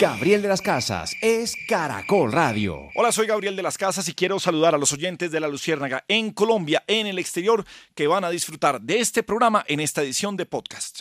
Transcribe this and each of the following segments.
Gabriel de las Casas es Caracol Radio. Hola, soy Gabriel de las Casas y quiero saludar a los oyentes de La Luciérnaga en Colombia, en el exterior, que van a disfrutar de este programa en esta edición de podcast.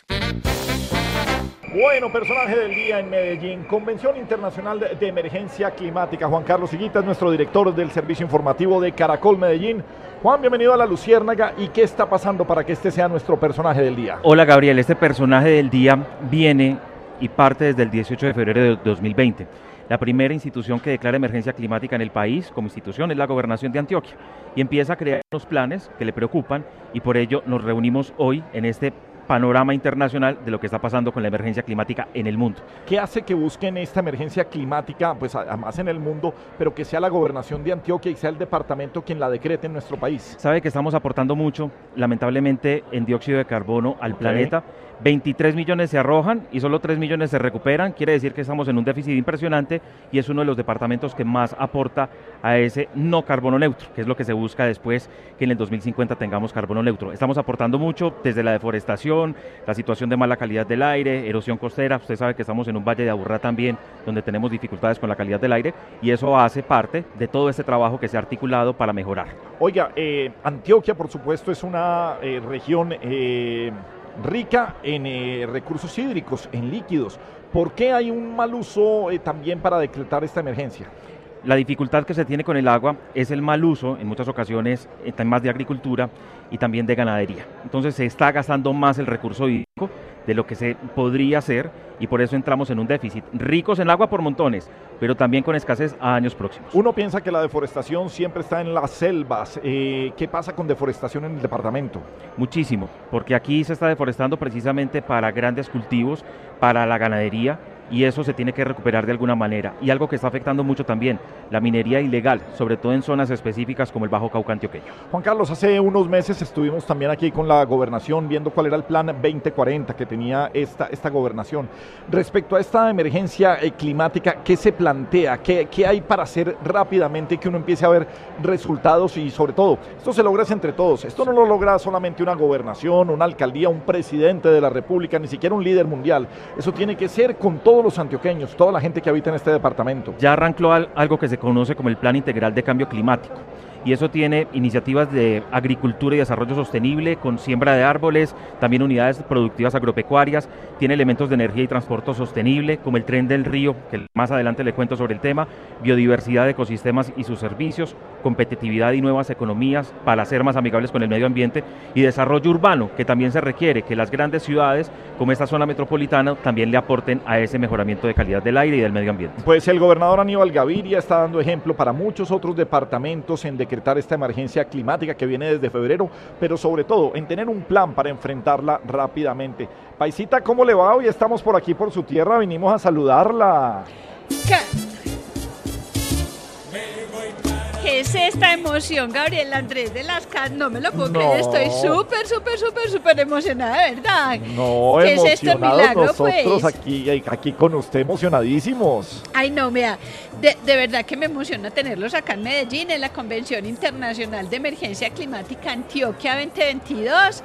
Bueno, personaje del día en Medellín, Convención Internacional de Emergencia Climática. Juan Carlos Higuita es nuestro director del servicio informativo de Caracol Medellín. Juan, bienvenido a La Luciérnaga. ¿Y qué está pasando para que este sea nuestro personaje del día? Hola Gabriel, este personaje del día viene y parte desde el 18 de febrero de 2020. La primera institución que declara emergencia climática en el país como institución es la Gobernación de Antioquia y empieza a crear los planes que le preocupan y por ello nos reunimos hoy en este panorama internacional de lo que está pasando con la emergencia climática en el mundo. ¿Qué hace que busquen esta emergencia climática, pues además en el mundo, pero que sea la gobernación de Antioquia y sea el departamento quien la decrete en nuestro país? Sabe que estamos aportando mucho, lamentablemente, en dióxido de carbono al okay. planeta. 23 millones se arrojan y solo 3 millones se recuperan, quiere decir que estamos en un déficit impresionante y es uno de los departamentos que más aporta a ese no carbono neutro, que es lo que se busca después que en el 2050 tengamos carbono neutro. Estamos aportando mucho desde la deforestación, la situación de mala calidad del aire, erosión costera, usted sabe que estamos en un valle de Aburrá también, donde tenemos dificultades con la calidad del aire y eso hace parte de todo este trabajo que se ha articulado para mejorar. Oiga, eh, Antioquia por supuesto es una eh, región... Eh rica en eh, recursos hídricos, en líquidos. ¿Por qué hay un mal uso eh, también para decretar esta emergencia? La dificultad que se tiene con el agua es el mal uso, en muchas ocasiones, en temas de agricultura y también de ganadería. Entonces se está gastando más el recurso hídrico de lo que se podría hacer y por eso entramos en un déficit. Ricos en agua por montones, pero también con escasez a años próximos. Uno piensa que la deforestación siempre está en las selvas. Eh, ¿Qué pasa con deforestación en el departamento? Muchísimo, porque aquí se está deforestando precisamente para grandes cultivos, para la ganadería y eso se tiene que recuperar de alguna manera. Y algo que está afectando mucho también, la minería ilegal, sobre todo en zonas específicas como el Bajo Cauca antioqueño. Juan Carlos, hace unos meses estuvimos también aquí con la gobernación viendo cuál era el plan 2040 que tenía esta, esta gobernación. Respecto a esta emergencia eh, climática, ¿qué se plantea? ¿Qué, ¿Qué hay para hacer rápidamente que uno empiece a ver resultados y sobre todo, esto se logra entre todos? Esto no lo logra solamente una gobernación, una alcaldía, un presidente de la República, ni siquiera un líder mundial. Eso tiene que ser con todo los antioqueños, toda la gente que habita en este departamento. Ya arrancó algo que se conoce como el Plan Integral de Cambio Climático y eso tiene iniciativas de agricultura y desarrollo sostenible con siembra de árboles, también unidades productivas agropecuarias, tiene elementos de energía y transporte sostenible como el tren del río, que más adelante le cuento sobre el tema, biodiversidad de ecosistemas y sus servicios, competitividad y nuevas economías para ser más amigables con el medio ambiente y desarrollo urbano, que también se requiere que las grandes ciudades como esta zona metropolitana también le aporten a ese mejoramiento de calidad del aire y del medio ambiente. Pues el gobernador Aníbal Gaviria está dando ejemplo para muchos otros departamentos en decretar esta emergencia climática que viene desde febrero, pero sobre todo en tener un plan para enfrentarla rápidamente. Paisita, ¿cómo le va? Hoy estamos por aquí por su tierra, vinimos a saludarla. ¿Qué? ¿Qué es esta emoción, Gabriel Andrés de las Casas? No me lo puedo No. creer, estoy súper, súper, súper, súper emocionada, de verdad. No, ¿Qué es esto, milagro, nosotros pues? aquí, aquí con usted emocionadísimos. Ay, no, mira, de, de verdad que me emociona tenerlos acá en Medellín, en la Convención Internacional de Emergencia Climática Antioquia 2022.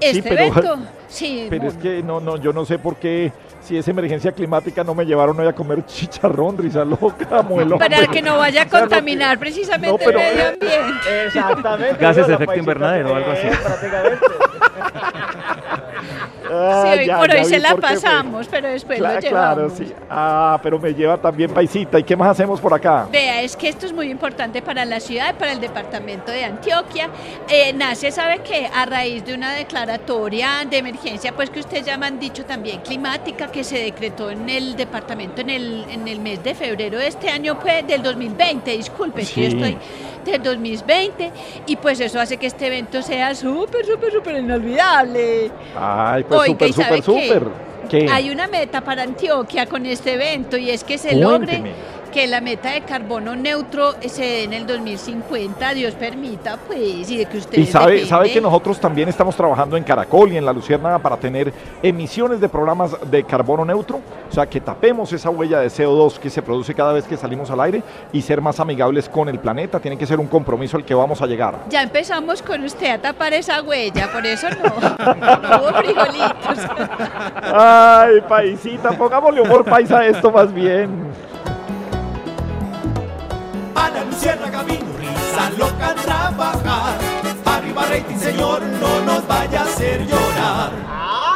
Este pero- evento, sí, Pero es que no, no, yo no sé por qué si es emergencia climática no me llevaron hoy a comer chicharrón, risa loca, muelo. Para que no vaya a contaminar precisamente No, pero- el medio ambiente. Exactamente. Gases de efecto paisita invernadero o algo así. es, prácticamente. Ah, Sí, hoy ya, por hoy se la fue. pasamos, pero después Cla- lo claro, llevamos. sí. Ah, pero me lleva también paisita. ¿Y qué más hacemos por acá? Vea, es que esto es muy importante para la ciudad y para el departamento de Antioquia. Eh, nace, sabe que a raíz de una declaratoria de emergencia, pues que ustedes ya me han dicho también climática, que se decretó en el departamento en el, en el mes de febrero de este año, pues del 2020, disculpe, es que yo Sí. estoy del 2020, y pues eso hace que este evento sea súper, súper, súper inolvidable. Ay, pues Hay una meta para Antioquia con este evento y es que se Cuénteme. logre que la meta de carbono neutro se dé en el 2050, Dios permita, pues, y de que Y ustedes sabe, dependen. sabe que nosotros también estamos trabajando en Caracol y en la Luciérnaga para tener emisiones de programas de carbono neutro, o sea, que tapemos esa huella de CO2 que se produce cada vez que salimos al aire y ser más amigables con el planeta. Tiene que ser un compromiso al que vamos a llegar. Ya empezamos con usted a tapar esa huella, por eso no, no hubo frijolitos. Ay, paisita, pongámosle humor paisa a esto más bien. A la luciérnaga vino risa loca a trabajar. Arriba rating, señor, no nos vaya a hacer llorar.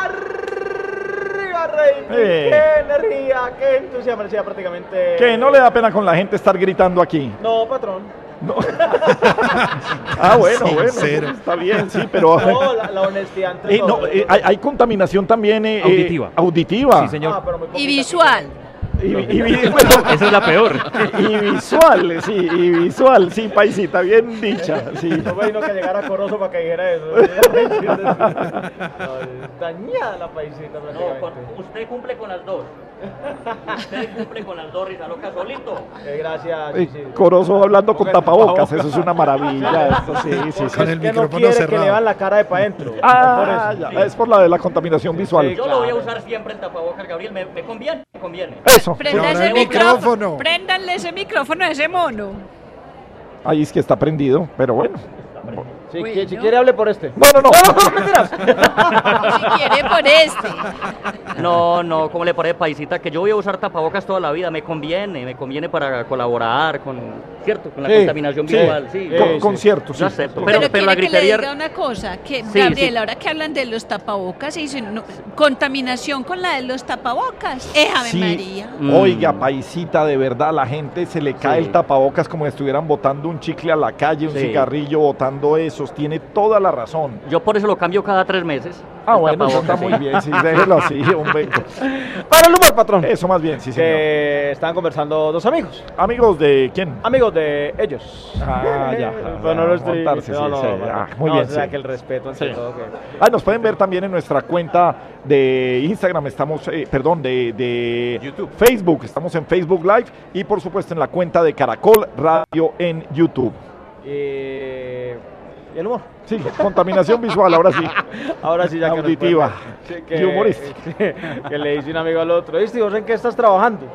Arriba, Rey. Eh. Qué energía, qué entusiasmo. Decía prácticamente. Que no le da pena con la gente estar gritando aquí. No, patrón. No. ah, bueno, bueno, está bien, sí, pero... No, la, la honestidad entre Eh, no, todos. eh, hay, hay contaminación también eh, eh, Auditiva. auditiva. Sí, señor. Ah, pero muy Y visual. Y, y bueno, Esa es la peor. y visual, sí, y visual, sí, paisita, bien dicha, sí. No me vino que llegara Corozo para que dijera eso. No, dañada la paisita prácticamente. usted cumple con las dos. Usted cumple con las dos, Risa Loca, solito. Eh, gracias. Sí, sí. Corozo hablando con Con el tapabocas, tapabocas. eso es una maravilla, esto sí, sí, sí. Porque es que no quiere que le vean la cara de para adentro. Ah, por eso. ya, es por la de la contaminación visual. Sí, Yo lo voy a usar siempre en tapabocas, Gabriel. Me, me conviene, me conviene. Eso. Prenda ese micrófono. Préndanle ese micrófono a ese mono. Ahí es que está prendido, pero bueno. Si, Bueno. si quiere, hable por este. No, no, no. Si quiere por este. No, no, como le parece, paisita, que yo voy a usar tapabocas toda la vida. Me conviene, me conviene para colaborar con, ¿cierto? Con la Sí, contaminación sí. visual. Sí, Con- sí. conciertos, sí. Yo acepto. Pero, Pero, pero, la quiere que le gritería... diga una cosa, que Sí, Gabriel, sí. ahora que hablan de los tapabocas, y dicen, no, contaminación con la de los tapabocas. ¡Eh, Ave Sí. María! Mm. Oiga, paisita, de verdad, la gente se le cae Sí. el tapabocas como si estuvieran botando un chicle a la calle, un Sí. cigarrillo, botando esos. Tiene toda la razón. Yo por eso lo cambio cada tres meses. Ah, bueno, eso está muy bien, sí, déjelo así, hombre. Para el humor, patrón. Eso más bien, sí, señor. Que estaban conversando dos amigos. Amigos de quién? Amigos de ellos. Ah, ya. Pero no estoy Montarse, no, sí, no, sí. no, Ah, muy no, bien, o sea, sí. que el respeto Sí. todo. Que... Ah, nos pueden ver también en nuestra cuenta de Instagram, estamos, eh, perdón, de, de YouTube. Facebook, estamos en Facebook Live y por supuesto en la cuenta de Caracol Radio en YouTube. Y... ¿Y el humor? Sí, contaminación visual, ahora sí. Ahora sí, ya que Auditiva pueden ver. y humorística. que le dice un amigo al otro, ¿viste? ¿Vos en qué estás trabajando?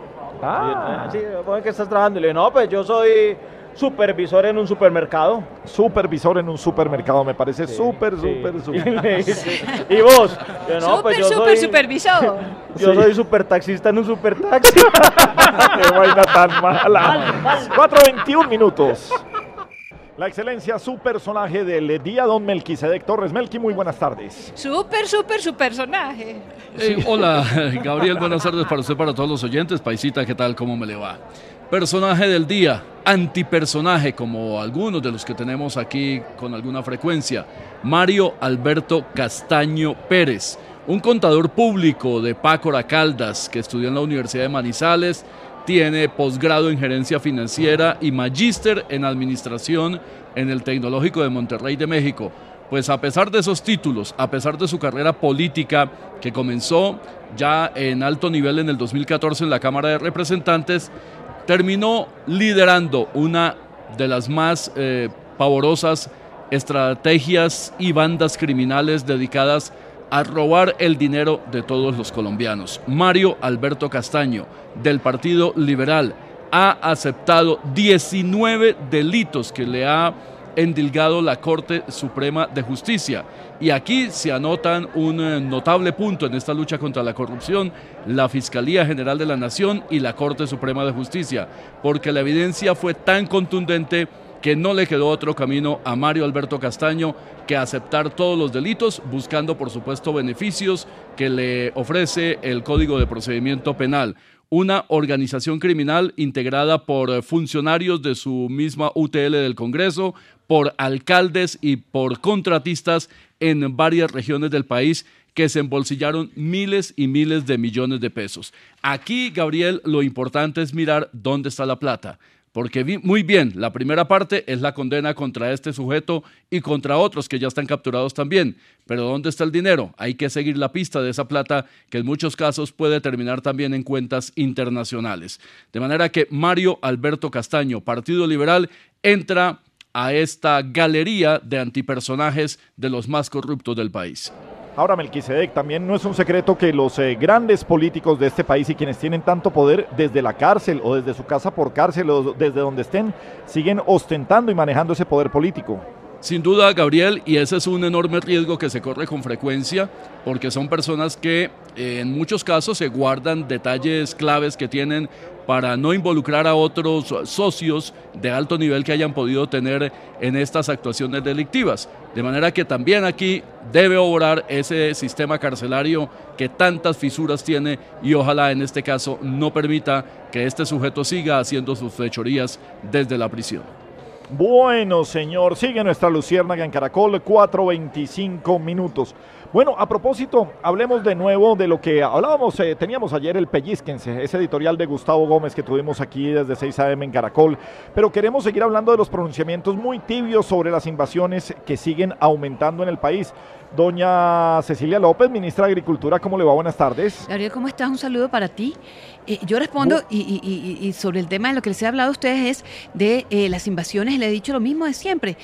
Ah. Y, sí, ¿vos en qué estás trabajando? Y le digo, no, pues yo soy supervisor en un supermercado. Supervisor en un supermercado, me parece súper, Sí. súper, Y, súper. ¿y vos? Yo, no, pues super, yo super soy, supervisor. yo Sí. soy super taxista en un super taxi. Qué vaina tan mala. 4.21 minutos. La excelencia, su personaje del día, don Melquisedec Torres. Melqui, muy buenas tardes. Super, super, su personaje. Hola, Gabriel, buenas tardes para usted, para todos los oyentes. Paisita, ¿qué tal? ¿Cómo me le va? Personaje del día, antipersonaje, como algunos de los que tenemos aquí con alguna frecuencia. Mario Alberto Castaño Pérez, un contador público de Pácora Caldas que estudió en la Universidad de Manizales, tiene posgrado en gerencia financiera y magíster en administración en el Tecnológico de Monterrey de México. Pues a pesar de esos títulos, a pesar de su carrera política que comenzó ya en alto nivel en el 2014 en la Cámara de Representantes, terminó liderando una de las más eh, pavorosas estrategias y bandas criminales dedicadas a robar el dinero de todos los colombianos. Mario Alberto Castaño, del Partido Liberal, ha aceptado 19 delitos que le ha endilgado la Corte Suprema de Justicia. Y aquí se anotan un eh, notable punto en esta lucha contra la corrupción, la Fiscalía General de la Nación y la Corte Suprema de Justicia, porque la evidencia fue tan contundente que no le quedó otro camino a Mario Alberto Castaño que aceptar todos los delitos, buscando por supuesto beneficios que le ofrece el Código de Procedimiento Penal una organización criminal integrada por funcionarios de su misma UTL del Congreso, por alcaldes y por contratistas en varias regiones del país que se embolsillaron miles y miles de millones de pesos. Aquí, Gabriel, lo importante es mirar dónde está la plata. Porque muy bien, la primera parte es la condena contra este sujeto y contra otros que ya están capturados también. Pero ¿dónde está el dinero? Hay que seguir la pista de esa plata que en muchos casos puede terminar también en cuentas internacionales. De manera que Mario Alberto Castaño, Partido Liberal, entra a esta galería de antipersonajes de los más corruptos del país. Ahora, Melquisedec, también no es un secreto que los eh, grandes políticos de este país y quienes tienen tanto poder desde la cárcel o desde su casa por cárcel o desde donde estén, siguen ostentando y manejando ese poder político. Sin duda, Gabriel, y ese es un enorme riesgo que se corre con frecuencia, porque son personas que eh, en muchos casos se guardan detalles claves que tienen para no involucrar a otros socios de alto nivel que hayan podido tener en estas actuaciones delictivas. De manera que también aquí debe obrar ese sistema carcelario que tantas fisuras tiene y ojalá en este caso no permita que este sujeto siga haciendo sus fechorías desde la prisión. Bueno, señor, sigue nuestra Luciérnaga en Caracol, 4.25 minutos. Bueno, a propósito, hablemos de nuevo de lo que hablábamos, eh, teníamos ayer el Pellizquense, ese editorial de Gustavo Gómez que tuvimos aquí desde 6 a.m. en Caracol, pero queremos seguir hablando de los pronunciamientos muy tibios sobre las invasiones que siguen aumentando en el país. Doña Cecilia López, ministra de Agricultura, ¿cómo le va? Buenas tardes. Gabriel, ¿cómo estás? Un saludo para ti. Eh, yo respondo y, sobre el tema de lo que les he hablado a ustedes es de eh, las invasiones, le he dicho lo mismo de siempre.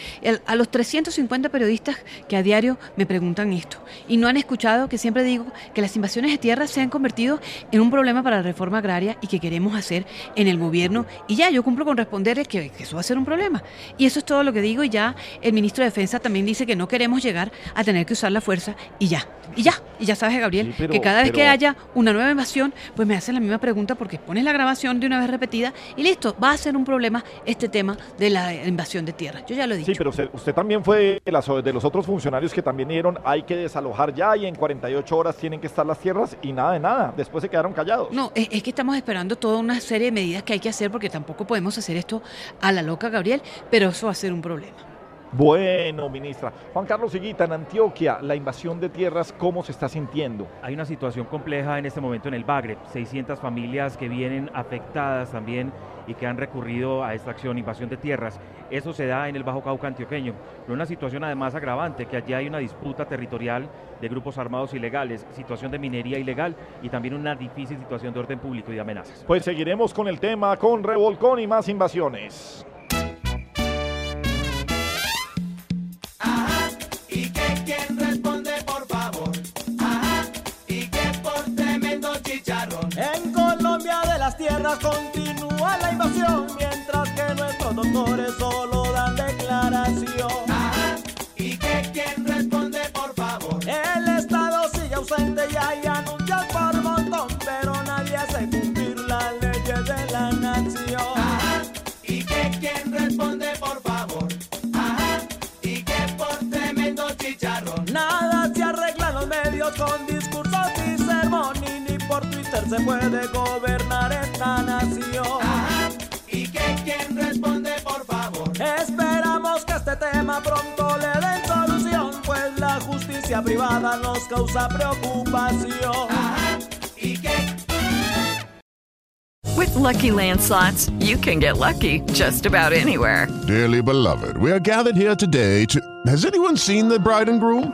a los 350 periodistas que a diario me preguntan esto y no han escuchado que siempre digo que las invasiones de tierra se han convertido en un problema para la reforma agraria y que queremos hacer en el gobierno. Y ya, yo cumplo con responderles que, eso va a ser un problema. Y eso es todo lo que digo y ya el ministro de Defensa también dice que no queremos llegar a tener que usar la fuerza y ya. Y ya, y ya sabes, Gabriel, que cada vez que haya una nueva invasión, pues me hacen la misma pregunta porque pones la grabación de una vez repetida y listo, va a ser un problema este tema de la invasión de tierra. Yo ya lo he dicho. Sí, pero usted, también fue de, de los otros funcionarios que también dijeron hay que desalojar ya y en 48 horas tienen que estar las tierras y nada de nada. Después se quedaron callados. No, es, es que estamos esperando toda una serie de medidas que hay que hacer porque tampoco podemos hacer esto a la loca, Gabriel, pero eso va a ser un problema. Bueno, ministra. Juan Carlos Higuita, en Antioquia, la invasión de tierras, ¿cómo se está sintiendo? Hay una situación compleja en este momento en el Bagre. 600 familias que vienen afectadas también y que han recurrido a esta acción, invasión de tierras. Eso se da en el Bajo Cauca antioqueño. Pero una situación además agravante, que allí hay una disputa territorial de grupos armados ilegales, situación de minería ilegal y también una difícil situación de orden público y de amenazas. Pues seguiremos con el tema, con revolcón y más invasiones. Tierras continúa la invasión, mientras que nuestros doctores solo dan declaración. ¿Y que quién responde, por favor? El Estado sigue ausente y hay anuncios con discursos y sermón, y ni por Twitter se puede gobernar esta nación. Ah, ¿Y que quién responde, por favor? Esperamos que este tema pronto le den solución, pues la justicia privada nos causa preocupación. Ah, ¿Y que With lucky landslots, you can get lucky just about anywhere. Dearly beloved, we are gathered here today to. Has anyone seen the bride and groom?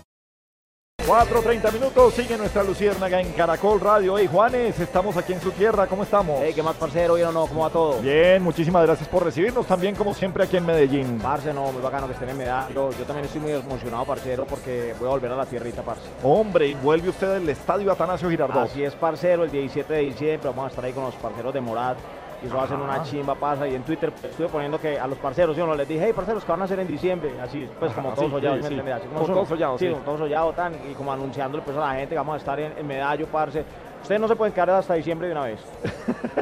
4.30 minutos, sigue nuestra luciérnaga en Caracol Radio. Hey Juanes, estamos aquí en su tierra, ¿cómo estamos? Hey, ¿qué más, parcero? ¿Bien o no? ¿Cómo va todo? Bien, muchísimas gracias por recibirnos también, como siempre, aquí en Medellín. Parce, no, muy bacano que estén en Medellín. Yo, yo también estoy muy emocionado, parcero, porque voy a volver a la tierrita, parce. Hombre, y vuelve usted del estadio Atanasio Girardot. Así es, parcero, el 17 de diciembre vamos a estar ahí con los parceros de Morat. Y eso va a ser una chimba, pasa. Y en Twitter estuve poniendo que a los parceros, yo no les dije, hey, parceros, que van a hacer en diciembre. Así, pues como todos sollados, todos sollados, sí. todos sollados, tan. Y como anunciándole pues a la gente que vamos a estar en, en Medallo, parce. Ustedes no se pueden quedar hasta diciembre de una vez.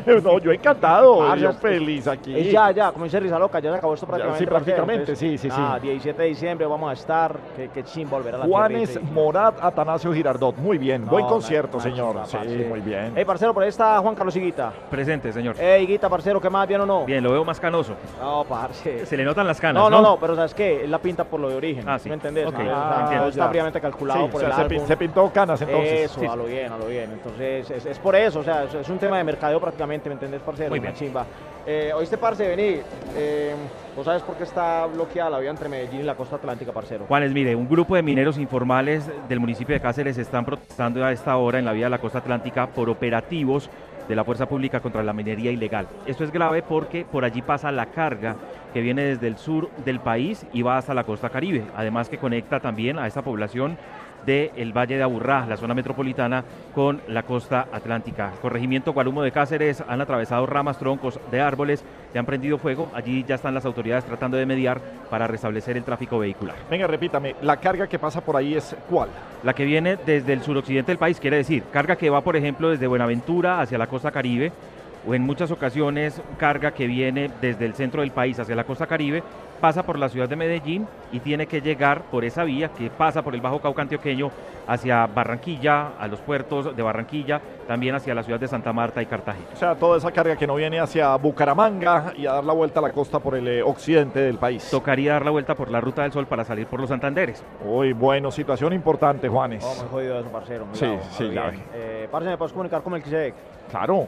no, yo encantado, Parce, yo es- feliz aquí. Es ya, ya, como dice Risa Loca, ya se acabó esto Ya, prácticamente. sí, prácticamente, sí, sí, sí. Ah, 17 de diciembre vamos a estar. Qué, qué chimba volver a la Juanes Morat Atanasio Girardot. Muy bien, No, buen concierto, señor. Sí, parce. muy bien. Hey, parcero, por ahí está Juan Carlos Higuita. Presente, señor. Hey, Higuita, parcero, ¿qué más? ¿Bien o no? Bien, lo veo más canoso. No, parce. Se le notan las canas, No, no, ¿no? no, pero ¿sabes qué? Él la pinta por lo de origen. Ah, sí. ¿Me entendés? Ok, Ah, ah, está fríamente calculado Sí, por o sea, el se se pintó canas, entonces. Eso, a lo bien, a lo bien. Entonces, es, es por eso, o sea, es, es un tema de mercadeo prácticamente, ¿me entendés, parcero? Muy Una bien. chimba. Eh, Oíste, parce, vení. Eh, ¿Vos sabes por qué está bloqueada la vía entre Medellín y la costa atlántica, parcero? Juanes, mire, un grupo de mineros informales del municipio de Cáceres están protestando a esta hora en la vía de la costa atlántica por operativos de la fuerza pública contra la minería ilegal. Esto es grave porque por allí pasa la carga que viene desde el sur del país y va hasta la costa caribe, además que conecta también a esta población del Valle de Aburrá, la zona metropolitana, con la costa atlántica. Corregimiento Guarumo de Cáceres han atravesado ramas, troncos de árboles, le han prendido fuego. Allí ya están las autoridades tratando de mediar para restablecer el tráfico vehicular. Venga, repítame, la carga que pasa por ahí es cuál? La que viene desde el suroccidente del país, quiere decir, carga que va, por ejemplo, desde Buenaventura hacia la costa caribe, o en muchas ocasiones carga que viene desde el centro del país hacia la costa caribe, pasa por la ciudad de Medellín y tiene que llegar por esa vía que pasa por el Bajo Cauca Antioqueño hacia Barranquilla, a los puertos de Barranquilla, también hacia la ciudad de Santa Marta y Cartagena. O sea, toda esa carga que no viene hacia Bucaramanga y a dar la vuelta a la costa por el eh, occidente del país. Tocaría dar la vuelta por la Ruta del Sol para salir por los Santanderes. Uy, bueno, situación importante, Juanes. No, muy jodido eso, parcero. muy Sí, bravo, sí, bien. Eh, parce, ¿me puedes comunicar con Melquisedec? Claro.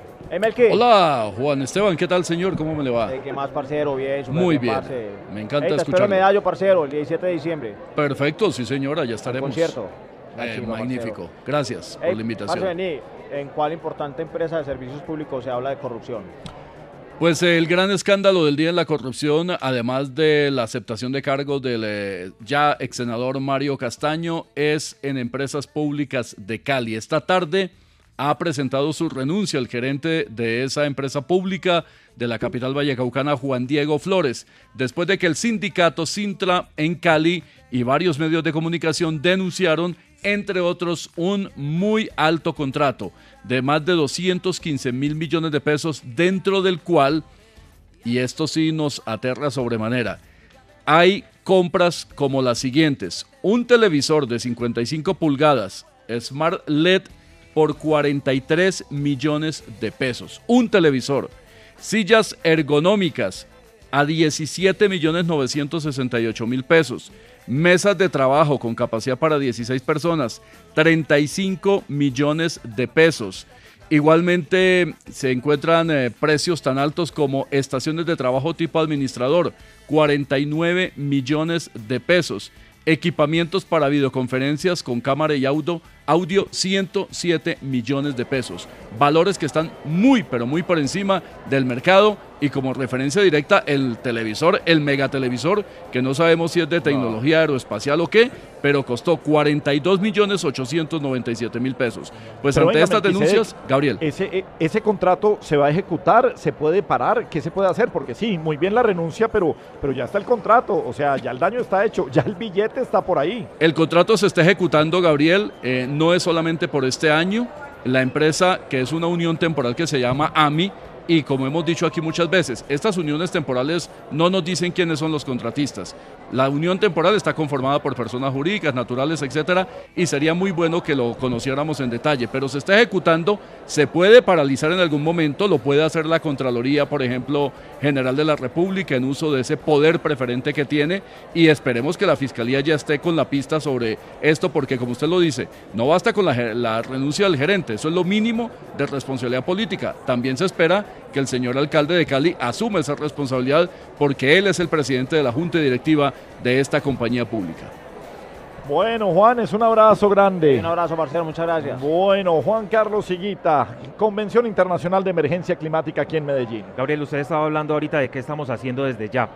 Hola, Juan Esteban, ¿qué tal, señor? ¿Cómo me le va? ¿Qué más, parcero? Bien, Muy bien. parce. Me encanta Hey, te espero escucharlo. Medallo, parcero, el 17 de diciembre. Perfecto, sí, señora, ya estaremos. concierto. Eh, magnífico. parcero. Gracias Hey, por la invitación. parce, vení, ¿en cuál importante empresa de servicios públicos se habla de corrupción? Pues el gran escándalo del día en la corrupción, además de la aceptación de cargos del eh, ya ex senador Mario Castaño, es en empresas públicas de Cali. Esta tarde ha presentado su renuncia el gerente de esa empresa pública de la capital vallecaucana, Juan Diego Flores, después de que el sindicato Sintra en Cali y varios medios de comunicación denunciaron entre otros, un muy alto contrato de más de 215 mil millones de pesos, dentro del cual, y esto sí nos aterra sobremanera, hay compras como las siguientes. Un televisor de 55 pulgadas, Smart LED, por 43 millones de pesos. Un televisor. Sillas ergonómicas a 17 millones 968 mil pesos. Mesas de trabajo con capacidad para 16 personas, 35 millones de pesos. Igualmente se encuentran eh, precios tan altos como estaciones de trabajo tipo administrador, 49 millones de pesos. Equipamientos para videoconferencias con cámara y audio, audio 107 millones de pesos. Valores que están muy, pero muy por encima del mercado y como referencia directa el televisor, el megatelevisor, que no sabemos si es de tecnología aeroespacial o qué, pero costó 42 millones 897 mil pesos. Pues Pero ante venga, estas denuncias, Gabriel. Ese, e- ese contrato se va a ejecutar, se puede parar, ¿qué se puede hacer? Porque sí, muy bien la renuncia, pero, pero ya está el contrato, o sea, ya el daño está hecho, ya el billete está por ahí. El contrato se está ejecutando, Gabriel, eh, no es solamente por este año. La empresa, que es una unión temporal que se llama AMI, y como hemos dicho aquí muchas veces, estas uniones temporales no nos dicen quiénes son los contratistas. La unión temporal está conformada por personas jurídicas, naturales, etcétera, y sería muy bueno que lo conociéramos en detalle, pero se está ejecutando, se puede paralizar en algún momento, lo puede hacer la Contraloría, por ejemplo, General de la República, en uso de ese poder preferente que tiene, y esperemos que la Fiscalía ya esté con la pista sobre esto, porque como usted lo dice, no basta con la, renuncia del gerente, eso es lo mínimo de responsabilidad política. También se espera que el señor alcalde de Cali asuma esa responsabilidad porque él es el presidente de la junta directiva de esta compañía pública. Bueno, Juanes, un abrazo grande. Un abrazo, parcero, muchas gracias. Bueno, Juan Carlos Siguita, Convención Internacional de Emergencia Climática aquí en Medellín. Gabriel, usted estaba hablando ahorita de qué estamos haciendo desde ya.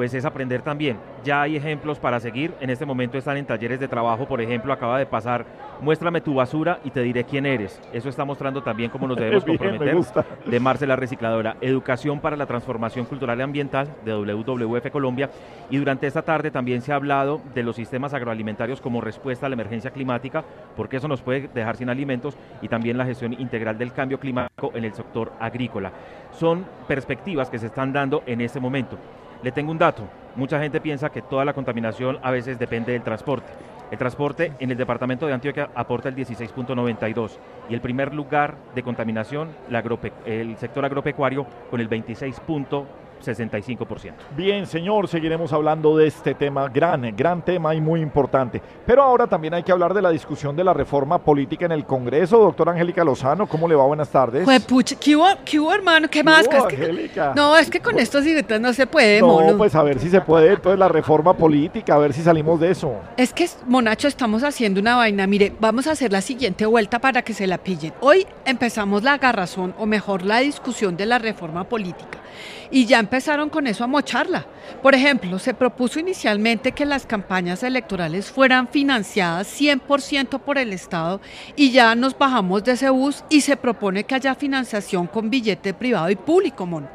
Pues es aprender también. Ya hay ejemplos para seguir. En este momento están en talleres de trabajo. Por ejemplo, acaba de pasar, muéstrame tu basura y te diré quién eres. Eso está mostrando también cómo nos debemos Bien, me comprometer. gusta. De Marcela Recicladora. Educación para la transformación cultural y ambiental de WWF Colombia. Y durante esta tarde también se ha hablado de los sistemas agroalimentarios como respuesta a la emergencia climática, porque eso nos puede dejar sin alimentos, y también la gestión integral del cambio climático en el sector agrícola. Son perspectivas que se están dando en este momento. Le tengo un dato. Mucha gente piensa que toda la contaminación a veces depende del transporte. El transporte en el departamento de Antioquia aporta el 16.92 y el primer lugar de contaminación, el sector agropecuario, con el 26.65%. Bien, señor, seguiremos hablando de este tema, gran, gran tema y muy importante. Pero ahora también hay que hablar de la discusión de la reforma política en el Congreso. Doctora Angélica Lozano, ¿cómo le va? Buenas tardes. Juepucha, ¿qué hubo, qué hubo, hermano? ¿Qué más? hubo, Es que- Angélica? no, es que con estos idiotas no se puede, No, mono. pues a ver si se puede, entonces la reforma política, a ver si salimos de eso. Es que, Monacho, estamos haciendo una vaina. Mire, vamos a hacer la siguiente vuelta para que se la pillen. Hoy empezamos la agarrazón, o mejor, la discusión de la reforma política. Y ya empezaron con eso a mocharla. Por ejemplo, se propuso inicialmente que las campañas electorales fueran financiadas 100% por el Estado y ya nos bajamos de ese bus y se propone que haya financiación con billete privado y público, mono.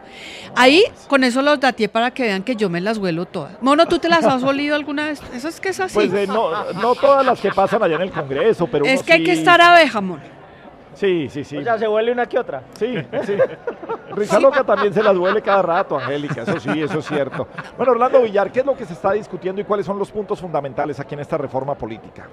Ahí, con eso los dateé para que vean que yo me las vuelo todas. Mono, ¿tú te las has olido alguna vez? Eso es que es así. Pues eh, no, no todas las que pasan allá en el Congreso, pero es que hay que estar abeja, mono. Sí, sí, sí. O sea, se huele una que otra. Sí, sí. Risa loca también se las duele cada rato, Angélica, eso sí, eso es cierto. Bueno, Orlando Villar, ¿qué es lo que se está discutiendo y cuáles son los puntos fundamentales aquí en esta reforma política?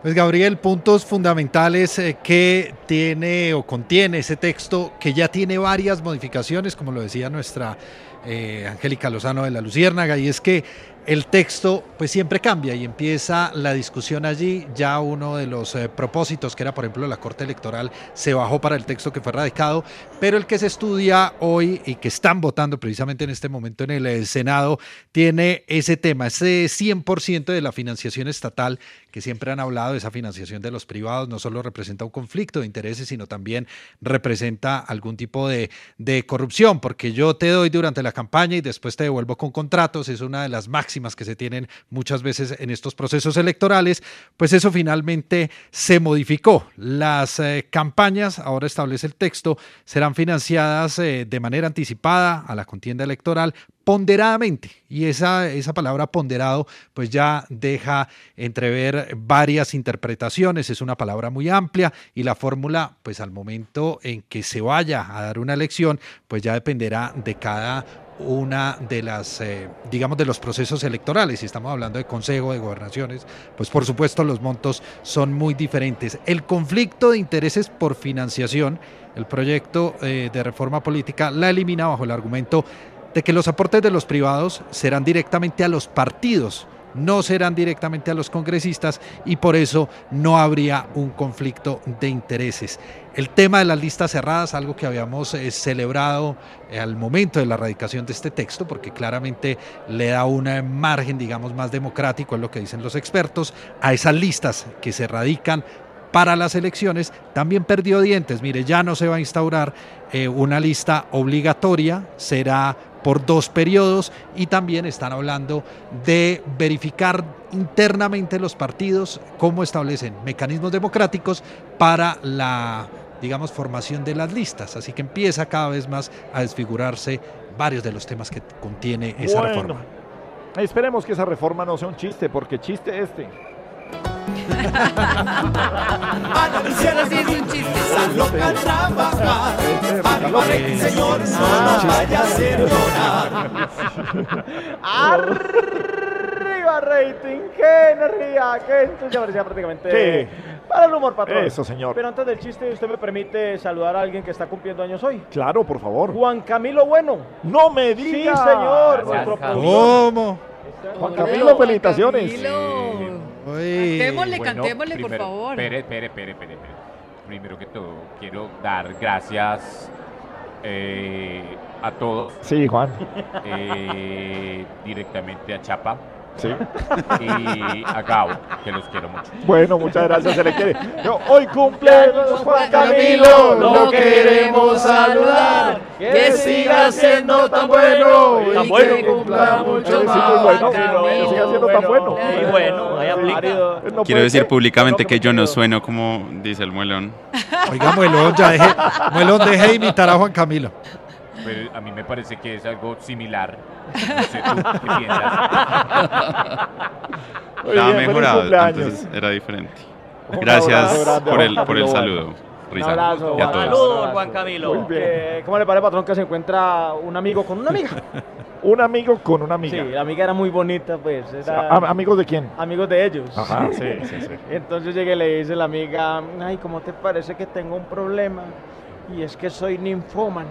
Pues Gabriel, puntos fundamentales eh, que tiene o contiene ese texto que ya tiene varias modificaciones, como lo decía nuestra eh, Angélica Lozano de la Luciérnaga, y es que el texto pues siempre cambia y empieza la discusión allí. Ya uno de los eh, propósitos, que era por ejemplo la Corte Electoral, se bajó para el texto que fue radicado, pero el que se estudia hoy y que están votando precisamente en este momento en el eh, Senado tiene ese tema, ese 100% de la financiación estatal que siempre han hablado, esa financiación de los privados. No solo representa un conflicto de intereses, sino también representa algún tipo de, de corrupción, porque yo te doy durante la campaña y después te devuelvo con contratos, es una de las máximas que se tienen muchas veces en estos procesos electorales, pues eso finalmente se modificó. Las eh, campañas, ahora establece el texto, serán financiadas eh, de manera anticipada a la contienda electoral ponderadamente. Y esa, esa palabra ponderado pues ya deja entrever varias interpretaciones, es una palabra muy amplia y la fórmula pues al momento en que se vaya a dar una elección pues ya dependerá de cada una de las, eh, digamos, de los procesos electorales. Si estamos hablando de consejo, de gobernaciones, pues por supuesto los montos son muy diferentes. El conflicto de intereses por financiación, el proyecto eh, de reforma política la elimina bajo el argumento de que los aportes de los privados serán directamente a los partidos, no serán directamente a los congresistas y por eso no habría un conflicto de intereses. El tema de las listas cerradas, algo que habíamos eh, celebrado eh, al momento de la radicación de este texto, porque claramente le da un eh, margen, digamos, más democrático, es lo que dicen los expertos, a esas listas que se radican para las elecciones, también perdió dientes. Mire, ya no se va a instaurar una lista obligatoria, será por dos periodos y también están hablando de verificar internamente los partidos cómo establecen mecanismos democráticos para la digamos formación de las listas así que empieza cada vez más a desfigurarse varios de los temas que contiene esa Bueno, reforma Esperemos que esa reforma no sea un chiste, porque chiste este. Ana sí es un chiste. Está loca a trabajar. Arriba Rey, señor, no nos vaya a hacer llorar. arriba rating, qué energía, qué entusiasmo, prácticamente Sí. para el humor patrón. Eso, señor. Pero antes del chiste, usted me permite saludar a alguien que está cumpliendo años hoy. Claro, por favor. Juan Camilo Bueno. No me Sí, diga. señor. nuestro. ¿Cómo? Juan Camilo, felicitaciones. Cantémosle, Bueno, cantémosle, por favor. Espere, espere, espere, espere, espere. Primero que todo, quiero dar gracias eh, a todos. Sí, Juan. eh, directamente a Chapa. Sí. Y a Gabo, que los quiero mucho. Bueno, muchas gracias, se le quiere. No, hoy cumple Juan Camilo, lo queremos saludar. Que siga siendo tan bueno. Tan y bueno. que cumpla mucho Sí, más. bueno. Que siga siendo tan bueno. Y bueno, ahí aplica. No Quiero decir ser. públicamente que yo no sueno como dice el muelón. Oiga, Muelón, ya deje, Muelón, deje de imitar a Juan Camilo. Pero a mí me parece que es algo similar. No sé tú qué piensas. Estaba mejorado, entonces era diferente. Un Gracias abrazo por el, por el saludo, Un Risa. abrazo, y a Juan. todos. Saludos, Juan Camilo. Muy bien. ¿Cómo le parece, patrón, que se encuentra un amigo con una amiga? Un amigo con una amiga. Sí, la amiga era muy bonita, pues. Era... ¿Amigos de quién? Amigos de ellos. Ajá, sí, sí, sí. Entonces llegué y le dice la amiga, ay, ¿cómo te parece que tengo un problema? Y es que soy ninfómana.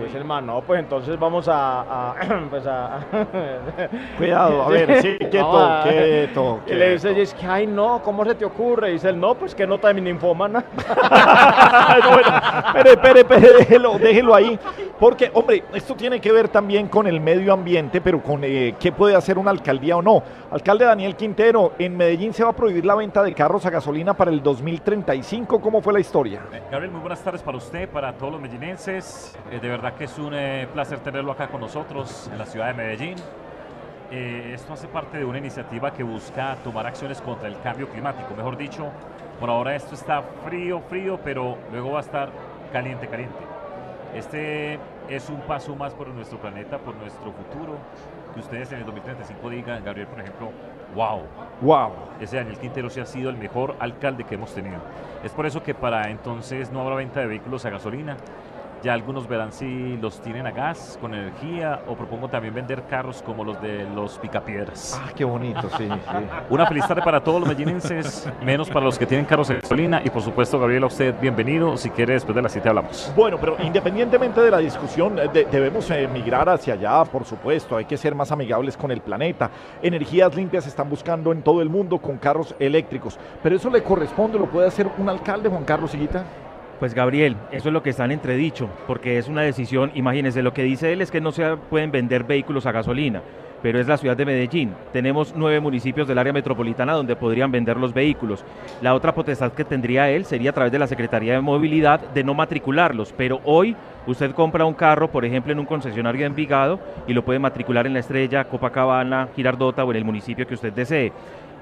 Dice el man, no, pues entonces vamos a... a- pues a Cuidado, a ver, sí, quieto, a- quieto, Y le dice es que, ay, no, ¿cómo se te ocurre? Y dice él, no, pues que nota de mi ninfómana. Espere, espere, espere, déjelo, déjelo ahí. Porque, hombre, esto tiene que ver también con el medio ambiente, pero con eh, qué puede hacer una alcaldía o no. Alcalde Daniel Quintero, en Medellín se va a prohibir la venta de carros a gasolina para el 2035. ¿Cómo fue la historia? Gabriel, muy buenas tardes para usted, para todos los medellinenses. Eh, de verdad que es un eh, placer tenerlo acá con nosotros en la ciudad de Medellín. Eh, esto hace parte de una iniciativa que busca tomar acciones contra el cambio climático. Mejor dicho, por ahora esto está frío, frío, pero luego va a estar caliente, caliente. Este es un paso más por nuestro planeta, por nuestro futuro. Que ustedes en el 2035 digan, Gabriel, por ejemplo, wow, Wow. ese Daniel Quintero sí ha sido el mejor alcalde que hemos tenido. Es por eso que para entonces no habrá venta de vehículos a gasolina. Ya algunos verán si los tienen a gas, con energía, o propongo también vender carros como los de los picapiedras. Ah, qué bonito, sí, sí. Una feliz tarde para todos los medellinenses, menos para los que tienen carros de gasolina. Y por supuesto, Gabriel, a usted bienvenido. Si quiere, después de las 7 hablamos. Bueno, pero independientemente de la discusión, eh, de- debemos eh, migrar hacia allá, por supuesto. Hay que ser más amigables con el planeta. Energías limpias se están buscando en todo el mundo con carros eléctricos. Pero eso le corresponde, lo puede hacer un alcalde, Juan Carlos Higuita. Pues Gabriel, eso es lo que está en entredicho, porque es una decisión, imagínense, lo que dice él es que no se pueden vender vehículos a gasolina, pero es la ciudad de Medellín. Tenemos nueve municipios del área metropolitana donde podrían vender los vehículos. La otra potestad que tendría él sería a través de la Secretaría de Movilidad de no matricularlos, pero hoy usted compra un carro, por ejemplo, en un concesionario de Envigado y lo puede matricular en La Estrella, Copacabana, Girardota o en el municipio que usted desee.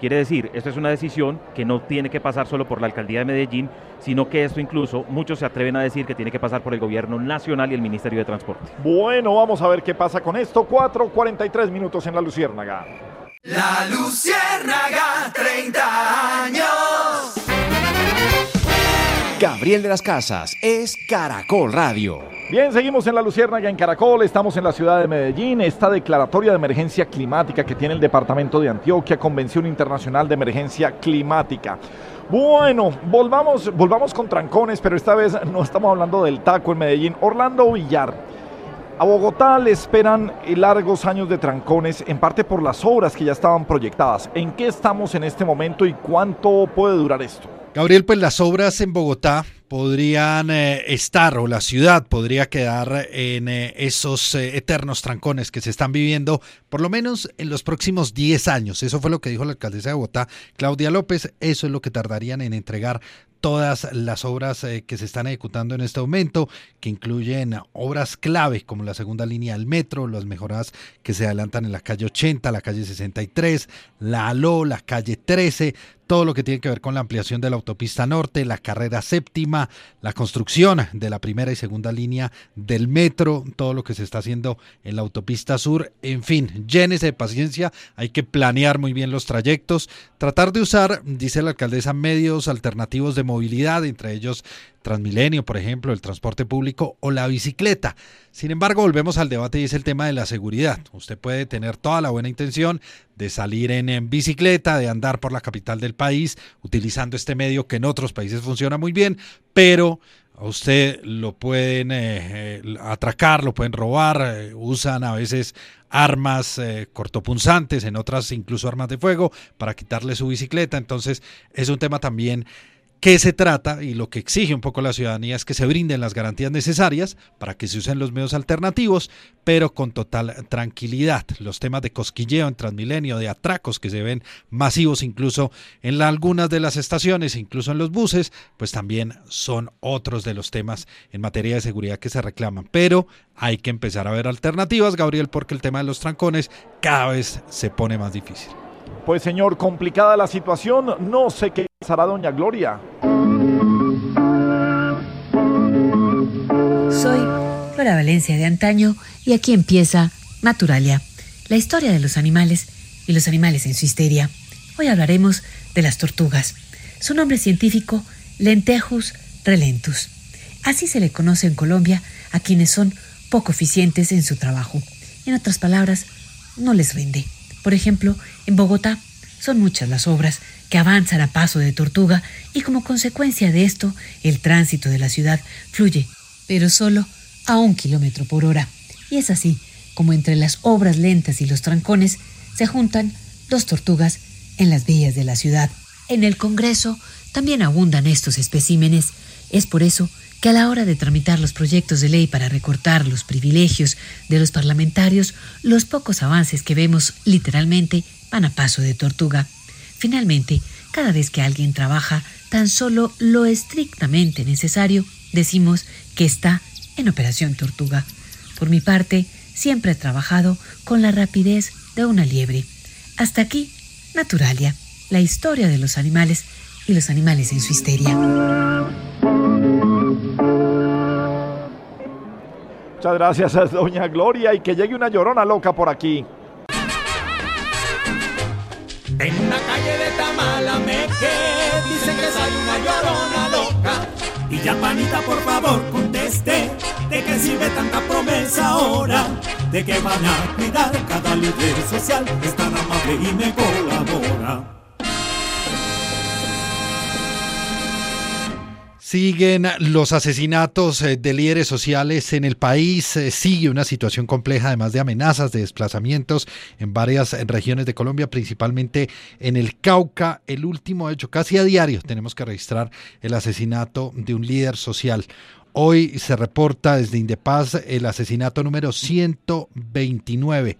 Quiere decir, esto es una decisión que no tiene que pasar solo por la alcaldía de Medellín, sino que esto incluso muchos se atreven a decir que tiene que pasar por el gobierno nacional y el Ministerio de Transporte. Bueno, vamos a ver qué pasa con esto. 4.43 minutos en la Luciérnaga. La Luciérnaga, 30 años. Gabriel de las Casas es Caracol Radio. Bien, seguimos en la Luciérnaga en Caracol, estamos en la ciudad de Medellín. Esta declaratoria de emergencia climática que tiene el departamento de Antioquia, Convención Internacional de Emergencia Climática. Bueno, volvamos, volvamos con trancones, pero esta vez no estamos hablando del taco en Medellín. Orlando Villar. A Bogotá le esperan largos años de trancones, en parte por las obras que ya estaban proyectadas. ¿En qué estamos en este momento y cuánto puede durar esto? Gabriel, pues las obras en Bogotá podrían eh, estar o la ciudad podría quedar en eh, esos eh, eternos trancones que se están viviendo por lo menos en los próximos 10 años. Eso fue lo que dijo la alcaldesa de Bogotá, Claudia López. Eso es lo que tardarían en entregar todas las obras que se están ejecutando en este momento, que incluyen obras clave como la segunda línea del metro, las mejoras que se adelantan en la calle 80, la calle 63, la ALO, la calle 13, todo lo que tiene que ver con la ampliación de la autopista norte, la carrera séptima, la construcción de la primera y segunda línea del metro, todo lo que se está haciendo en la autopista sur, en fin, llénese de paciencia, hay que planear muy bien los trayectos, tratar de usar, dice la alcaldesa, medios alternativos de movilidad, entre ellos Transmilenio, por ejemplo, el transporte público o la bicicleta. Sin embargo, volvemos al debate y es el tema de la seguridad. Usted puede tener toda la buena intención de salir en, bicicleta, de andar por la capital del país, utilizando este medio que en otros países funciona muy bien, pero a usted lo pueden eh, eh, atracar, lo pueden robar, eh, usan a veces armas cortopunzantes, en otras incluso armas de fuego para quitarle su bicicleta. Entonces es un tema también que se trata y lo que exige un poco la ciudadanía es que se brinden las garantías necesarias para que se usen los medios alternativos, pero con total tranquilidad. Los temas de cosquilleo en Transmilenio, de atracos que se ven masivos incluso en algunas de las estaciones, incluso en los buses, pues también son otros de los temas en materia de seguridad que se reclaman. Pero hay que empezar a ver alternativas, Gabriel, porque el tema de los trancones cada vez se pone más difícil. Pues señor, complicada la situación. No sé qué pasará doña Gloria. Soy Flora Valencia de antaño y aquí empieza Naturalia, la historia de los animales y los animales en su histeria. Hoy hablaremos de las tortugas. Su nombre científico, Lentejus relentus. Así se le conoce en Colombia a quienes son poco eficientes en su trabajo. En otras palabras, no les rinde. Por ejemplo, en Bogotá son muchas las obras que avanzan a paso de tortuga y como consecuencia de esto, el tránsito de la ciudad fluye, pero solo a un kilómetro por hora. Y es así como entre las obras lentas y los trancones se juntan dos tortugas en las vías de la ciudad. En el Congreso también abundan estos especímenes. Es por eso que a la hora de tramitar los proyectos de ley para recortar los privilegios de los parlamentarios, los pocos avances que vemos literalmente van a paso de tortuga. Finalmente, cada vez que alguien trabaja tan solo lo estrictamente necesario, decimos que está en operación tortuga. Por mi parte, siempre he trabajado con la rapidez de una liebre. Hasta aquí, Naturalia, la historia de los animales y los animales en su histeria. Muchas gracias a doña Gloria y que llegue una llorona loca por aquí. En la calle de Tamalameque dicen que sale una llorona loca. Y ya panita, por favor, conteste de qué sirve tanta promesa ahora. De que van a cuidar cada líder social, es tan amable y me colabora. Siguen los asesinatos eh, de líderes sociales en el país, eh, sigue una situación compleja además de amenazas de desplazamientos en varias eh, regiones de Colombia, principalmente en el Cauca. El último hecho, casi a diario tenemos que registrar el asesinato de un líder social. Hoy se reporta desde Indepaz el asesinato número 129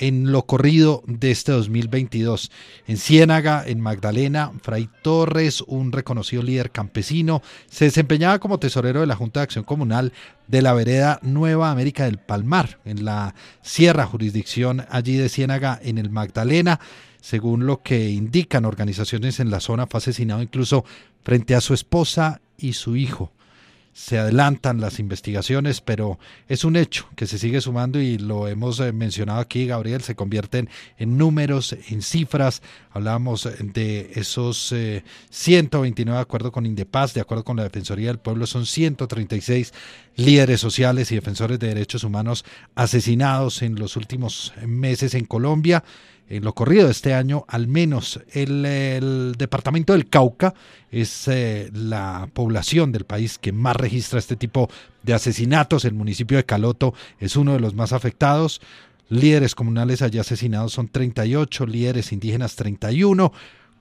en lo corrido de este 2022. En Ciénaga, en Magdalena, Fray Torres, un reconocido líder campesino, se desempeñaba como tesorero de la Junta de Acción Comunal de la vereda Nueva América del Palmar, en la Sierra, jurisdicción allí de Ciénaga, en el Magdalena. Según lo que indican organizaciones en la zona, fue asesinado incluso frente a su esposa y su hijo se adelantan las investigaciones, pero es un hecho que se sigue sumando y lo hemos eh, mencionado aquí, Gabriel, se convierten en números, en cifras. Hablamos de esos eh, 129 de acuerdo con Indepaz, de acuerdo con la Defensoría del Pueblo, son 136 líderes sociales y defensores de derechos humanos asesinados en los últimos meses en Colombia. En lo corrido de este año, al menos el, departamento del Cauca es eh, la población del país que más registra este tipo de asesinatos. El municipio de Caloto es uno de los más afectados. Líderes comunales allá asesinados son 38, líderes indígenas 31,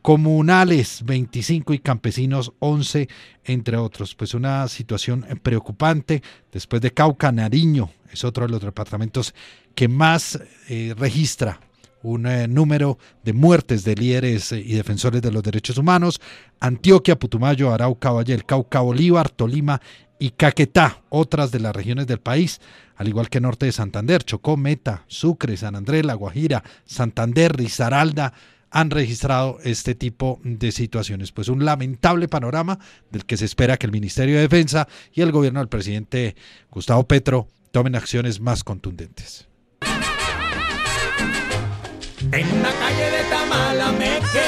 comunales 25 y campesinos 11, entre otros. Pues una situación preocupante. Después de Cauca, Nariño es otro de los departamentos que más eh, registra un eh, número de muertes de líderes eh, y defensores de los derechos humanos. Antioquia, Putumayo, Arauca, Valle del Cauca, Bolívar, Tolima y Caquetá, otras de las regiones del país, al igual que norte de Santander, Chocó, Meta, Sucre, San Andrés, La Guajira, Santander, Risaralda, han registrado este tipo de situaciones. Pues un lamentable panorama del que se espera que el Ministerio de Defensa y el gobierno del presidente Gustavo Petro tomen acciones más contundentes. En la calle de Tamalameque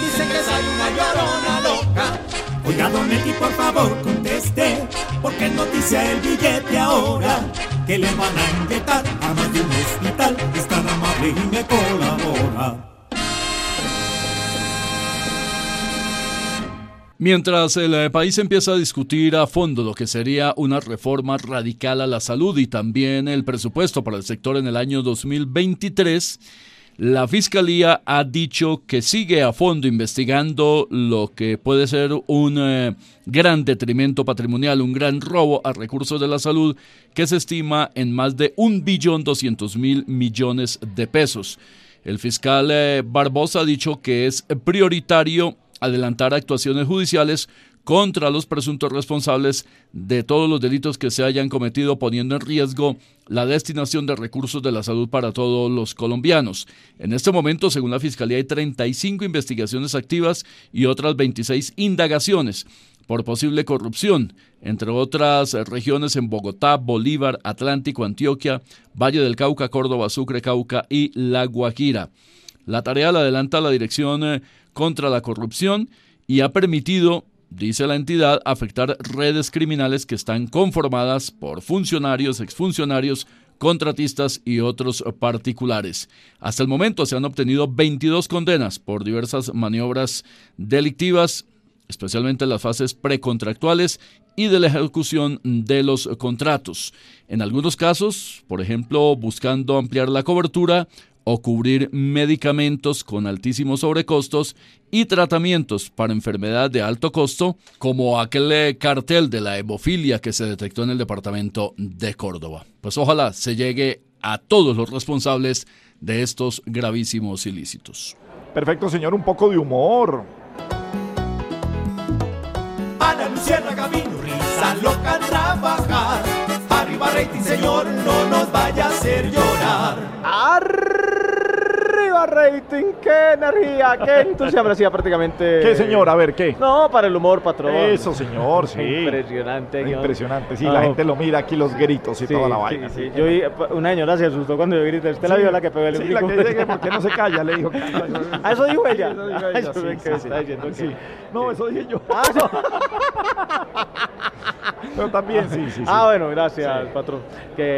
dicen que sale una llorona loca. Oiga, don Eli, por favor, conteste, porque noticia el billete ahora, que le van a inyectar a más de un hospital, es tan amable y me colabora. Mientras el eh, país empieza a discutir a fondo lo que sería una reforma radical a la salud y también el presupuesto para el sector en el año 2023, la Fiscalía ha dicho que sigue a fondo investigando lo que puede ser un eh, gran detrimento patrimonial, un gran robo a recursos de la salud que se estima en más de un billón doscientos mil millones de pesos. El fiscal eh, Barbosa ha dicho que es prioritario adelantar actuaciones judiciales contra los presuntos responsables de todos los delitos que se hayan cometido poniendo en riesgo la destinación de recursos de la salud para todos los colombianos. En este momento, según la Fiscalía, hay 35 investigaciones activas y otras 26 indagaciones por posible corrupción, entre otras regiones en Bogotá, Bolívar, Atlántico, Antioquia, Valle del Cauca, Córdoba, Sucre, Cauca y La Guajira. La tarea la adelanta la Dirección eh, contra la Corrupción y ha permitido, dice la entidad, afectar redes criminales que están conformadas por funcionarios, exfuncionarios, contratistas y otros particulares. Hasta el momento se han obtenido 22 condenas por diversas maniobras delictivas, especialmente en las fases precontractuales y de la ejecución de los contratos. En algunos casos, por ejemplo, buscando ampliar la cobertura o cubrir medicamentos con altísimos sobrecostos y tratamientos para enfermedad de alto costo, como aquel cartel de la hemofilia que se detectó en el departamento de Córdoba. Pues ojalá se llegue a todos los responsables de estos gravísimos ilícitos. Perfecto, señor, un poco de humor. Ana Luciérnaga vino, risa loca trabajar. Arriba rating, señor, no nos vaya rating, qué energía, qué entusiasmo. Hacía prácticamente. ¿Qué, señor? A ver, ¿qué? No, para el humor, patrón. Eso, señor, sí. Impresionante. ¿no? Impresionante, sí, No. la gente lo mira aquí, los gritos y Sí, toda la sí, vaina. sí. Yo vi, una señora se asustó cuando yo grité. ¿Usted la Sí. vio la que pegó el Sí, la que que ¿por qué no se calla? Le dijo. Ah, eso dijo ella. Eso dijo Ah, ella, yo sí, sé que sí, está sí. diciendo que- Sí. No, eso dije yo. Ah, no. Pero también, sí, sí, sí. Ah, bueno, gracias, patrón. Que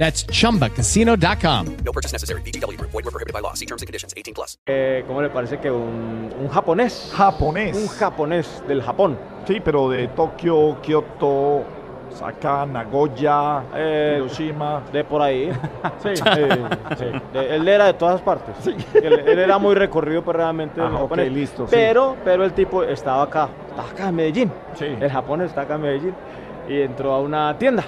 That's chumbacasino.com. No purchase necessary. VGW Group. Void were prohibited by law. See terms and conditions. 18 plus. Eh, ¿Cómo le parece que un, un japonés? Japonés. Un japonés del Japón. Sí, pero de Tokio, Kioto, Osaka, Nagoya, Hiroshima. De por ahí. Sí, sí, sí. De- él era de todas partes. Él, él era muy recorrido, pues realmente. el Ah, ok, japonés. listo, sí. Pero, pero el tipo estaba acá. Estaba acá en Medellín. El japonés está acá en Medellín. Y entró a una tienda.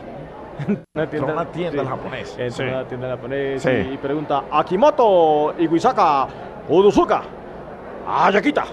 Una Entró a una tienda japonés. Entró Sí. a una tienda japonés Sí. y, y pregunta: Akimoto, Iwizaka, Udusuka, Ayakita.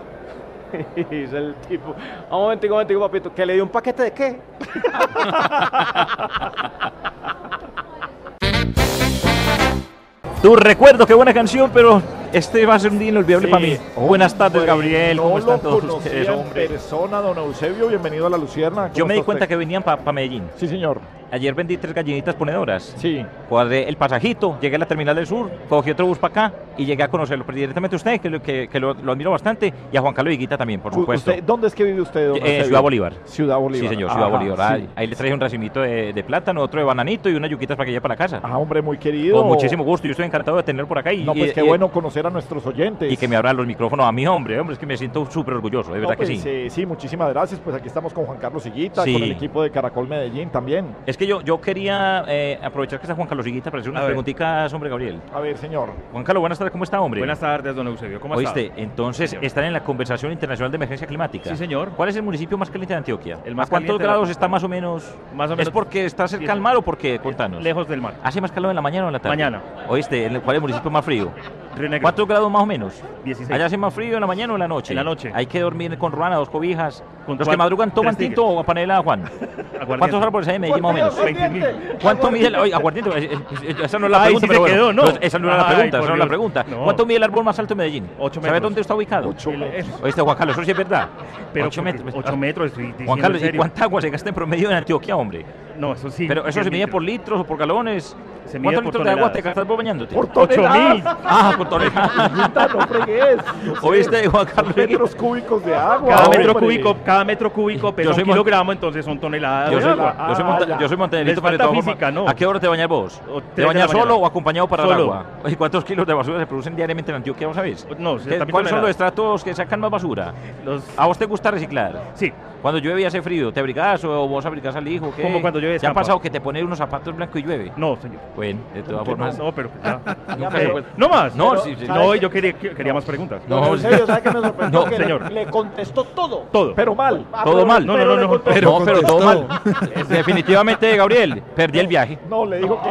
Y dice el tipo: Un momentico, un momentico, papito, que le dio un paquete de qué? Tu recuerdo, qué buena canción, pero este va a ser un día inolvidable Sí. para mí. Buenas tardes, Gabriel. no ¿Cómo lo están todos ustedes, hombre? persona, don Eusebio, bienvenido a La Lucierna. Yo me di ¿Cómo cuenta que venían para Medellín. Sí, señor. Ayer vendí tres gallinitas ponedoras. Sí. Guardé el pasajito, llegué a la terminal del sur, cogí otro bus para acá y llegué a conocerlo pero directamente a usted, que, lo, que, que lo, lo admiro bastante, y a Juan Carlos Higuita también, por supuesto. usted- ¿Dónde es que vive usted, don Eh? Ciudad Bolívar. Ciudad Bolívar. Sí, señor, Ciudad Ajá, Bolívar. sí. Ahí, ahí le traje un racimito de, de plátano, otro de bananito y unas yuquitas para que lleve para la casa. Ah, hombre, muy querido. Con muchísimo gusto, yo estoy encantado de tenerlo por acá. Y, No, pues qué y- bueno conocer a nuestros oyentes. Y que me abran los micrófonos a mí, hombre, hombre, es que me siento súper orgulloso, de No, verdad que pues, sí. eh, sí, muchísimas gracias. Pues aquí estamos con Juan Carlos Higuita, Sí. con el equipo de Caracol Medellín también. Es que yo, yo quería eh, aprovechar que está Juan Carlos Higuita para hacer unas preguntitas, hombre, Gabriel. A ver, señor. Juan Carlos, buenas tardes, ¿cómo está, hombre? Buenas tardes, don Eusebio. ¿Cómo está? Oíste, entonces están en la conversación internacional de emergencia climática. Sí, señor. ¿Cuál es el municipio más caliente de Antioquia? El más ¿A cuántos caliente de la- grados está más o menos? Más o menos ¿Es porque está cerca al mar o porque? Contanos. Lejos del mar. ¿Hace más calor en la mañana o en la tarde? Mañana. ¿Oíste? ¿En el- ¿Cuál es el municipio más frío? Río Negro. ¿Cuántos grados más o menos? 16. ¿Allá hace más frío en la mañana o en la noche? En la noche. Hay que dormir con ruana, dos cobijas. Con Los que madrugan toman tinto o panela, Juan. ¿Cuántos árboles hay en Medellín más o menos? 20.000. ¿Cuánto mide el oye, aguardiente? eh, eh, Esa no es la pregunta, pero quedó, ¿no? Pues Esa no era la pregunta, esa no es la pregunta. ¿Cuánto mide el árbol más alto de Medellín? Ocho ¿Sabe metros. dónde está ubicado? Ocho metros. Oíste, Juan Carlos, eso sí es verdad. Pero Ocho porque- metros. ocho metros, estoy diciendo Juan Carlos, ¿y cuánta agua se gasta en promedio en Antioquia, hombre? No, eso sí. Pero eso se 10 mide por litros o por galones. Se mide ¿Cuántos por litros de agua te toneladas. gastas vos bañándote? Por Ocho toneladas. mil. Ah, por toneladas. no fregues. ¿Oíste, Juan Carlos? Metros cúbicos de agua. Cada metro cúbico, cada metro cúbico pesa un kilogramo, entonces son toneladas. Yo de soy, agua. yo soy, monta- yo soy montañerito, todas formas, física, ¿no? ¿A qué hora te bañas vos? ¿Te bañas solo o acompañado para el agua? ¿Y cuántos kilos de basura se producen diariamente en Antioquia, vos sabés? No, sí, ¿Qué- también ¿Cuáles son los estratos que sacan más basura? Los- ¿A vos te gusta reciclar? Sí. Cuando llueve y hace frío, ¿te abrigás o vos abrigás al hijo? ¿qué? Como cuando llueve, ¿Ya ha pasado que te pones unos zapatos blancos y llueve? No, señor. Bueno, de todas formas. No, no, pero ya. Nunca Pero- se puede- no más. No, Pero- sí, sí. No, yo quería, quería más preguntas. No, Don Eusebio, ¿sabe qué me sorprendió? No, que señor. Le, contestó todo. Todo. Pero mal. Todo pero- mal. No, pero no, no, no, no, pero todo mal. Definitivamente, Gabriel, perdí el viaje. No, le digo que.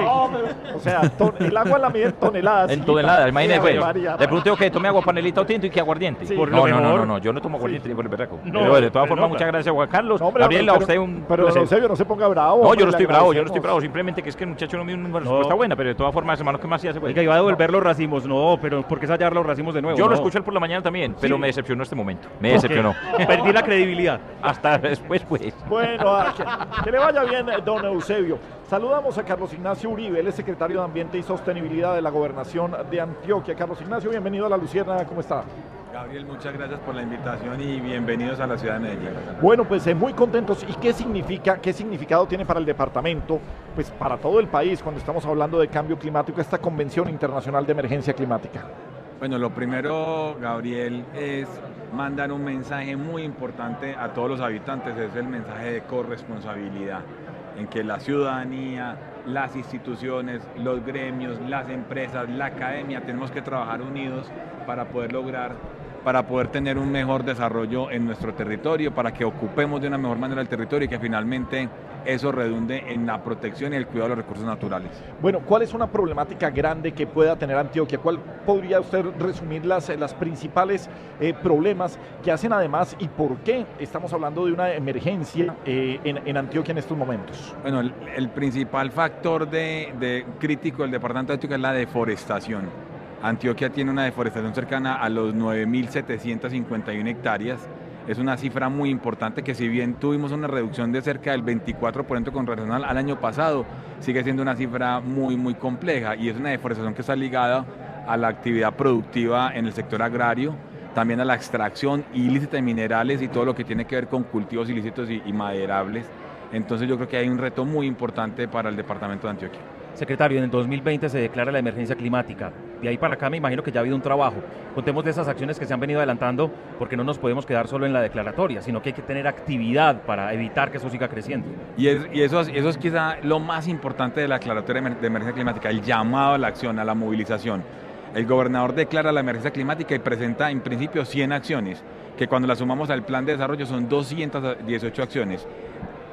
O sea, ton- el agua la mide en toneladas. En toneladas, imagínate. Ave pues. María. Le pregunté que tome agua panelita o tinto y que aguardiente. Sí. Por no, lo no, no, mejor. no, no, yo no tomo aguardiente ni por el berraco. No, pero de todas formas, muchas gracias, Juan Carlos. Gabriel, a pero- usted un Pero, placer. Eusebio, no se ponga bravo. No, hombre, yo no le estoy bravo, yo no estoy agradecemos. bravo, simplemente que es que el muchacho no me dio una respuesta buena, pero de todas formas, hermano, ¿qué más se hace? Oiga, iba a devolver los racimos. No, pero ¿por qué hallar los racimos de nuevo? Yo lo No. escuché por la mañana también, pero Sí. me decepcionó este momento. Me decepcionó. Perdí la credibilidad. Hasta después, pues. Bueno, ah, que, que le vaya bien, eh, don Eusebio. Saludamos a Carlos Ignacio Uribe, él es secretario de Ambiente y Sostenibilidad de la Gobernación de Antioquia. Carlos Ignacio, bienvenido a La Lucierna, ¿cómo está? Gabriel, muchas gracias por la invitación y bienvenidos a la ciudad de Medellín. Bueno, pues eh, muy contentos. ¿Y qué significa, qué significado tiene para el departamento, pues para todo el país, cuando estamos hablando de cambio climático, esta Convención Internacional de Emergencia Climática? Bueno, lo primero, Gabriel, es mandar un mensaje muy importante a todos los habitantes, es el mensaje de corresponsabilidad, en que la ciudadanía, las instituciones, los gremios, las empresas, la academia, tenemos que trabajar unidos para poder lograr para poder tener un mejor desarrollo en nuestro territorio, para que ocupemos de una mejor manera el territorio y que finalmente eso redunde en la protección y el cuidado de los recursos naturales. Bueno, ¿cuál es una problemática grande que pueda tener Antioquia? ¿Cuál podría usted resumir las, las principales eh, problemas que hacen además y por qué estamos hablando de una emergencia eh, en, en Antioquia en estos momentos? Bueno, el, el principal factor de, de crítico del departamento de Antioquia es la deforestación. Antioquia tiene una deforestación cercana a los 9.751 hectáreas. Es una cifra muy importante que si bien tuvimos una reducción de cerca del 24% con relación al, año pasado, sigue siendo una cifra muy, muy compleja y es una deforestación que está ligada a la actividad productiva en el sector agrario, también a la extracción ilícita de minerales y todo lo que tiene que ver con cultivos ilícitos y, y maderables. Entonces yo creo que hay un reto muy importante para el departamento de Antioquia. Secretario, en el 2020 se declara la emergencia climática. De ahí para acá me imagino que ya ha habido un trabajo. Contemos de esas acciones que se han venido adelantando porque no nos podemos quedar solo en la declaratoria, sino que hay que tener actividad para evitar que eso siga creciendo. Y, es- y eso, es- eso es quizá lo más importante de la declaratoria de emergencia climática, el llamado a la acción, a la movilización. El gobernador declara la emergencia climática y presenta en principio 100 acciones, que cuando las sumamos al plan de desarrollo son 218 acciones.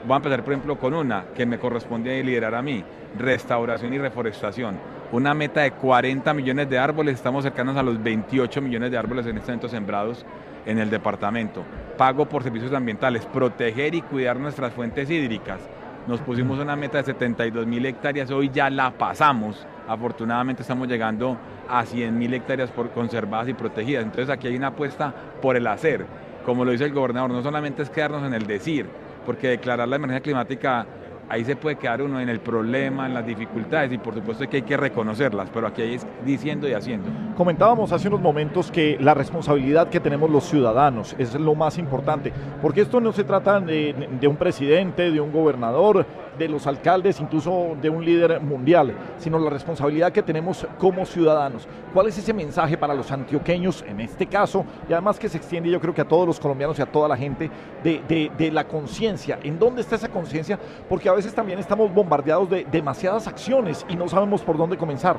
Voy a empezar, por ejemplo, con una que me corresponde liderar a mí, restauración y reforestación. Una meta de 40 millones de árboles, estamos cercanos a los 28 millones de árboles en este momento sembrados en el departamento. Pago por servicios ambientales, proteger y cuidar nuestras fuentes hídricas. Nos pusimos una meta de 72 mil hectáreas, hoy ya la pasamos. Afortunadamente estamos llegando a 100 mil hectáreas conservadas y protegidas. Entonces aquí hay una apuesta por el hacer. Como lo dice el gobernador, no solamente es quedarnos en el decir, porque declarar la emergencia climática, ahí se puede quedar uno en el problema, en las dificultades y por supuesto que hay que reconocerlas, pero aquí es diciendo y haciendo. Comentábamos hace unos momentos que la responsabilidad que tenemos los ciudadanos es lo más importante, porque esto no se trata de, de un presidente, de un gobernador, de los alcaldes, incluso de un líder mundial, sino la responsabilidad que tenemos como ciudadanos. ¿Cuál es ese mensaje para los antioqueños en este caso? Y además que se extiende yo creo que a todos los colombianos y a toda la gente de, de- la conciencia. ¿En dónde está esa conciencia? Porque a veces también estamos bombardeados de demasiadas acciones y no sabemos por dónde comenzar.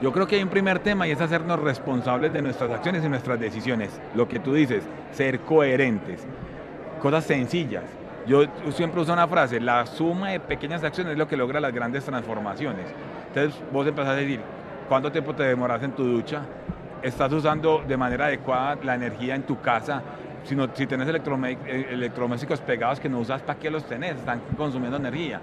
Yo creo que hay un primer tema y es hacernos responsables de nuestras acciones y nuestras decisiones. Lo que tú dices, ser coherentes. Cosas sencillas. Yo siempre uso una frase, la suma de pequeñas acciones es lo que logra las grandes transformaciones. Entonces vos empezás a decir, ¿cuánto tiempo te demoras en tu ducha? ¿Estás usando de manera adecuada la energía en tu casa? Si, no, si tenés eh, electrodomésticos pegados que no usas, ¿para qué los tenés? Están consumiendo energía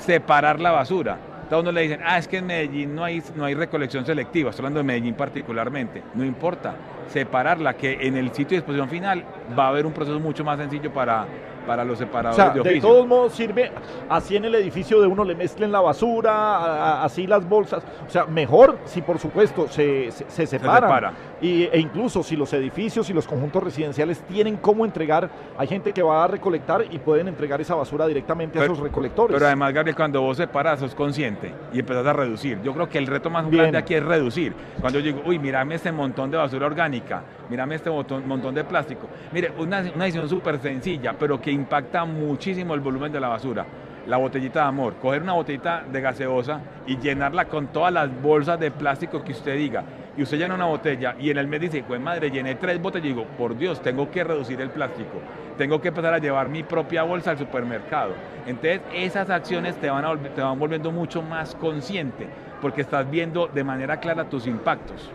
separar la basura. Todo uno le dicen, ah, es que en Medellín no hay, no hay recolección selectiva, estoy hablando de Medellín particularmente. No importa, separarla, que en el sitio de disposición final va a haber un proceso mucho más sencillo para, para los O separadores sea, de de oficio. todos modos sirve, así en el edificio de uno le mezclen la basura, a- a- así las bolsas. O sea, mejor si por supuesto se, se, se separan. separa. Y, e incluso si los edificios y los conjuntos residenciales tienen cómo entregar, hay gente que va a recolectar y pueden entregar esa basura directamente a esos recolectores. Pero además, Gabriel, cuando vos separas, sos consciente y empezás a reducir. Yo creo que el reto más grande aquí es reducir. Cuando yo digo, uy, mírame este montón de basura orgánica, mírame este montón, montón de plástico. Mire, una, una decisión súper sencilla, pero que impacta muchísimo el volumen de la basura. La botellita de amor, coger una botellita de gaseosa y llenarla con todas las bolsas de plástico que usted diga. Y usted llena una botella y en el mes dice, pues madre, llené tres botellas y digo, por Dios, tengo que reducir el plástico. Tengo que empezar a llevar mi propia bolsa al supermercado. Entonces, esas acciones te van, a te van volviendo mucho más consciente porque estás viendo de manera clara tus impactos.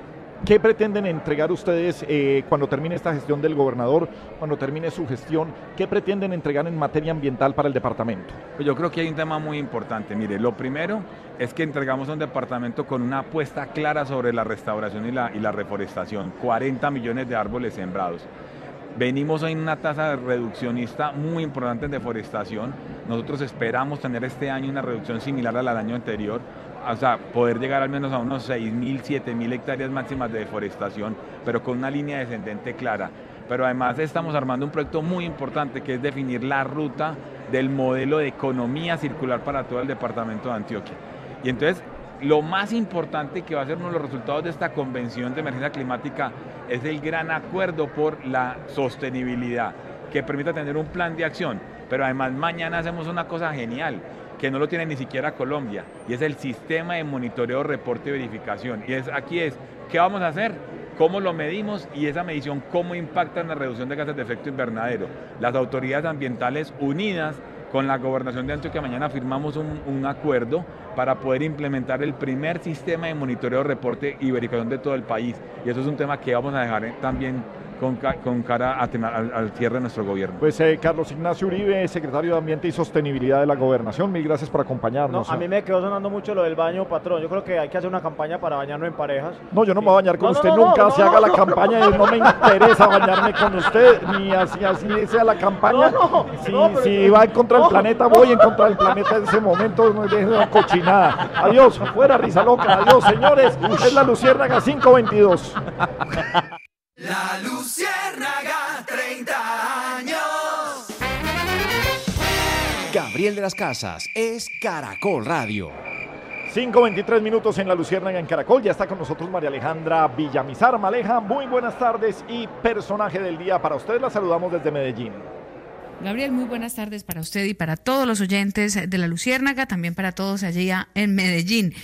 ¿Qué pretenden entregar ustedes eh, cuando termine esta gestión del gobernador, cuando termine su gestión? ¿Qué pretenden entregar en materia ambiental para el departamento? Pues yo creo que hay un tema muy importante. Mire, lo primero es que entregamos un departamento con una apuesta clara sobre la restauración y la, y la reforestación. 40 millones de árboles sembrados. Venimos en una tasa reduccionista muy importante en deforestación. Nosotros esperamos tener este año una reducción similar a la del año anterior. O sea, poder llegar al menos a unos 6.000, 7.000 hectáreas máximas de deforestación, pero con una línea descendente clara. Pero además estamos armando un proyecto muy importante que es definir la ruta del modelo de economía circular para todo el departamento de Antioquia. Y entonces, lo más importante que va a ser uno de los resultados de esta convención de emergencia climática es el gran acuerdo por la sostenibilidad, que permita tener un plan de acción. Pero además mañana hacemos una cosa genial, que no lo tiene ni siquiera Colombia, y es el sistema de monitoreo, reporte y verificación. Y es, aquí es, ¿qué vamos a hacer? ¿Cómo lo medimos? Y esa medición, ¿cómo impacta en la reducción de gases de efecto invernadero? Las autoridades ambientales unidas con la gobernación de Antioquia mañana firmamos un, un acuerdo para poder implementar el primer sistema de monitoreo, reporte y verificación de todo el país. Y eso es un tema que vamos a dejar eh, también con, ca- con cara a tema- al, al cierre de nuestro gobierno. Pues eh, Carlos Ignacio Uribe, secretario de Ambiente y Sostenibilidad de la Gobernación, mil gracias por No, acompañarnos. a mí me quedó sonando mucho lo del baño, patrón. Yo creo que hay que hacer una campaña para bañarnos en parejas. No, yo no me voy a bañar con No, usted no, nunca, no, si no, haga no. la campaña, y no me interesa bañarme con usted, ni así, así sea la campaña. No, no, si, va en contra del no, planeta, voy en contra del planeta en ese momento, no deje la cochinada. Adiós, fuera risa loca, adiós señores, es la Luciérnaga 522. La Luciérnaga, 30 años. Gabriel de las Casas es Caracol Radio. 5.23 minutos en la Luciérnaga en Caracol. Ya está con nosotros María Alejandra Villamizar. Maleja, muy buenas tardes y personaje del día para usted. La saludamos desde Medellín. Gabriel, muy buenas tardes para usted y para todos los oyentes de la Luciérnaga, también para todos allá en Medellín.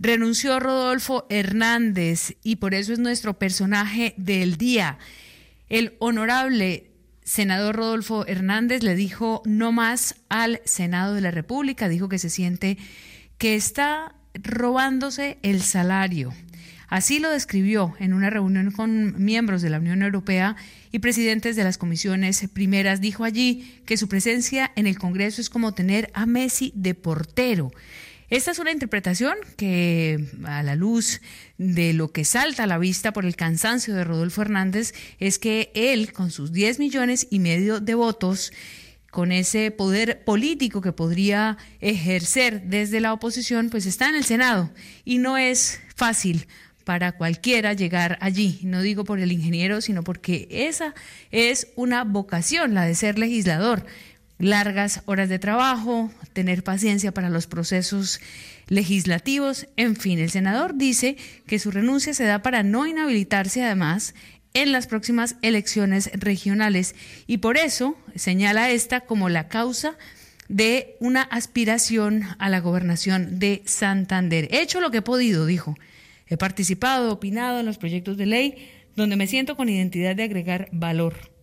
Renunció Rodolfo Hernández y por eso es nuestro personaje del día. El honorable senador Rodolfo Hernández le dijo no más al Senado de la República, dijo que se siente que está robándose el salario. Así lo describió en una reunión con miembros de la Unión Europea y presidentes de las comisiones primeras. Dijo allí que su presencia en el Congreso es como tener a Messi de portero. Esta es una interpretación que, a la luz de lo que salta a la vista por el cansancio de Rodolfo Hernández, es que él, con sus 10 millones y medio de votos, con ese poder político que podría ejercer desde la oposición, pues está en el Senado y no es fácil para cualquiera llegar allí. No digo por el ingeniero, sino porque esa es una vocación, la de ser legislador. Largas horas de trabajo, tener paciencia para los procesos legislativos, en fin, el senador dice que su renuncia se da para no inhabilitarse además en las próximas elecciones regionales y por eso señala esta como la causa de una aspiración a la gobernación de Santander. He hecho lo que he podido, dijo. He participado, opinado en los proyectos de ley donde me siento con identidad de agregar valor.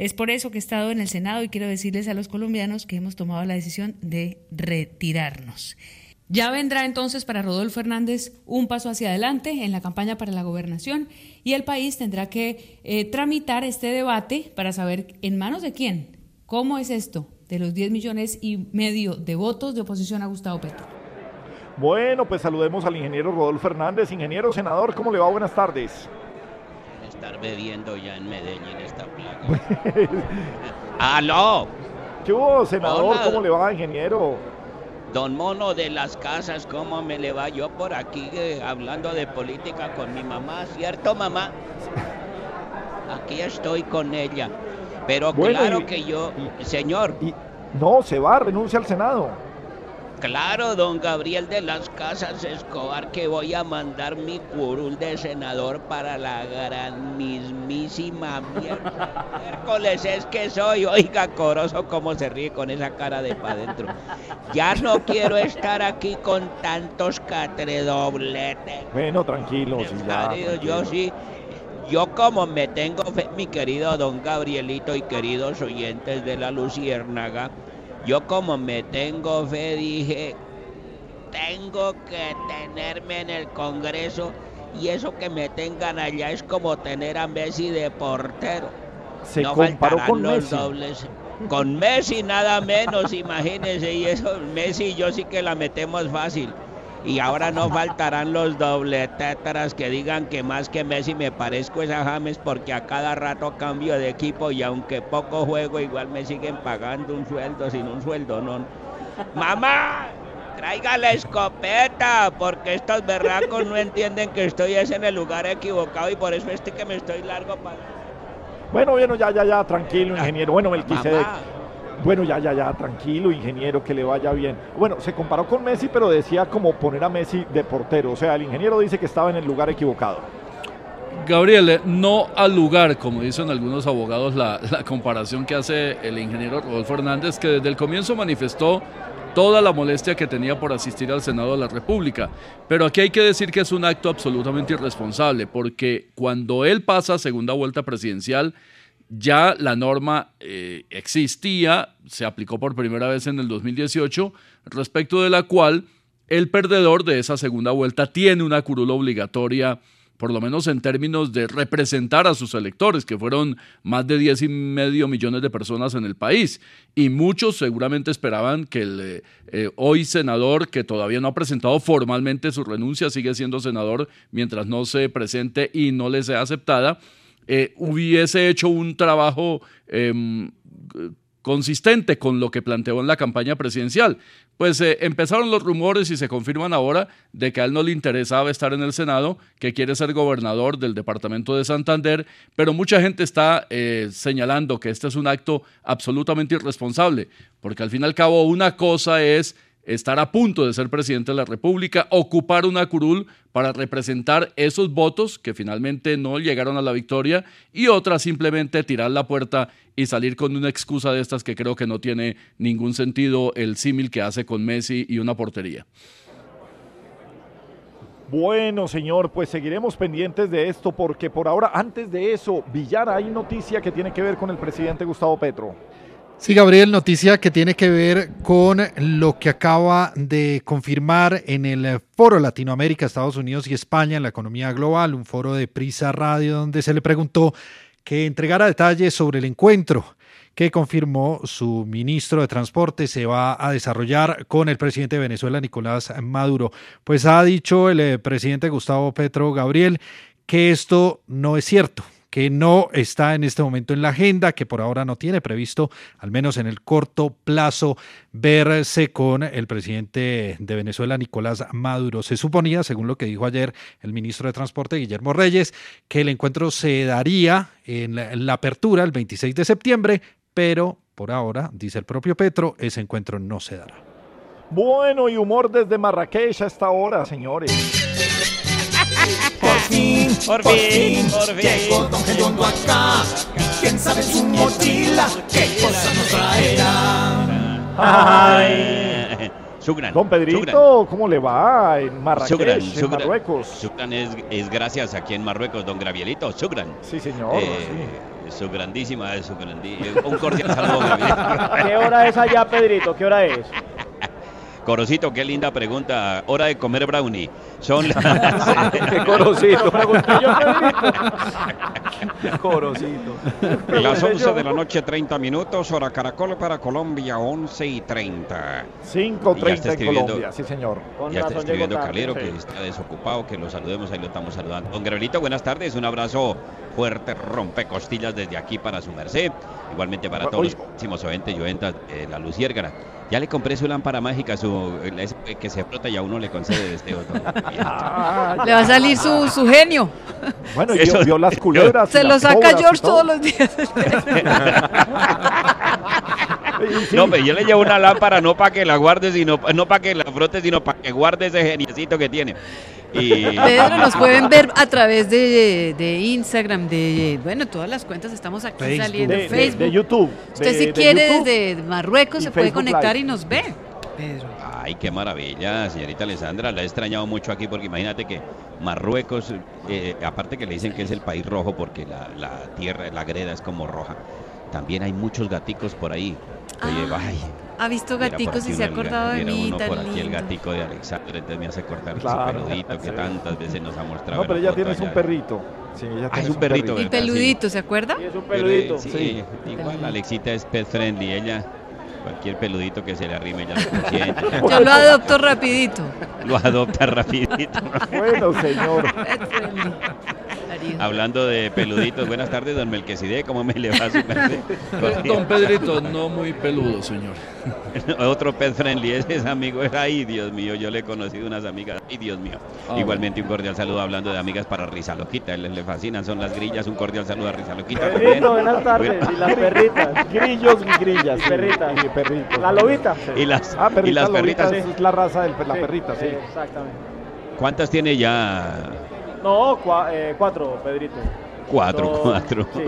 Es por eso que he estado en el Senado y quiero decirles a los colombianos que hemos tomado la decisión de retirarnos. Ya vendrá entonces para Rodolfo Hernández un paso hacia adelante en la campaña para la gobernación y el país tendrá que eh, tramitar este debate para saber en manos de quién, cómo es esto de los 10 millones y medio de votos de oposición a Gustavo Petro. Bueno, pues saludemos al ingeniero Rodolfo Hernández. Ingeniero, senador, ¿cómo le va? Buenas tardes. Estar bebiendo ya en Medellín esta plaga. ¡Aló! ¿Qué hubo, senador? Hola. ¿Cómo le va, ingeniero? Don Mono de las Casas, ¿cómo me le va yo por aquí eh, hablando de política con mi mamá? ¿Cierto, mamá? Aquí estoy con ella. Pero Bueno, claro y- que yo, señor, No, se va, renuncia al Senado. Claro, don Gabriel de las Casas Escobar, que voy a mandar mi curul de senador para la gran mismísima miércoles. Es que soy, oiga, coroso, cómo se ríe con esa cara de pa' dentro. Ya no quiero estar aquí con tantos catredobletes. Bueno, tranquilo, sí, ya. Querido, yo tranquilo. sí, yo como me tengo fe, mi querido don Gabrielito y queridos oyentes de la Luciérnaga, yo como me tengo fe dije, tengo que tenerme en el Congreso y eso que me tengan allá es como tener a Messi de portero. Se no comparó faltarán con los Messi. dobles. Con Messi nada menos, imagínense, y eso, Messi y yo sí que la metemos fácil. Y ahora no faltarán los dobletetras que digan que más que Messi me parezco es a James porque a cada rato cambio de equipo y aunque poco juego igual me siguen pagando un sueldo sin un sueldo, no. ¡Mamá! Traiga la escopeta porque estos berracos no entienden que estoy es en el lugar equivocado y por eso este que me estoy largo para... Bueno, bueno, ya, ya, ya, tranquilo, ingeniero. Bueno, Melquisedec. Mamá. Bueno, ya, ya, ya, tranquilo, ingeniero, que le vaya bien. Bueno, se comparó con Messi, pero decía como poner a Messi de portero. O sea, el ingeniero dice que estaba en el lugar equivocado. Gabriel, eh, no al lugar, como dicen algunos abogados, la, comparación que hace el ingeniero Rodolfo Hernández, que desde el comienzo manifestó toda la molestia que tenía por asistir al Senado de la República. Pero aquí hay que decir que es un acto absolutamente irresponsable, porque cuando él pasa a segunda vuelta presidencial, ya la norma eh, existía, se aplicó por primera vez en el 2018, respecto de la cual el perdedor de esa segunda vuelta tiene una curula obligatoria, por lo menos en términos de representar a sus electores, que fueron más de 10 y medio millones de personas en el país. Y muchos seguramente esperaban que el eh, hoy senador, que todavía no ha presentado formalmente su renuncia, sigue siendo senador mientras no se presente y no le sea aceptada, eh, hubiese hecho un trabajo em, consistente con lo que planteó en la campaña presidencial. Pues eh, empezaron los rumores y se confirman ahora de que a él no le interesaba estar en el Senado, que quiere ser gobernador del departamento de Santander, pero mucha gente está eh, señalando que este es un acto absolutamente irresponsable, porque al fin y al cabo una cosa es estar a punto de ser presidente de la República, ocupar una curul para representar esos votos que finalmente no llegaron a la victoria y otra simplemente tirar la puerta y salir con una excusa de estas que creo que no tiene ningún sentido el símil que hace con Messi y una portería. Bueno, señor, pues seguiremos pendientes de esto porque por ahora, antes de eso, Villar, hay noticia que tiene que ver con el presidente Gustavo Petro. Sí, Gabriel, noticia que tiene que ver con lo que acaba de confirmar en el Foro Latinoamérica, Estados Unidos y España en la economía global, un foro de Prisa Radio donde se le preguntó que entregara detalles sobre el encuentro que confirmó su ministro de Transporte se va a desarrollar con el presidente de Venezuela, Nicolás Maduro. Pues ha dicho el eh, presidente Gustavo Petro Gabriel que esto no es cierto, que no está en este momento en la agenda, que por ahora no tiene previsto, al menos en el corto plazo, verse con el presidente de Venezuela, Nicolás Maduro. Se suponía, según lo que dijo ayer el ministro de Transporte, Guillermo Reyes, que el encuentro se daría en la, apertura el 26 de septiembre, pero por ahora, dice el propio Petro, ese encuentro no se dará. Bueno, y humor desde Marrakech a esta hora, señores. Por fin, Por por fin, fin, por fin. llegó Don acá. Y quién sabe su mochila qué cosas nos traerá. Ay. Sugran. Don Pedrito, ¿cómo le va en Marrakech, en. Marruecos? Sugran es, es gracias aquí en Marruecos, don Gravielito. Sugran. Sí, señor. Eh, Su grandísima, su grandí- Un cordial saludo. ¿Qué hora es allá, Pedrito? ¿Qué hora es? Corocito, qué linda pregunta. Hora de comer brownie. Son las. Qué corocito. Corocito. Las 11 de la noche, 30 minutos. Hora Caracol para Colombia, 11 y 30. 5.30 en Colombia, sí, señor. ya está escribiendo Calero que está desocupado, que lo saludemos, ahí lo estamos saludando. Don Gabrielito, buenas tardes, un abrazo fuerte, rompe costillas desde aquí para su merced, igualmente para todos los próximos oyentes y oyentas de la Luciérgara. Ya le compré su lámpara mágica, su que se frota y a uno le concede deseos. Gabrielito. Le va a salir su, su genio. Bueno, Eso- vio, vio las culebras. y Se lo saca George todo. todos los días. No, pero yo le llevo una lámpara no para que la guarde, sino no para que la frote, sino para que guarde ese geniecito que tiene. Y Pedro, nos pueden ver a través de, de Instagram, de, bueno, todas las cuentas estamos aquí Facebook. saliendo, De- Facebook. de YouTube, Usted de- si de quiere YouTube desde Marruecos se puede conectar Live. y nos ve. Pedro. Ay, qué maravilla, señorita Alessandra. La he extrañado mucho aquí porque imagínate que Marruecos, eh, aparte que le dicen que es el país rojo porque la, la tierra, la greda es como roja, también hay muchos gaticos por ahí. Oye, Ah, ay, Ha visto gaticos y se ha el- acordado de mí, uno tan por aquí el gatico de Alexandra, entonces me hace cortar Claro, su peludito que sí. tantas veces nos ha mostrado. No, pero la ella tiene allá. un perrito. Sí, ella Ah, tiene es un perrito, Y. Sí. peludito, ¿se acuerda? es un Pero, peludito. Sí, igual Alexita es pet friendly, ella cualquier peludito que se le arrime ya lo consiente. Yo lo adopto rapidito. Lo adopta rapidito. Bueno, señor. Hablando de peluditos, buenas tardes, don Melquisede, ¿cómo me le va su merced? Don Pedrito, no muy peludo, señor. Otro pet friendly, ese es amigo, ay Dios mío, yo le he conocido unas amigas, ay Dios mío. Ah, Igualmente un cordial saludo hablando de amigas para Risa Loquita, les le fascinan, son las grillas, un cordial saludo a Risa Loquita buenas tardes. Y las perritas. Grillos y grillas. Perritas. Y perritos. La lobita. Y las, Ah, perrita, y las lobita, perritas, es la raza de la Sí, perrita, sí. Exactamente. ¿cuántas tiene ya? No, cua- eh, cuatro, Pedrito. Cuatro, No, cuatro. sí.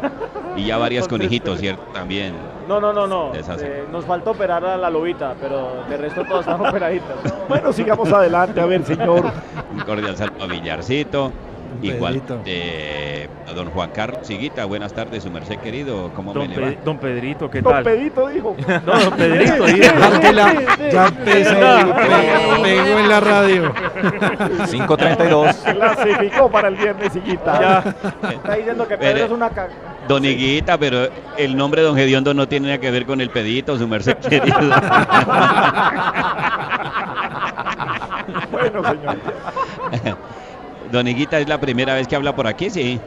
y ya varias con Entonces, hijitos, ¿cierto? También. No, no, no, no. Eh, nos faltó operar a la lobita, pero de resto todas están operaditas. Bueno, sigamos adelante, a ver, señor. Un cordial saludo a Villarcito. Igual Pedrito. eh, don Juan Carlos Siguita, buenas tardes, su merced querido, ¿cómo Don, me Pe- le va? don Pedrito, ¿qué Don tal? Pedito dijo. No, don Pedrito. Sí. ya empezó, pe- pegó en la radio. 532. Clasificó para el viernes, Higuita. Ya. Está diciendo que Pedro es una ca- Don Higuita, pero el nombre de don Gediondo no tiene nada que ver con el pedito, su merced querido. Bueno, señor. don Higuita es la primera vez que habla por aquí, sí.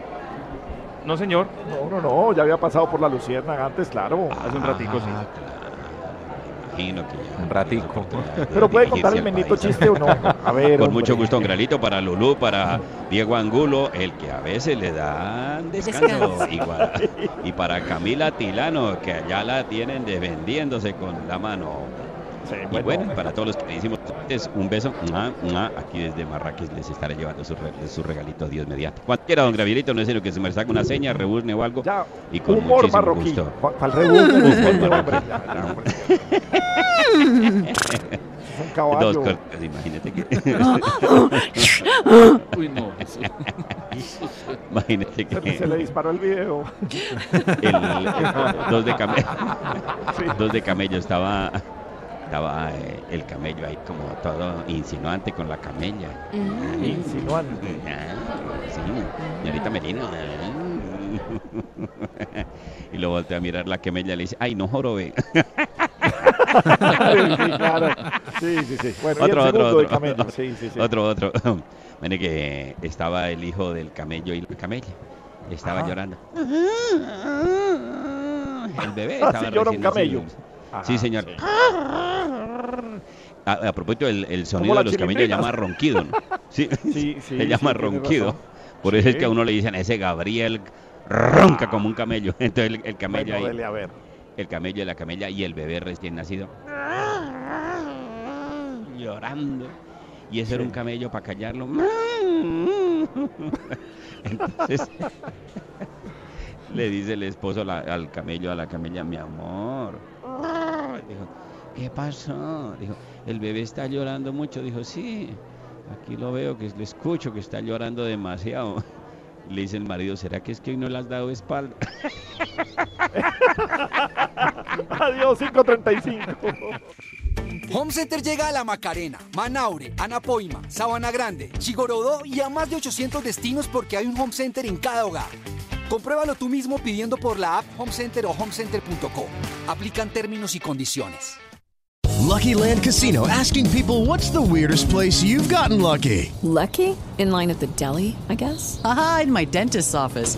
No, señor. No, no, no, ya había pasado por la Luciérnaga antes, claro. Hace un ratico, sí. Ah, Imagino que ya. Un ratico. Pero puede contar el bendito chiste o no. A ver, Con hombre. mucho gusto, don Gralito, para Lulú, para Diego Angulo, el que a veces le dan descanso. Descanso. Igual. Y para Camila Tilano, que allá la tienen defendiéndose con la mano. Sí, Y bueno, para todos los que le hicimos antes, un beso. Mua, mua. Aquí desde Marrakech les estaré llevando su, re- su regalito, Dios mediante. Cualquiera, don Gravielito, no es sino que se me saque una seña, rebuzne o algo. Ya, y con humor muchísimo marroquí. gusto. Pa'l rebuzne, Humor marroquí. ya, ya, hombre. Es un Dos cortes, imagínate que. Uy, no. imagínate Se, que. se le disparó el video. el, el- dos de camello dos de camello estaba estaba eh, el camello ahí como todo insinuante con la camella Insinuante. Ah, sí señorita Merino y lo volteé a mirar la camella y le dice ay no jorobe sí, claro. Sí, sí, sí. Bueno, otro, otro, otro. camello. Sí, sí, sí. Otro, otro. Mire que estaba el hijo del camello y la camella. Estaba Ajá. llorando. El bebé Ah, estaba sí, llora un camello. Ajá, Sí, señor. sí. A, a propósito, el, el sonido de los camellos llama ronquido, ¿no? Sí, Sí, sí, se llama ronquido. Por eso es que a uno le dicen, ese Gabriel ronca como un camello. Entonces el, el camello Bueno, ahí. dele a ver. el camello de la camella y el bebé recién nacido. Llorando. Y ese era un camello para callarlo. Entonces le dice el esposo la- al camello, a la camella, mi amor. Dijo, ¿qué pasó? Dijo, el bebé está llorando mucho. Dijo, sí, aquí lo veo, que lo escucho, que está llorando demasiado. Le dice el marido, ¿será que es que hoy no le has dado espalda? Adiós, 535. Home Center llega a La Macarena, Manaure, Anapoima, Sabana Grande, Chigorodó y a más de 800 destinos porque hay un Home Center en cada hogar. Compruébalo tú mismo pidiendo por la app Home Center o homecenter.co. Aplican términos y condiciones. Lucky Land Casino asking people what's the weirdest place you've gotten lucky? Lucky? In line at the deli, I guess? Aha, in my dentist's office.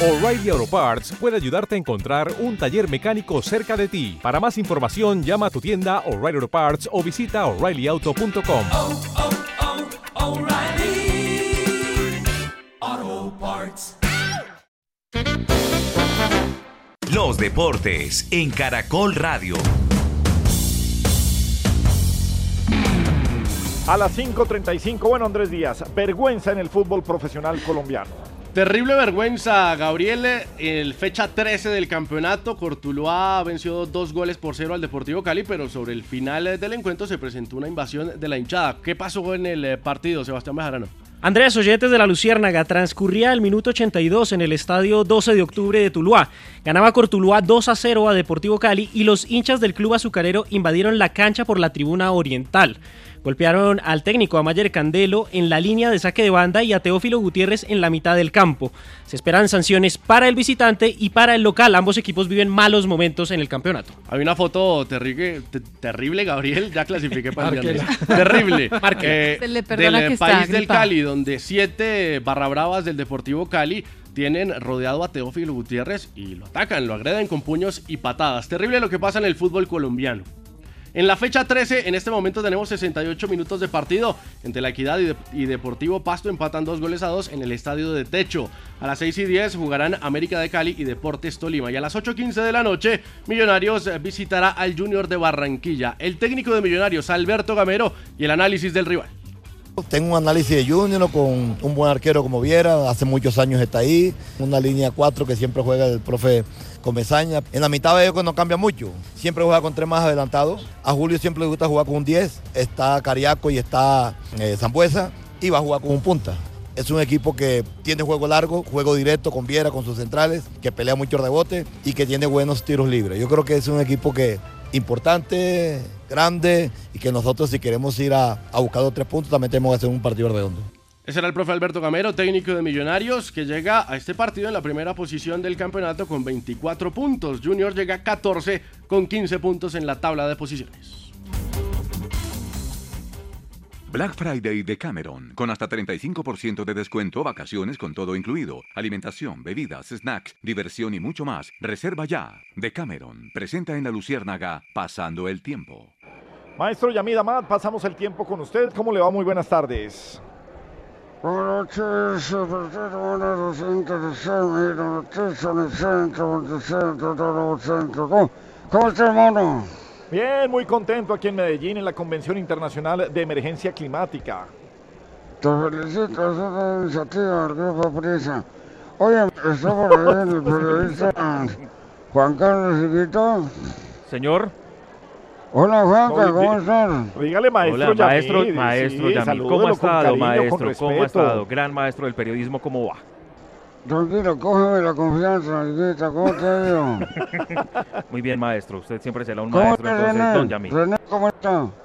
O'Reilly Auto Parts puede ayudarte a encontrar un taller mecánico cerca de ti. Para más información, llama a tu tienda O'Reilly Auto Parts o visita oreillyauto.com. O'Reilly Auto Parts. Los deportes en Caracol Radio. A las 5.35, bueno Andrés Díaz, vergüenza en el fútbol profesional colombiano. Terrible vergüenza, Gabriel. El fecha 13 del campeonato, Cortuluá venció dos goles por cero al Deportivo Cali, pero sobre el final del encuentro se presentó una invasión de la hinchada. ¿Qué pasó en el eh, partido, Sebastián Bejarano? Andrés Oyentes de la Luciérnaga transcurría el minuto 82 en el estadio 12 de octubre de Tuluá. Ganaba Cortuluá 2 a 0 a Deportivo Cali y los hinchas del club azucarero invadieron la cancha por la tribuna oriental. Golpearon al técnico a Mayer Candelo en la línea de saque de banda y a Teófilo Gutiérrez en la mitad del campo. Se esperan sanciones para el visitante y para el local. Ambos equipos viven malos momentos en el campeonato. Hay una foto terrible, te- terrible Gabriel, ya clasifiqué para el. Terrible. Eh, del que está país del. Cali, donde siete barra bravas del Deportivo Cali tienen rodeado a Teófilo Gutiérrez y lo atacan, lo agreden con puños y patadas. Terrible lo que pasa en el fútbol colombiano. En la fecha 13, en este momento tenemos 68 minutos de partido entre la Equidad y, De- y Deportivo Pasto empatan dos goles a dos en el estadio de Techo. A las 6 y 10 jugarán América de Cali y Deportes Tolima. Y a las 8.15 de la noche, Millonarios eh, visitará al Junior de Barranquilla. El técnico de Millonarios, Alberto Gamero, y el análisis del rival. Tengo un análisis de Junior con un buen arquero como Viera, hace muchos años está ahí, una línea 4 que siempre juega el profe Comesaña. En la mitad veo que no cambia mucho, siempre juega con tres más adelantados. A Julio siempre le gusta jugar con un 10, está Cariaco y está eh, y va a jugar con un punta. Es un equipo que tiene juego largo, juego directo con Viera, con sus centrales, que pelea mucho rebote y que tiene buenos tiros libres. Yo creo que es un equipo que importante, grande y que nosotros si queremos ir a, a buscar los tres puntos también tenemos que hacer un partido redondo. Ese era el profe Alberto Gamero, técnico de Millonarios, que llega a este partido en la primera posición del campeonato con 24 puntos. Junior llega a 14 con 15 puntos en la tabla de posiciones. Black Friday de Cameron, con hasta 35% de descuento, vacaciones con todo incluido, alimentación, bebidas, snacks, diversión y mucho más. Reserva ya. De Cameron, presenta en la Luciérnaga, pasando el tiempo. Maestro Yamid Amad, pasamos el tiempo con usted. ¿Cómo le va? Muy buenas tardes. Buenas noches. ¿Cómo, cómo está, hermano? Bien, muy contento aquí en Medellín en la Convención Internacional de Emergencia Climática. Te felicito, es una iniciativa del Grupo Prisa. Oye, está por ahí el periodista Juan Carlos Chiquito. Señor. Hola, Juanca, No, ¿cómo estás? Dígale, maestro Hola, maestro, Yamid, maestro sí, salúdelo ¿Cómo ha estado, cariño, maestro? ¿Cómo ha estado? Gran maestro del periodismo, ¿cómo va? Tranquilo, cógeme la confianza, Chiquita, ¿cómo te ido? Muy bien, maestro. Usted siempre será un ¿Cómo maestro, entonces, René? don Yamid. René, ¿cómo está?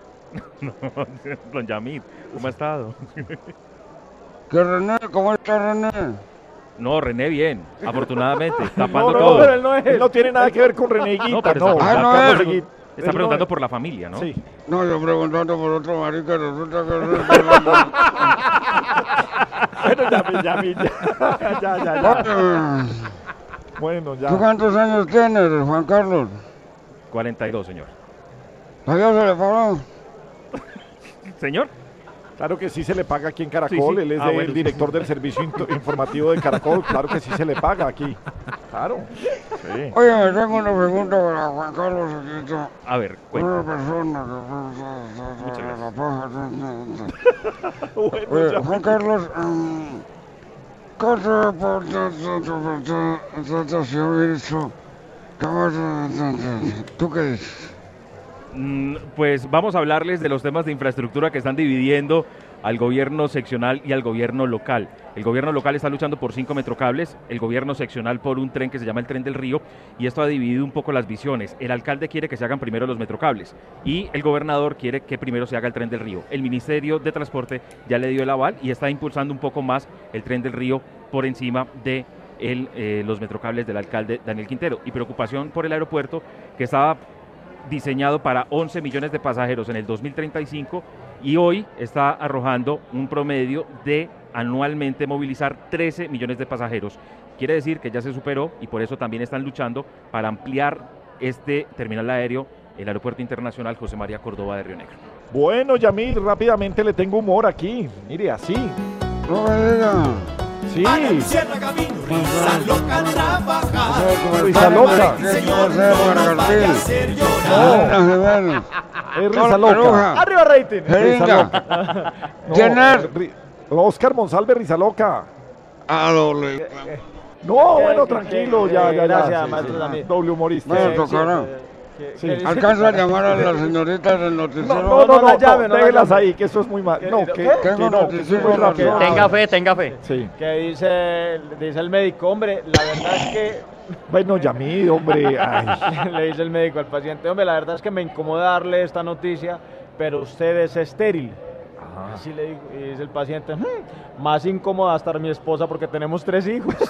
No, don Yamid, ¿cómo ha estado? ¿Qué René? ¿Cómo está René? No, René bien, afortunadamente, No, tapando no, todo. pero él no, es- él no tiene nada que ver con Reneguita, No, pero no. Ah, no es. Está él preguntando no por la familia, ¿no? Sí. No, yo preguntando por otro marica, resulta que... bueno, ya, ya, ya, ya, ya, ya. Bueno, ya. ¿Tú cuántos años tienes, Juan Carlos? 42, señor. ¿Todavía se le pagó? Señor. Claro que sí se le paga aquí en Caracol, Sí, sí. él es Ah, el bueno. director del servicio informativo de Caracol, claro que sí se le paga aquí. Claro. Sí. Oye, me tengo una pregunta para Juan Carlos. A ver, Una persona que... Oye, Juan Carlos, em, ¿qué te aporta hizo? ¿Tú qué dices? Mm, Pues vamos a hablarles de los temas de infraestructura que están dividiendo al gobierno seccional y al gobierno local. El gobierno local está luchando por cinco metrocables, el gobierno seccional por un tren que se llama el Tren del Río, y esto ha dividido un poco las visiones. El alcalde quiere que se hagan primero los metrocables y el gobernador quiere que primero se haga el Tren del Río. El Ministerio de Transporte ya le dio el aval y está impulsando un poco más el Tren del Río por encima de eh, los metrocables del alcalde Daniel Quintero. Y preocupación por el aeropuerto que estaba diseñado para 11 millones de pasajeros en el 2035 y hoy está arrojando un promedio de anualmente movilizar 13 millones de pasajeros. Quiere decir que ya se superó y por eso también están luchando para ampliar este terminal aéreo, el Aeropuerto Internacional José María Córdoba de Río Negro. Bueno, Yamil, rápidamente le tengo humor aquí. Mire, así. No. Sí. Cierra camino, risa loca trabajar. Risa loca. Señor, no nos vaya a hacer llorar. Es risa loca. Arriba rating. Jeringa. Ri- Oscar Monsalve, risa loca. Ah, doble. No, ¿Qué- bueno, tranquilo, ya, ya, ya. gracias, maestro. Doble humorista. Bueno, ¿Alcanza a llamar a la señorita del noticiero? No, no, no, no no, llame, no déjelas ahí, que eso es muy mal. No, que, ¿Qué? que Tengo que noticiero. Tenga fe, tenga fe. Sí. ¿Qué dice, dice el médico? Hombre, la verdad es que Bueno, Yamil, hombre. Ay. le dice el médico al paciente, hombre, la verdad es que me incomoda darle esta noticia, pero usted es estéril. Así le digo, y dice el paciente, "Hmm, más incómoda estar mi esposa porque tenemos tres hijos.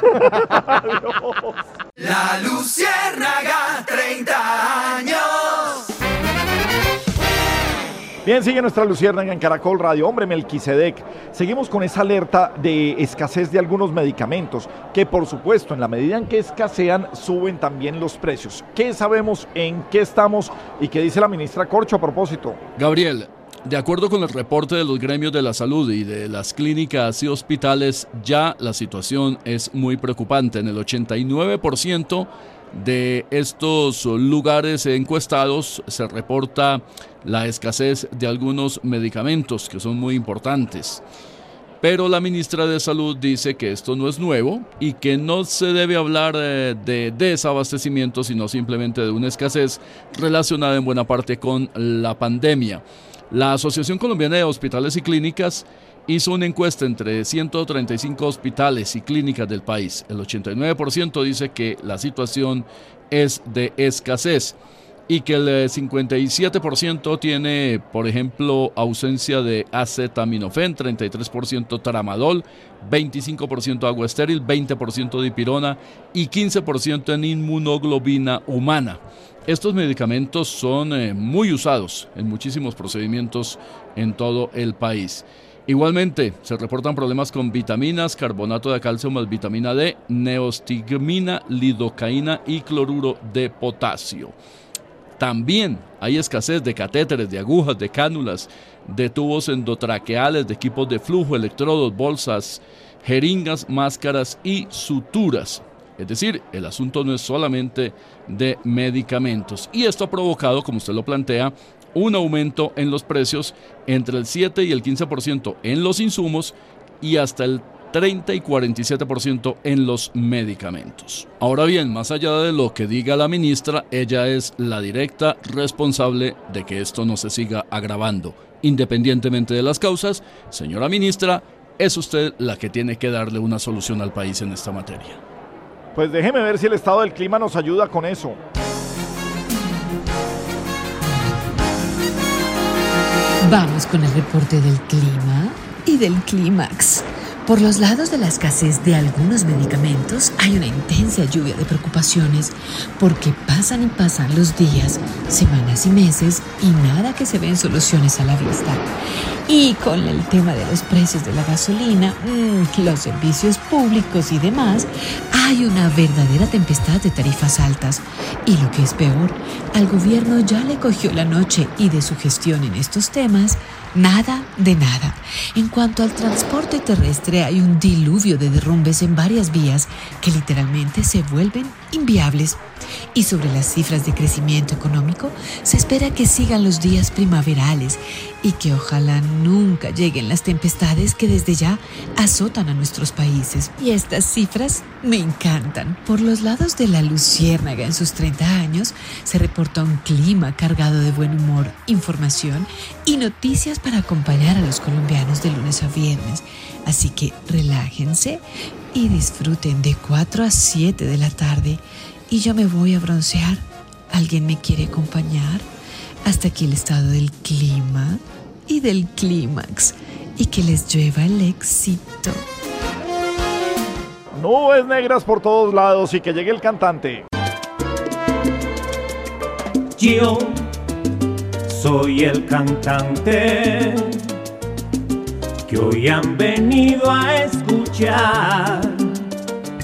La Luciérnaga, 30 años. Bien, sigue nuestra Luciérnaga en Caracol Radio. Hombre, Melquisedec. Seguimos con esa alerta de escasez de algunos medicamentos, que por supuesto, en la medida en que escasean, suben también los precios. ¿Qué sabemos, en qué estamos y qué dice la ministra Corcho a propósito? Gabriel, de acuerdo con el reporte de los gremios de la salud y de las clínicas y hospitales, ya la situación es muy preocupante. En el 89% de estos lugares encuestados se reporta la escasez de algunos medicamentos que son muy importantes. Pero la ministra de Salud dice que esto no es nuevo y que no se debe hablar eh, de desabastecimiento, sino simplemente de una escasez relacionada en buena parte con la pandemia. La Asociación Colombiana de Hospitales y Clínicas hizo una encuesta entre 135 hospitales y clínicas del país. El 89% dice que la situación es de escasez y que el eh, 57% tiene, por ejemplo, ausencia de acetaminofén, 33% tramadol, 25% agua estéril, 20% dipirona y 15% en inmunoglobina humana. Estos medicamentos son eh, muy usados en muchísimos procedimientos en todo el país. Igualmente, se reportan problemas con vitaminas, carbonato de calcio más vitamina D, neostigmina, lidocaína y cloruro de potasio. También hay escasez de catéteres, de agujas, de cánulas, de tubos endotraqueales, de equipos de flujo, electrodos, bolsas, jeringas, máscaras y suturas. Es decir, el asunto no es solamente de medicamentos. Y esto ha provocado, como usted lo plantea, un aumento en los precios entre el 7 y el 15% en los insumos y hasta el 30 y 47% en los medicamentos. Ahora bien, más allá de lo que diga la ministra, ella es la directa responsable de que esto no se siga agravando. Independientemente de las causas, señora ministra, es usted la que tiene que darle una solución al país en esta materia. Pues déjeme ver si el estado del clima nos ayuda con eso. Vamos con el reporte del clima y del clímax. Por los lados de la escasez de algunos medicamentos hay una intensa lluvia de preocupaciones porque pasan y pasan los días, semanas y meses y nada que se ven soluciones a la vista. Y con el tema de los precios de la gasolina, mm, los servicios públicos y demás, hay una verdadera tempestad de tarifas altas. Y lo que es peor, al gobierno ya le cogió la noche y de su gestión en estos temas, Nada de nada. En cuanto al transporte terrestre, hay un diluvio de derrumbes en varias vías que literalmente se vuelven inviables. Y sobre las cifras de crecimiento económico, se espera que sigan los días primaverales y que ojalá nunca lleguen las tempestades que desde ya azotan a nuestros países. Y estas cifras me encantan. Por los lados de la Luciérnaga en sus 30 años, se reporta un clima cargado de buen humor, información y noticias para acompañar a los colombianos de lunes a viernes. Así que relájense y disfruten de 4 a 7 de la tarde y yo me voy a broncear. ¿Alguien me quiere acompañar? Hasta aquí el estado del clima y del clímax y que les llueva el éxito. Nubes negras por todos lados y que llegue el cantante. Yo soy el cantante que hoy han venido a escuchar.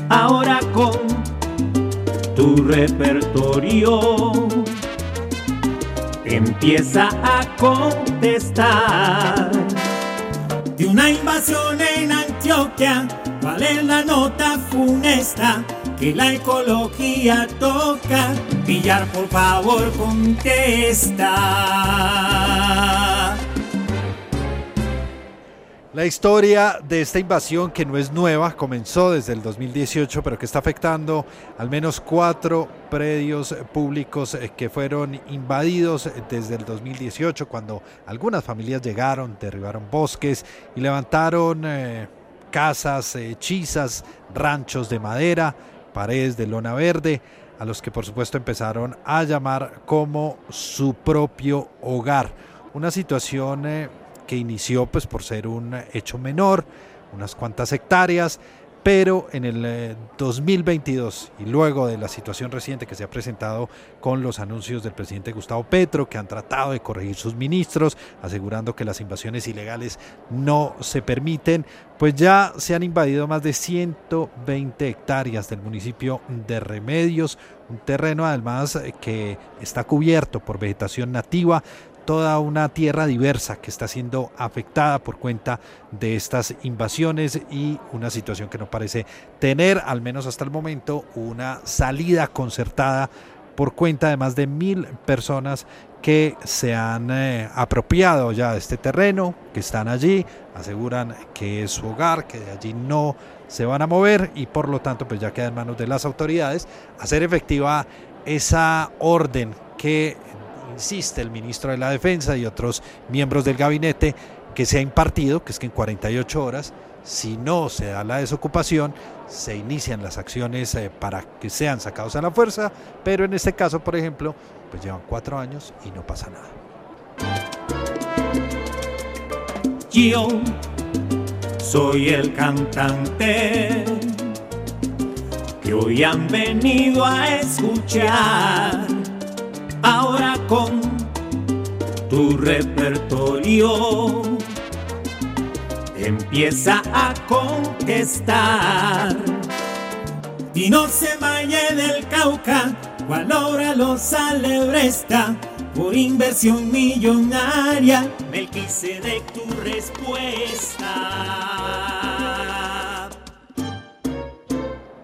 Ahora con tu repertorio empieza a contestar. De una invasión en Antioquia, ¿cuál es la nota funesta? que la ecología toca. Pillar, por favor, contesta. La historia de esta invasión, que no es nueva, comenzó desde el 2018, pero que está afectando al menos cuatro predios públicos eh, que fueron invadidos desde el 2018, cuando algunas familias llegaron, derribaron bosques y levantaron eh, casas, hechizas, ranchos de madera paredes de lona verde, a los que por supuesto empezaron a llamar como su propio hogar. Una situación eh, que inició pues por ser un hecho menor, unas cuantas hectáreas, pero en el 2022 eh, y luego de la situación reciente que se ha presentado con los anuncios del presidente Gustavo Petro, que han tratado de corregir sus ministros, asegurando que las invasiones ilegales no se permiten, pues ya se han invadido más de 120 hectáreas del municipio de Remedios, un terreno además eh, que está cubierto por vegetación nativa, toda una tierra diversa que está siendo afectada por cuenta de estas invasiones y una situación que no parece tener, al menos hasta el momento, una salida concertada por cuenta de más de mil personas que se han eh, apropiado ya de este terreno, que están allí, aseguran que es su hogar, que de allí no se van a mover y por lo tanto pues ya queda en manos de las autoridades hacer efectiva esa orden que insiste el ministro de la Defensa y otros miembros del gabinete que se ha impartido, que es que en 48 horas, si no se da la desocupación, se inician las acciones eh, para que sean sacados a la fuerza, pero en este caso, por ejemplo, pues llevan cuatro años y no pasa nada. Yo soy el cantante que hoy han venido a escuchar ahora con tu repertorio empieza a contestar. Y no se vaya del Cauca, cual obra lo esta por inversión millonaria. Me quise de tu respuesta.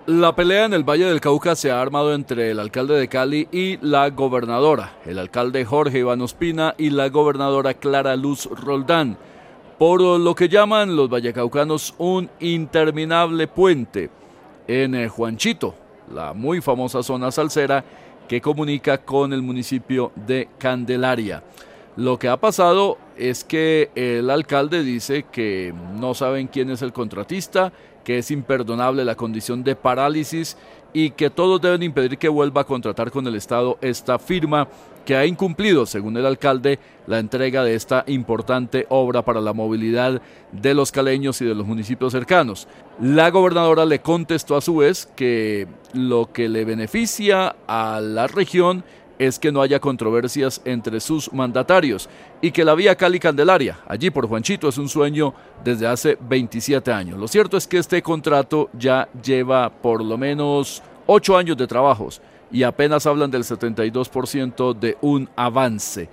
La pelea en el Valle del Cauca se ha armado entre el alcalde de Cali y la gobernadora, el alcalde Jorge Iván Ospina y la gobernadora Clara Luz Roldán, por lo que llaman los vallecaucanos un interminable puente en eh, Juanchito, la muy famosa zona salsera que comunica con el municipio de Candelaria. Lo que ha pasado es que el alcalde dice que no saben quién es el contratista, que es imperdonable la condición de parálisis y que todos deben impedir que vuelva a contratar con el Estado esta firma que ha incumplido, según el alcalde, la entrega de esta importante obra para la movilidad de los caleños y de los municipios cercanos. La gobernadora le contestó a su vez que lo que le beneficia a la región es que no haya controversias entre sus mandatarios y que la vía Cali Candelaria, allí por Juanchito, es un sueño desde hace 27 años. Lo cierto es que este contrato ya lleva por lo menos 8 años de trabajos y apenas hablan del 72% de un avance.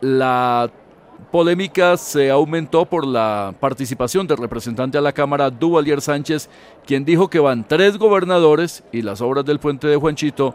La polémica se aumentó por la participación del representante a la Cámara, Duvalier Sánchez, quien dijo que van tres gobernadores y las obras del puente de Juanchito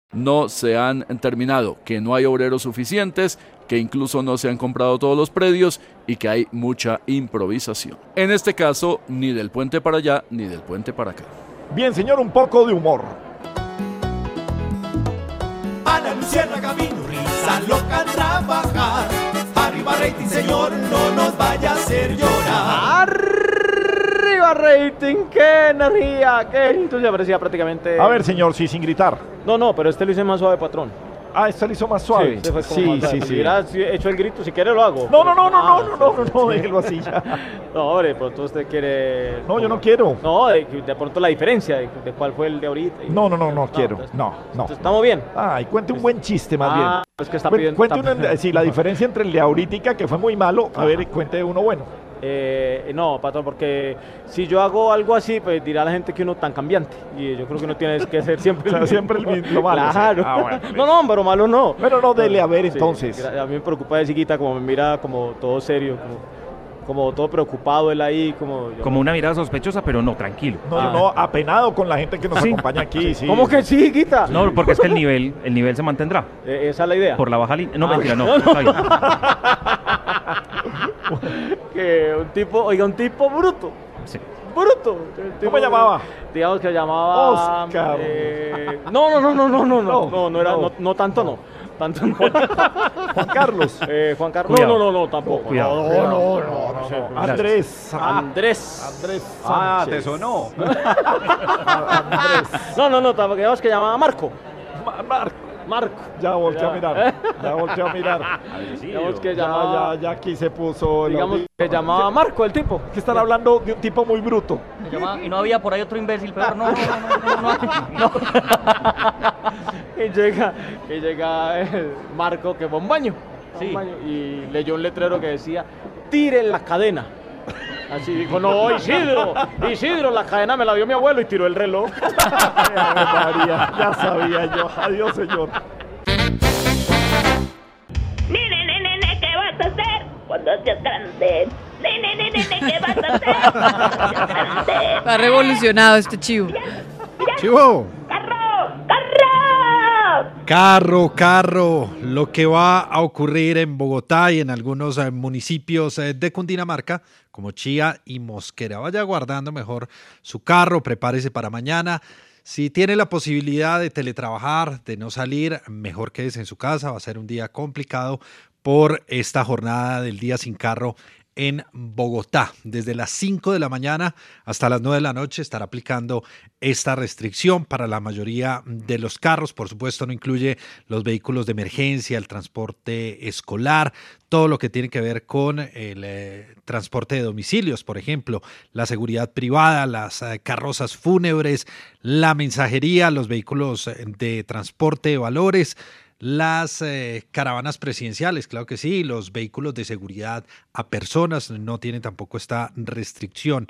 No se han terminado, que no hay obreros suficientes, que incluso no se han comprado todos los predios y que hay mucha improvisación. En este caso, ni del puente para allá ni del puente para acá. Bien, señor, un poco de humor. A la luciérnaga vino risa loca trabajar. Arriba rating, señor, no nos vaya a hacer llorar. ¡Arriba rating! ¡Qué energía! ¡Qué entusiasmo! Parecía prácticamente... A ver, señor, sí, sin gritar. No, no, pero este lo hice más suave, patrón. Ah, este lo hizo más suave. Sí, fue como sí, más sí, sí. Si hubiera hecho el grito, si quiere lo hago. No, no, no, no, Ah, no, no, no, no, déjelo así ya. No, hombre, pronto usted quiere... No, yo no quiero. No, de, de pronto la diferencia de, de cuál fue el de ahorita. No, no, no, no quiero. entonces- No, no. entonces ¿Estamos bien? Ay, cuente un buen chiste más bien. Ah, es que está pidiendo- Cuente está- una- sí, la diferencia entre el de ahorita, que fue muy malo, a ver, cuente uno bueno. Eh, no, patrón, porque si yo hago algo así, pues dirá la gente que uno tan cambiante. Y yo creo que uno tiene que ser siempre O sea, siempre el mismo, lo malo, sí. Claro. Ah, bueno, no, no, pero malo no. Pero no, dele a ver Sí, entonces. a mí me preocupa de chiquita, como me mira como todo serio, como, como todo preocupado él ahí, como... yo- Como una mirada sospechosa, pero no, tranquilo. No, no, no, apenado con la gente que nos Sí. acompaña aquí, sí. ¿Cómo que sí, Guita? No, porque es que el nivel, el nivel se mantendrá. Eh, esa es la idea. Por la baja línea. No, Ah, mentira, no. no, no. está bien. que un tipo, oiga, un tipo bruto. Sí. Bruto. ¿Cómo llamaba? Digamos que llamaba. Oscar. eh, no, no, no, no, no, no, no, No, no, era, no. no, no tanto no. Tanto no. Juan Carlos. Eh, Juan Carlos. Cuidado. No, no, no, no, tampoco. Cuidado. No, no, no, no, no, no. Andrés. Andrés. Andrés. Ah, te sonó. Andrés. No, no, no, tampoco. Digamos que llamaba Marco. Ma- Marco. Marco. Ya volteé a mirar. Ya volteé a mirar. Digamos que Ya, llamaba. ya, ya aquí se puso. Digamos que llamaba Marco el tipo. Que están hablando de un tipo muy bruto. y no había por ahí otro imbécil peor, no, no, no, no, no, no. Y llega, y llega el Marco que va a un baño. Sí. baño, y leyó un letrero que decía, tire la cadena. Así dijo, no, Isidro, Isidro, la cadena me la dio mi abuelo y tiró el reloj. María, ya sabía yo. Adiós, señor. Nene, nene, nene, ¿qué vas a hacer cuando seas grande? Nene, nene, nene, ¿qué vas a hacer cuando seas grande? Está revolucionado este chivo. Chivo. ¡Carro! ¡Carro! Lo que va a ocurrir en Bogotá y en algunos eh, municipios eh, de Cundinamarca, como Chía y Mosquera. Vaya guardando mejor su carro, prepárese para mañana. Si tiene la posibilidad de teletrabajar, de no salir, mejor quédese en su casa. Va a ser un día complicado por esta jornada del día sin carro en Bogotá. Desde las 5 de la mañana hasta las 9 de la noche estará aplicando esta restricción para la mayoría de los carros. Por supuesto, no incluye los vehículos de emergencia, el transporte escolar, todo lo que tiene que ver con el eh, transporte de domicilios, por ejemplo, la seguridad privada, las eh, carrozas fúnebres, la mensajería, los vehículos eh, de transporte de valores, las eh, caravanas presidenciales, claro que sí, los vehículos de seguridad a personas no tienen tampoco esta restricción.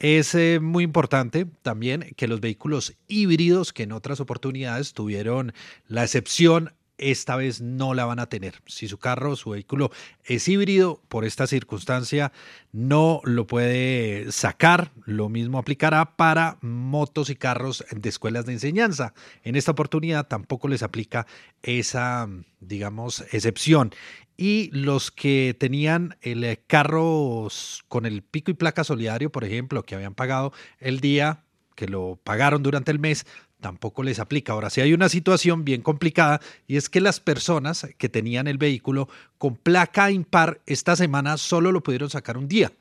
Es eh, muy importante también que los vehículos híbridos, que en otras oportunidades tuvieron la excepción esta vez no la van a tener. Si su carro, su vehículo es híbrido, por esta circunstancia no lo puede sacar. Lo mismo aplicará para motos y carros de escuelas de enseñanza. En esta oportunidad tampoco les aplica esa, digamos, excepción. Y los que tenían el carro con el pico y placa solidario, por ejemplo, que habían pagado el día que lo pagaron durante el mes, tampoco les aplica. Ahora, sí hay una situación bien complicada y es que las personas que tenían el vehículo con placa impar esta semana solo lo pudieron sacar un día.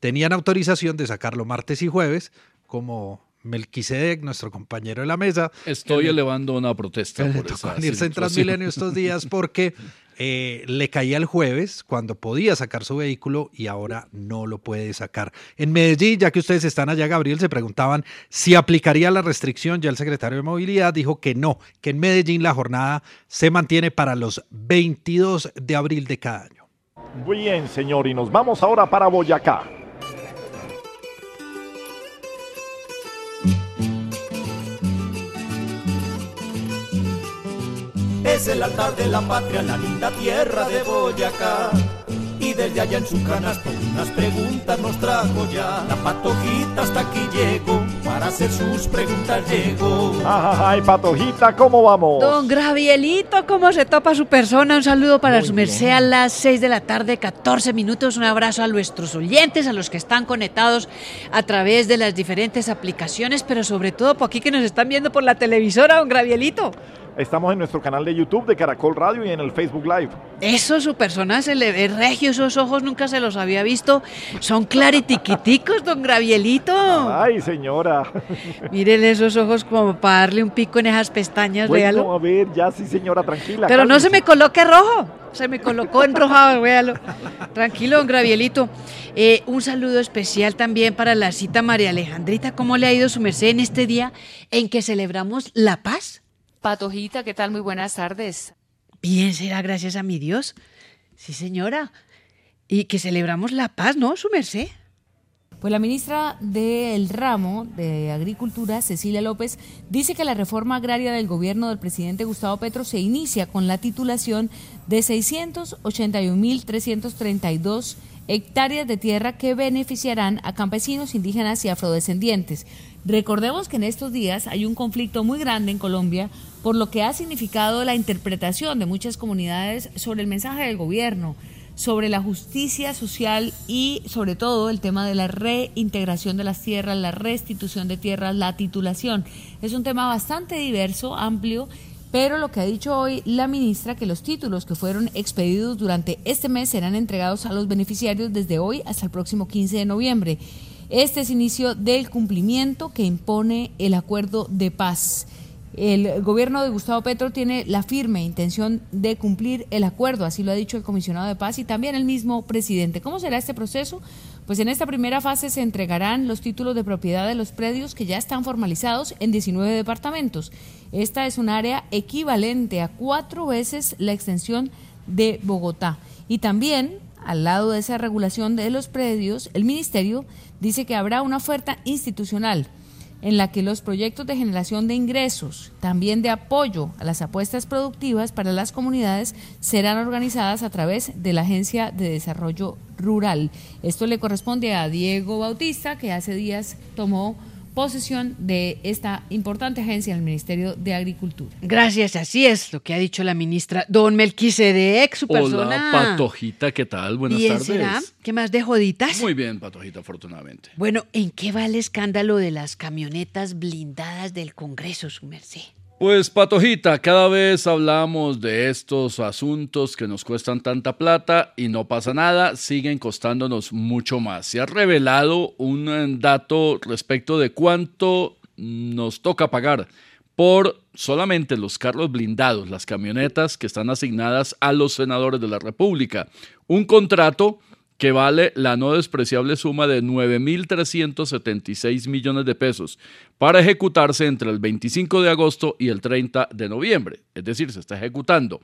Tenían autorización de sacarlo martes y jueves, como Melquisedec, nuestro compañero de la mesa. Estoy elevando una protesta por esa irse en Transmilenio estos días porque eh, le caía el jueves cuando podía sacar su vehículo y ahora no lo puede sacar. En Medellín, ya que ustedes están allá, Gabriel, se preguntaban si aplicaría la restricción. Ya el secretario de Movilidad dijo que no, que en Medellín la jornada se mantiene para los 22 de abril de cada año. Muy bien, señor, y nos vamos ahora para Boyacá. Es el altar de la patria, la linda tierra de Boyacá. Y desde allá en su canasto unas preguntas nos trajo ya. La patojita hasta aquí llegó, para hacer sus preguntas llegó. Ay, patojita, ¿cómo vamos? Don Gravielito, ¿cómo se topa su persona? Un saludo para su merced a las 6 de la tarde, 14 minutos. Un abrazo a nuestros oyentes, a los que están conectados a través de las diferentes aplicaciones, pero sobre todo por aquí que nos están viendo por la televisora, don Gravielito. Estamos en nuestro canal de YouTube de Caracol Radio y en el Facebook Live. Eso, su persona se le ve regio, esos ojos nunca se los había visto. Son claritiquiticos, don Gravielito. Ay, señora. Mírele esos ojos como para darle un pico en esas pestañas, bueno, véalo. a ver, ya sí, señora, tranquila. Pero no se me coloque rojo, se me colocó enrojado, véalo. Tranquilo, don Gravielito. Eh, un saludo especial también para la cita María Alejandrita. ¿Cómo le ha ido su merced en este día en que celebramos la paz? Patojita, ¿qué tal? Muy buenas tardes. Bien, será gracias a mi Dios. Sí, señora. Y que celebramos la paz, ¿no, su merced? Pues la ministra del ramo de Agricultura, Cecilia López, dice que la reforma agraria del gobierno del presidente Gustavo Petro se inicia con la titulación de 681.332 hectáreas de tierra que beneficiarán a campesinos, indígenas y afrodescendientes. Recordemos que en estos días hay un conflicto muy grande en Colombia por lo que ha significado la interpretación de muchas comunidades sobre el mensaje del gobierno, sobre la justicia social y sobre todo el tema de la reintegración de las tierras, la restitución de tierras, la titulación. Es un tema bastante diverso, amplio, pero lo que ha dicho hoy la ministra, que los títulos que fueron expedidos durante este mes serán entregados a los beneficiarios desde hoy hasta el próximo 15 de noviembre. Este es inicio del cumplimiento que impone el acuerdo de paz. El gobierno de Gustavo Petro tiene la firme intención de cumplir el acuerdo, así lo ha dicho el comisionado de paz y también el mismo presidente. ¿Cómo será este proceso? Pues en esta primera fase se entregarán los títulos de propiedad de los predios que ya están formalizados en 19 departamentos. Esta es un área equivalente a cuatro veces la extensión de Bogotá. Y también, al lado de esa regulación de los predios, el ministerio dice que habrá una oferta institucional en la que los proyectos de generación de ingresos, también de apoyo a las apuestas productivas para las comunidades, serán organizadas a través de la Agencia de Desarrollo Rural. Esto le corresponde a Diego Bautista, que hace días tomó posesión de esta importante agencia del Ministerio de Agricultura. Gracias, así es lo que ha dicho la ministra Don Melquisedec, su persona. Hola, Patojita, ¿qué tal? Buenas Bien, tardes. ¿será? ¿Qué más de joditas? Muy bien, Patojita, afortunadamente. Bueno, ¿en qué va el escándalo de las camionetas blindadas del Congreso, su merced? Pues Patojita, cada vez hablamos de estos asuntos que nos cuestan tanta plata y no pasa nada, siguen costándonos mucho más. Se ha revelado un eh, dato respecto de cuánto nos toca pagar por solamente los carros blindados, las camionetas que están asignadas a los senadores de la República. Un contrato que vale la no despreciable suma de 9.376 millones de pesos para ejecutarse entre el 25 de agosto y el 30 de noviembre. Es decir, se está ejecutando.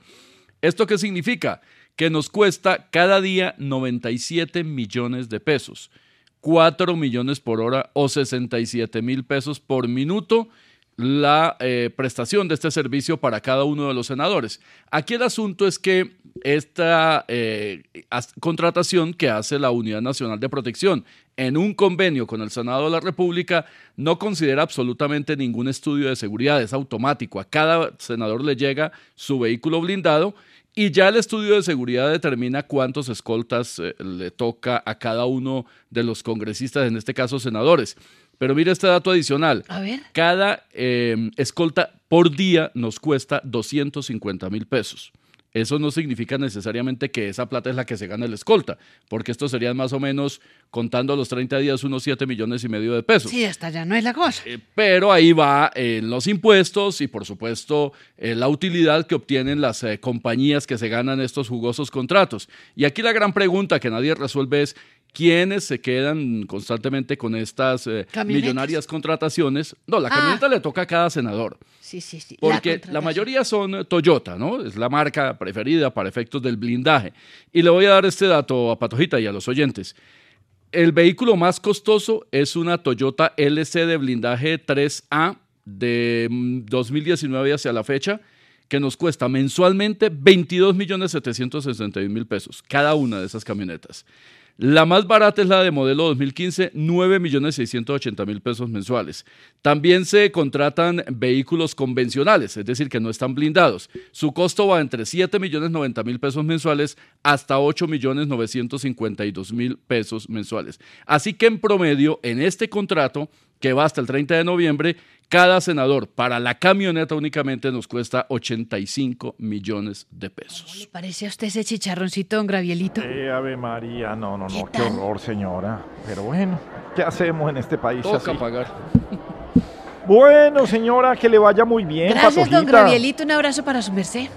¿Esto qué significa? Que nos cuesta cada día 97 millones de pesos, 4 millones por hora o 67 mil pesos por minuto la eh, prestación de este servicio para cada uno de los senadores. Aquí el asunto es que esta eh, contratación que hace la Unidad Nacional de Protección en un convenio con el Senado de la República no considera absolutamente ningún estudio de seguridad, es automático. A cada senador le llega su vehículo blindado y ya el estudio de seguridad determina cuántos escoltas eh, le toca a cada uno de los congresistas, en este caso senadores. Pero mire este dato adicional. A ver. Cada eh, escolta por día nos cuesta 250 mil pesos. Eso no significa necesariamente que esa plata es la que se gana el escolta, porque esto serían más o menos, contando los 30 días, unos 7 millones y medio de pesos. Sí, hasta ya no es la cosa. Pero ahí va en los impuestos y por supuesto eh, la utilidad que obtienen las eh, compañías que se ganan estos jugosos contratos. Y aquí la gran pregunta que nadie resuelve es quiénes se quedan constantemente con estas eh, millonarias contrataciones. No, la Ah. camioneta le toca a cada senador. Sí, sí, sí. Porque la, contratación. mayoría son eh, Toyota, ¿no? Es la marca preferida para efectos del blindaje. Y le voy a dar este dato a Patojita y a los oyentes. El vehículo más costoso es una Toyota LC de blindaje 3A de mm, 2019 hacia la fecha, que nos cuesta mensualmente 22 millones 761 mil pesos, cada una de esas camionetas. La más barata es la de modelo 2015, 9 millones 680 mil pesos mensuales. También se contratan vehículos convencionales, es decir, que no están blindados. Su costo va entre 7 millones 90 mil pesos mensuales hasta 8 millones 952 mil pesos mensuales. Así que en promedio, en este contrato, que va hasta el 30 de noviembre, cada senador para la camioneta únicamente nos cuesta 85 millones de pesos. ¿Le parece a usted ese chicharroncito, don Gravielito? Eh, Ave María, no, no, no, qué, tal? horror, señora. Pero bueno, ¿qué hacemos en este país Toca así? pagar. Bueno, señora, que le vaya muy bien, Gracias, don Patojita. Gravielito. Un abrazo para su merced.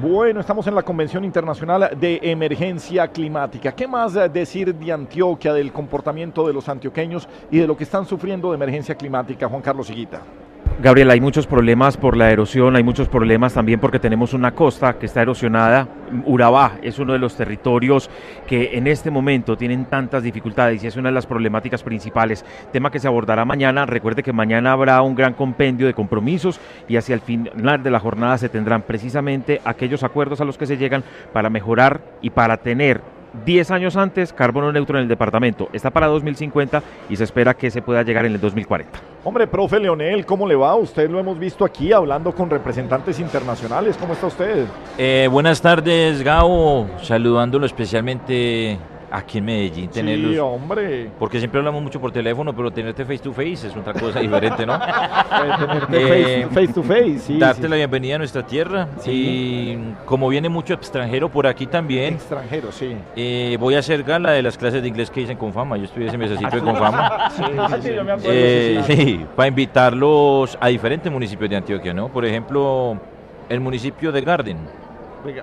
Bueno, estamos en la Convención Internacional de Emergencia Climática. ¿Qué más eh, decir de Antioquia, del comportamiento de los antioqueños y de lo que están sufriendo de emergencia climática, Juan Carlos Higuita? Gabriel, hay muchos problemas por la erosión, hay muchos problemas también porque tenemos una costa que está erosionada. Urabá es uno de los territorios que en este momento tienen tantas dificultades y es una de las problemáticas principales. Tema que se abordará mañana. Recuerde que mañana habrá un gran compendio de compromisos y hacia el final de la jornada se tendrán precisamente aquellos acuerdos a los que se llegan para mejorar y para tener 10 años antes carbono neutro en el departamento. Está para 2050 y se espera que se pueda llegar en el 2040. Hombre, profe Leonel, ¿cómo le va? Usted lo hemos visto aquí hablando con representantes internacionales. ¿Cómo está usted? Eh, buenas tardes, Gabo. Saludándolo especialmente aquí en Medellín. Sí, Tenerlos. hombre. Porque siempre hablamos mucho por teléfono, pero tenerte face to face es otra cosa diferente, ¿no? Eh, tenerte face- face to face, sí, Darte sí. la bienvenida a nuestra tierra. Sí. Y como viene mucho extranjero por aquí también. Extranjero, sí. eh, voy a hacer gala de las clases de inglés que hice en Confama. Yo estudié ese mesecito de Confama. Sí, sí, sí, yo me acuerdo, Eh, sí, sí. sí, para invitarlos a diferentes municipios de Antioquia, ¿no? Por ejemplo, el municipio de Garden.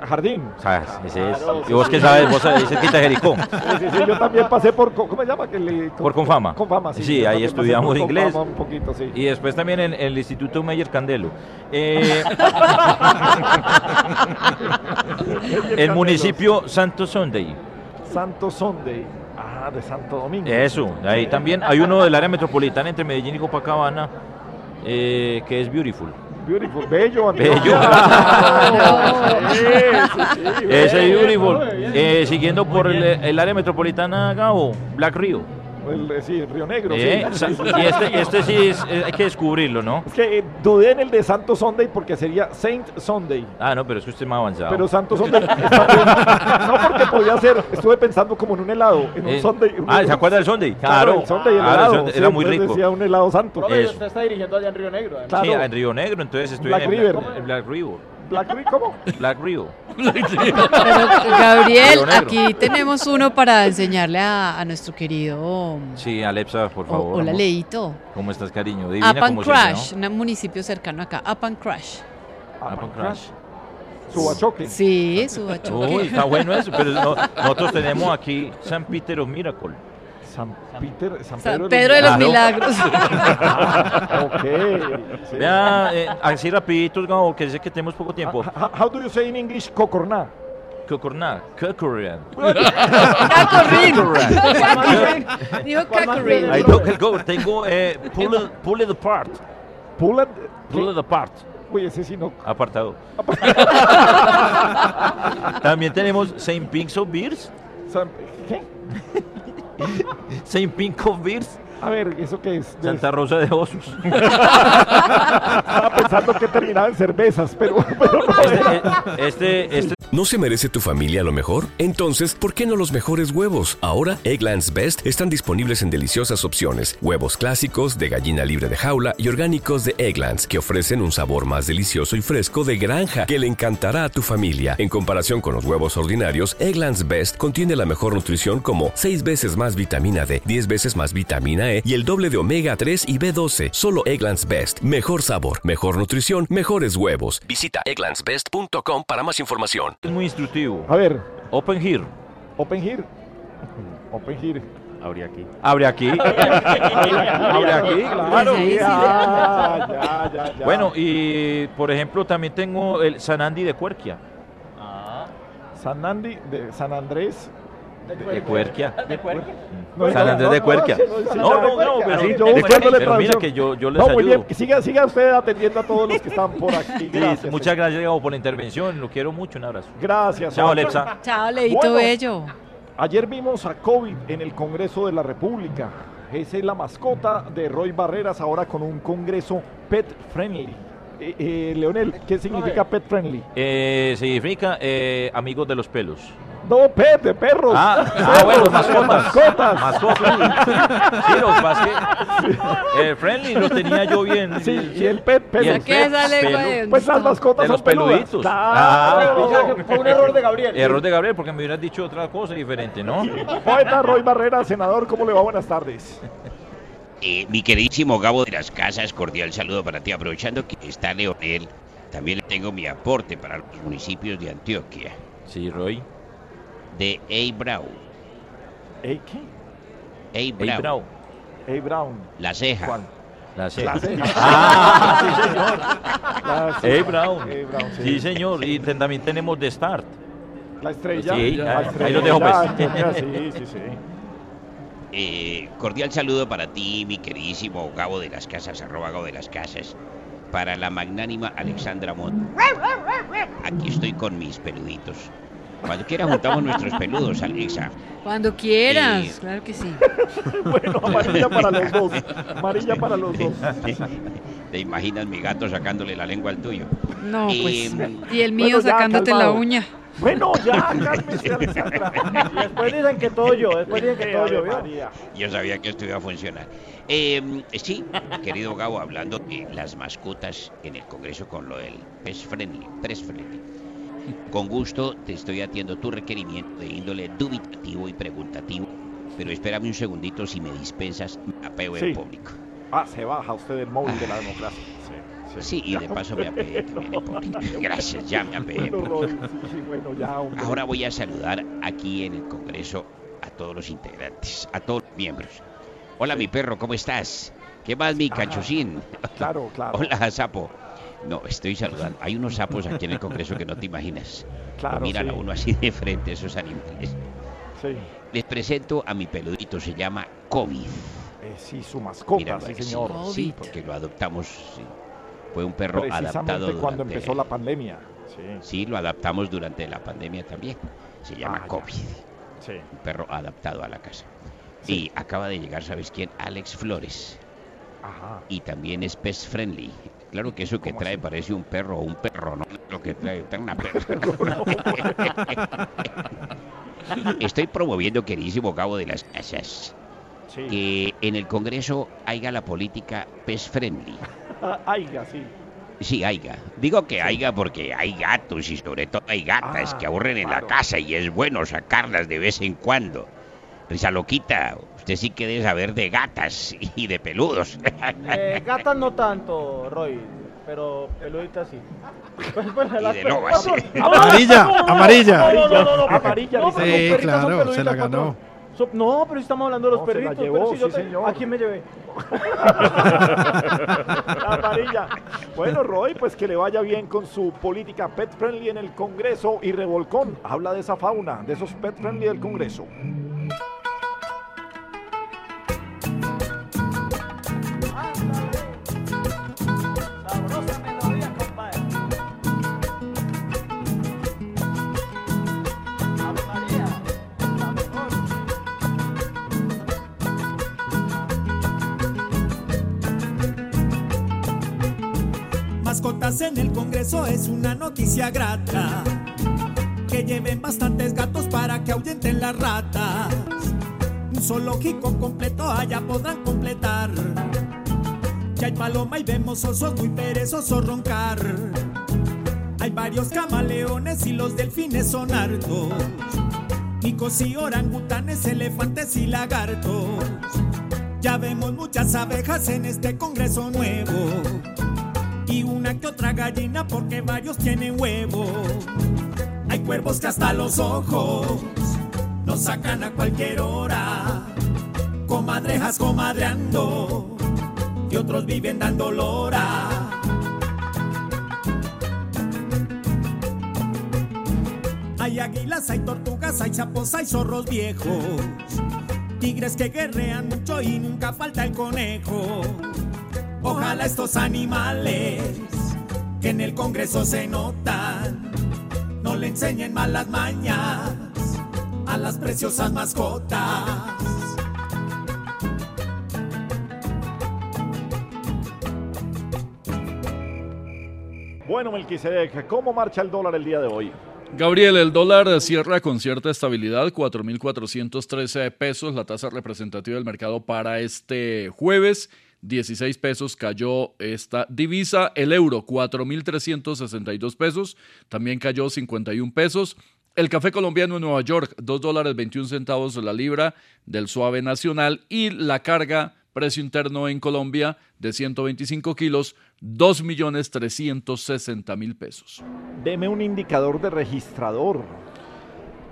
Jardín. O sea, ese es. Claro, ¿Y vos sí, qué sí. sabes? Vos sabés, cerquita de Jericó. Sí, yo también pasé por, ¿cómo se llama? Que le- Por Confama. Confama, sí. Sí, ahí estudiamos inglés. Un poquito, sí. Y después también en, en el Instituto Meyer Candelo. Eh, el municipio Santo Sunday. Santo Sunday. Ah, de Santo Domingo. Eso, ahí también hay uno del área metropolitana entre Medellín y Copacabana eh, que es Beautiful. Beautiful, bello, Bello. Ese Beautiful. Eh, siguiendo por el, el área metropolitana, Gabo, Black Rio. El, sí, Río Negro, Eh, sí. y este, este sí es, eh, hay que descubrirlo, ¿no? Es que eh, dudé en el de Santo Sunday porque sería Saint Sunday. Ah, no, pero es que usted es más avanzado. Pero Santo Sunday está. No, porque podía ser. Estuve pensando como en un helado. En un Eh, Sunday. un- ah, ¿se acuerda del Sunday? Claro, Claro. el Sunday el Claro, el helado. Era muy rico. decía un helado santo. Eso. usted está dirigiendo allá en Río Negro. además. Claro. Sí, en Río Negro, entonces estoy Black en River. en Black River. Black Rio, ¿cómo? Black Rio. Pero, Gabriel, aquí tenemos uno para enseñarle a, a nuestro querido Sí, Alepsa, por favor. o- Hola, amor. Leito. ¿Cómo estás, cariño? Divina Up and Crash, un municipio cercano acá. Up and Crash. Up and Crash. Subachoque. Sí, Subachoque. Uy, está bueno eso, pero no- nosotros tenemos aquí San Peter of Miracle. San Peter, San San Pedro, Pedro de los Claro. Milagros. ok. sí. Vea, eh, así rapidito, Gabo, que sé que tenemos poco tiempo. How, how do you say in English cocorná? Cocorná, Cocorán. Dijo Cacorin. I don't go, tengo eh, pull, it, pull it apart. Pull it, Pull it apart. Uy, ese sí no. Apartado. También tenemos Saint Pinks of Beers. ¿Qué? Saint Pink of Beers. A ver, ¿eso qué es? Santa Rosa de Osos. Estaba pensando que terminaba en cervezas, pero, pero no. Este, este, ¿No se merece tu familia lo mejor? Entonces, ¿por qué no los mejores huevos? Ahora, Egglands Best están disponibles en deliciosas opciones. Huevos clásicos, de gallina libre de jaula y orgánicos de Egglands, que ofrecen un sabor más delicioso y fresco de granja que le encantará a tu familia. En comparación con los huevos ordinarios, Egglands Best contiene la mejor nutrición como 6 veces más vitamina D, 10 veces más vitamina E y el doble de omega 3 y B12. Solo Egglands Best. Mejor sabor, mejor nutrición, mejores huevos. Visita egglandsbest.com para más información. es muy instructivo. A ver, Open here. Open Here. Open Here. Habría aquí. Abre aquí. Abre aquí, claro. Ya, ya, ya, ya. Bueno, y por ejemplo también tengo el San Andy de Cuerquia. San Andy, de San Andrés. De Cuerquia. ¿De Cuerquia? San Andrés de Cuerquia. No, no, no, pero, Así yo pero mira que yo, yo les No, muy ayudo. bien. Siga, siga usted atendiendo a todos los que están por aquí. Sí, muchas gracias por la intervención, lo quiero mucho, un abrazo. Gracias. Chao. Alexa. Chao, Leito Bueno, Bello. Ayer vimos a COVID en el Congreso de la República. Esa es la mascota de Roy Barreras ahora con un Congreso pet friendly. Eh, eh, Leonel, ¿qué significa pet friendly? Eh, significa eh, amigos de los pelos. No, pet, de perros. Ah, ah, bueno, mascotas. Mascotas. Mascotas. Sí, lo que pasa es que eh, friendly lo tenía yo bien. Sí, y el pet, pelo. Y el pet, pelo. Pues las mascotas de son los peluditos. Ah, Claro. Fue un error de Gabriel. Error de Gabriel, porque me hubieras dicho otra cosa diferente, ¿no? Poeta Roy Barreras, senador, ¿cómo le va? Buenas tardes. Eh, mi queridísimo Gabo de las Casas, cordial saludo para ti. Aprovechando que está Leonel, también le tengo mi aporte para los municipios de Antioquia. Sí, Roy. De A. Brown. ¿A qué? A. Brown. Brown. A. Brown. La ceja. ¿Cuál? La ceja. La ceja. Ah, sí, señor. La ceja. Hey, Brown. Sí. Sí, señor. Y también tenemos de Start. La estrella. Sí, La ahí estrella, los dejo, pues. Sí, sí, sí. Eh, cordial saludo para ti, mi queridísimo Gabo de las Casas, arroba Gabo de las Casas. Para la magnánima Alexandra Mont. Aquí estoy con mis peluditos. Cuando quiera juntamos nuestros peludos, Alexa. Cuando quieras, Eh, claro que sí. Bueno, amarilla para los dos. Amarilla para los dos. ¿Te imaginas mi gato sacándole la lengua al tuyo? No, pues. Em, Y el mío Bueno, ya, sacándote la uña. Bueno, ya, cálmese, Alexandra. Después dicen que todo yo, después dicen que todo yo, ¿vio? María. Yo sabía que esto iba a funcionar. Eh, sí, querido Gabo, hablando de las mascotas en el Congreso con lo del Pet Friendly, Press Friendly. Con gusto te estoy atiendo tu requerimiento de índole dubitativo y preguntativo, pero espérame un segundito si me dispensas, me apeo Sí. en público. Ah, se baja usted del móvil de la democracia. Sí, Sí, y de paso me apeé también en público. Gracias, ya me apeé. Bueno, Roy, sí, bueno, ya. Ahora voy a saludar aquí en el Congreso a todos los integrantes, a todos los miembros. Hola, mi perro, ¿cómo estás? ¿Qué más, mi cachucín? Claro, claro. Hola, sapo. No, estoy saludando. Hay unos sapos aquí en el Congreso que no te imaginas. Claro, Lo miran sí. a uno así de frente, esos animales. Sí. Les presento a mi peludito, se llama COVID. Eh, sí, su mascota, Míralo sí, señor. Sí, porque lo adoptamos. sí. Fue un perro Precisamente adaptado cuando durante- empezó la pandemia. Sí. Sí, lo adaptamos durante la pandemia también. Se llama Ah. COVID. Sí. Un perro adaptado a la casa. Y acaba de llegar, ¿sabes quién? Alex Flores. Ajá. Y también es pet friendly. Claro que eso que trae parece un perro o un perro, ¿no? Lo que trae, trae una perra. Estoy promoviendo, queridísimo Cabo de las Casas, Sí. que en el Congreso haya la política pet friendly. Ah, Aiga, sí. Sí, haiga. Digo que haiga porque hay gatos y sobre todo hay gatas Ah, que aburren en la casa y es bueno sacarlas de vez en cuando. Risa loquita, usted sí que debe saber de gatas y de peludos. Eh, gatas no tanto, Roy, pero peluditas sí. Pues, pues, las de sí. Amarilla, no, no, no, amarilla. No, no, no, no, no, Amarilla, Sí, claro, se la ganó. So- no, pero estamos hablando de los No, se la perritos. llevó, pero si yo sí, te- señor. ¿A quién me llevé? La amarilla. Bueno, Roy, pues que le vaya bien con su política pet friendly en el Congreso y Revolcón. Habla de esa fauna, de esos pet friendly del Congreso. Mascotas en el Congreso es una noticia grata. Que lleven bastantes gatos para que ahuyenten las ratas. Un zoológico completo allá podrán completar. Ya hay paloma y vemos osos muy perezosos roncar. Hay varios camaleones y los delfines son hartos. Micos y orangutanes, elefantes y lagartos. Ya vemos muchas abejas en este congreso nuevo. Y una que otra gallina porque varios tienen huevo. Hay cuervos que hasta los ojos nos sacan a cualquier hora. Comadrejas comadreando y otros viven dando lora. Hay águilas, hay tortugas, hay sapos, hay zorros viejos. Tigres que guerrean mucho y nunca falta el conejo. Ojalá estos animales que en el Congreso se notan no le enseñen malas mañas a las preciosas mascotas. Bueno, Melquisedec, ¿cómo marcha el dólar el día de hoy? Gabriel, el dólar cierra con cierta estabilidad, 4.413 pesos, la tasa representativa del mercado para este jueves. 16 pesos cayó esta divisa. El euro, 4.362 pesos, también cayó 51 pesos. El café colombiano en Nueva York, 2 dólares 21 centavos la libra del suave nacional. Y la carga, precio interno en Colombia, de 125 kilos, 2 millones 360 mil pesos. Deme un indicador de registrador.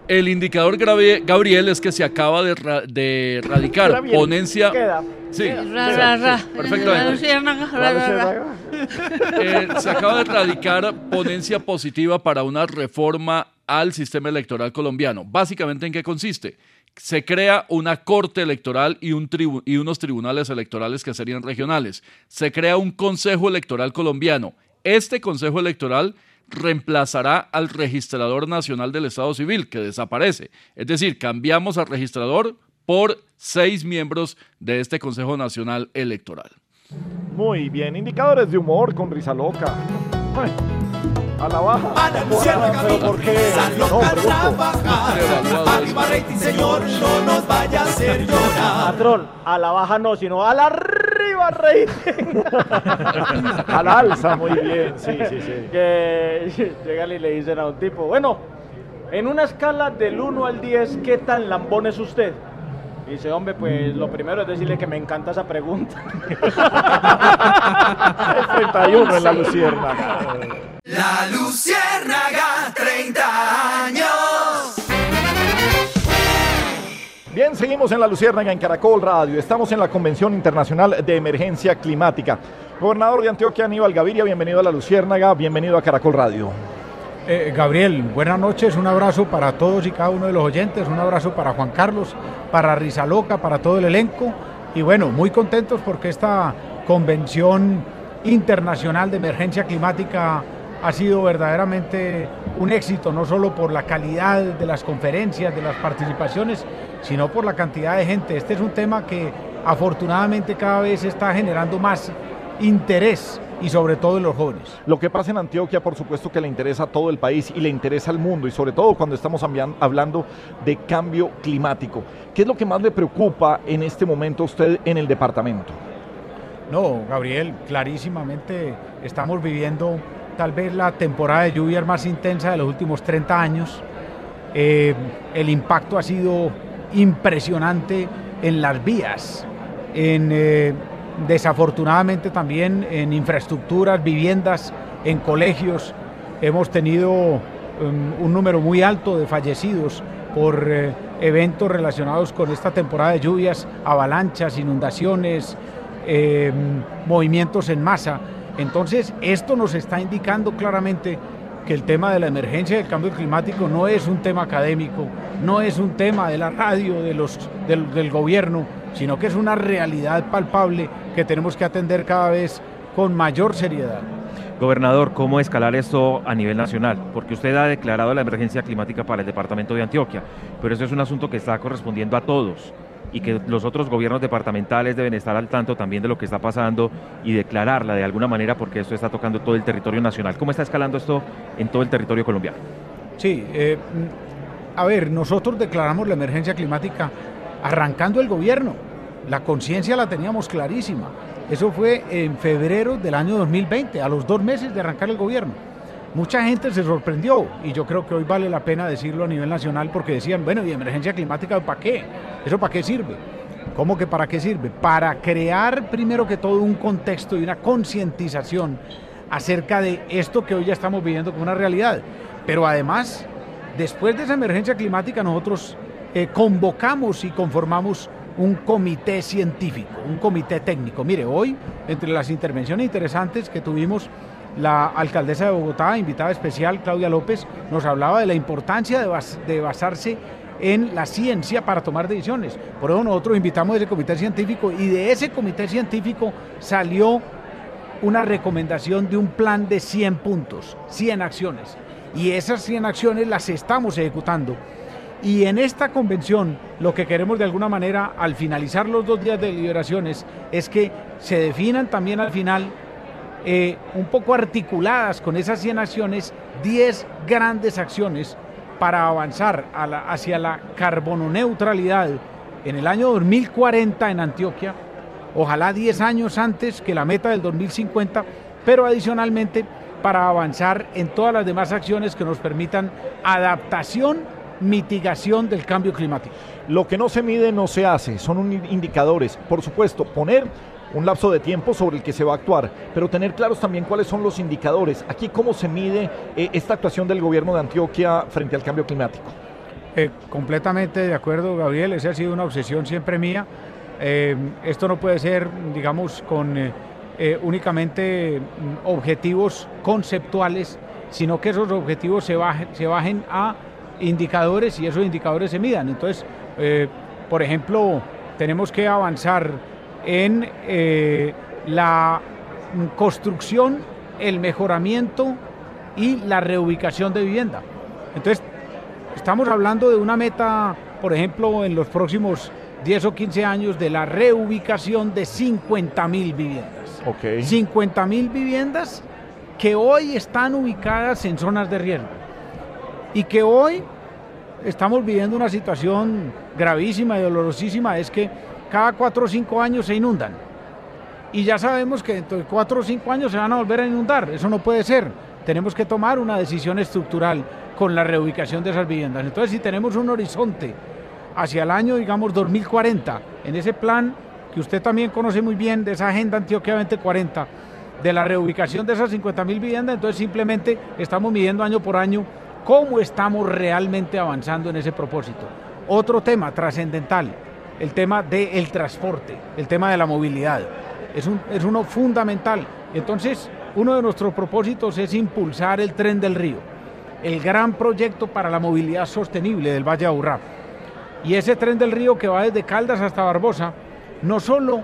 El indicador grave, Gabriel, es que se acaba de, ra- de radicar ponencia. queda. Sí, Ra, ra, ra. perfectamente. La luciérnaga, ra, ra, ra. Eh, se acaba de radicar ponencia positiva para una reforma al sistema electoral colombiano. Básicamente, ¿en qué consiste? Se crea una corte electoral y, un tribu- y unos tribunales electorales que serían regionales. Se crea un consejo electoral colombiano. Este consejo electoral reemplazará al registrador nacional del Estado Civil, que desaparece. Es decir, cambiamos al registrador por seis miembros de este Consejo Nacional Electoral. Muy bien, indicadores de humor con risa loca. Ay, a la baja. A la luciérnaga, ¿Pero por qué? No, trabajar. Arriba rating, señor, no nos vaya a hacer llorar. Patrón, a la baja no, sino a la arriba rating. A la alza, muy bien, sí, sí, sí. Que llegan y le dicen a un tipo, bueno, en una escala del 1 al 10, ¿qué tan lambón es usted? Y dice, hombre, pues lo primero es decirle que me encanta esa pregunta. 31 en la luciérnaga. La luciérnaga, 30 años. Bien, seguimos en la Luciérnaga en Caracol Radio. Estamos en la Convención Internacional de Emergencia Climática. Gobernador de Antioquia, Aníbal Gaviria, bienvenido a la Luciérnaga, bienvenido a Caracol Radio. Eh, Gabriel, buenas noches, un abrazo para todos y cada uno de los oyentes, un abrazo para Juan Carlos, para Rizaloca, para todo el elenco y bueno, muy contentos porque esta convención internacional de emergencia climática ha sido verdaderamente un éxito, no solo por la calidad de las conferencias, de las participaciones, sino por la cantidad de gente. Este es un tema que afortunadamente cada vez está generando más interés y sobre todo en los jóvenes. Lo que pasa en Antioquia, por supuesto que le interesa a todo el país y le interesa al mundo, y sobre todo cuando estamos hablando de cambio climático. ¿Qué es lo que más le preocupa en este momento a usted en el departamento? No, Gabriel, clarísimamente estamos viviendo tal vez la temporada de lluvias más intensa de los últimos 30 años. Eh, el impacto ha sido impresionante en las vías, en, eh, desafortunadamente también en infraestructuras, viviendas, en colegios. Hemos tenido um, un número muy alto de fallecidos por eh, eventos relacionados con esta temporada de lluvias, avalanchas, inundaciones, eh, movimientos en masa. Entonces, esto nos está indicando claramente que el tema de la emergencia del cambio climático no es un tema académico, no es un tema de la radio, de los, del, del gobierno, sino que es una realidad palpable que tenemos que atender cada vez con mayor seriedad. Gobernador, ¿cómo escalar esto a nivel nacional? Porque usted ha declarado la emergencia climática para el departamento de Antioquia, pero eso es un asunto que está correspondiendo a todos. Y que los otros gobiernos departamentales deben estar al tanto también de lo que está pasando y declararla de alguna manera porque esto está tocando todo el territorio nacional. ¿Cómo está escalando esto en todo el territorio colombiano? Sí, eh, a ver, nosotros declaramos la emergencia climática arrancando el gobierno. La conciencia la teníamos clarísima. Eso fue en febrero del año 2020, a los dos meses de arrancar el gobierno. Mucha gente se sorprendió y yo creo que hoy vale la pena decirlo a nivel nacional porque decían, bueno, ¿y emergencia climática para qué? ¿Eso para qué sirve? ¿Cómo que para qué sirve? Para crear primero que todo un contexto y una concientización acerca de esto que hoy ya estamos viviendo como una realidad. Pero además, después de esa emergencia climática, nosotros eh, convocamos y conformamos un comité científico, un comité técnico. Mire, hoy, entre las intervenciones interesantes que tuvimos, la alcaldesa de Bogotá, invitada especial, Claudia López, nos hablaba de la importancia de, bas de basarse en la ciencia para tomar decisiones. Por eso nosotros invitamos ese comité científico y de ese comité científico salió una recomendación de un plan de 100 puntos, 100 acciones. Y esas 100 acciones las estamos ejecutando. Y en esta convención lo que queremos de alguna manera al finalizar los dos días de deliberaciones es que se definan también al final eh, un poco articuladas con esas 100 acciones, 10 grandes acciones para avanzar a la, hacia la carbononeutralidad en el año 2040 en Antioquia, ojalá 10 años antes que la meta del 2050, pero adicionalmente para avanzar en todas las demás acciones que nos permitan adaptación, mitigación del cambio climático. Lo que no se mide no se hace, son indicadores. Por supuesto, poner un lapso de tiempo sobre el que se va a actuar, pero tener claros también cuáles son los indicadores. Aquí, ¿cómo se mide eh, esta actuación del gobierno de Antioquia frente al cambio climático? Eh, completamente de acuerdo, Gabriel, esa ha sido una obsesión siempre mía. Eh, esto no puede ser, digamos, con únicamente mm, objetivos conceptuales, sino que esos objetivos se bajen, se bajen a indicadores y esos indicadores se midan. Entonces, por ejemplo, tenemos que avanzar en eh, la construcción, el mejoramiento y la reubicación de vivienda. Entonces, estamos hablando de una meta, por ejemplo, en los próximos 10 o 15 años de la reubicación de 50 mil viviendas. Okay. 50 mil viviendas que hoy están ubicadas en zonas de riesgo y que hoy estamos viviendo una situación gravísima y dolorosísima, es que cada cuatro o cinco años se inundan. Y ya sabemos que dentro de cuatro o cinco años se van a volver a inundar. Eso no puede ser. Tenemos que tomar una decisión estructural con la reubicación de esas viviendas. Entonces, si tenemos un horizonte hacia el año, digamos, 2040, en ese plan que usted también conoce muy bien, de esa Agenda Antioquia 2040, de la reubicación de esas 50 mil viviendas, entonces simplemente estamos midiendo año por año cómo estamos realmente avanzando en ese propósito. Otro tema trascendental, el tema del transporte, el tema de la movilidad. Es, un, es uno fundamental. Entonces, uno de nuestros propósitos es impulsar el tren del río, el gran proyecto para la movilidad sostenible del Valle de Aburrá. Y ese tren del río que va desde Caldas hasta Barbosa, no solo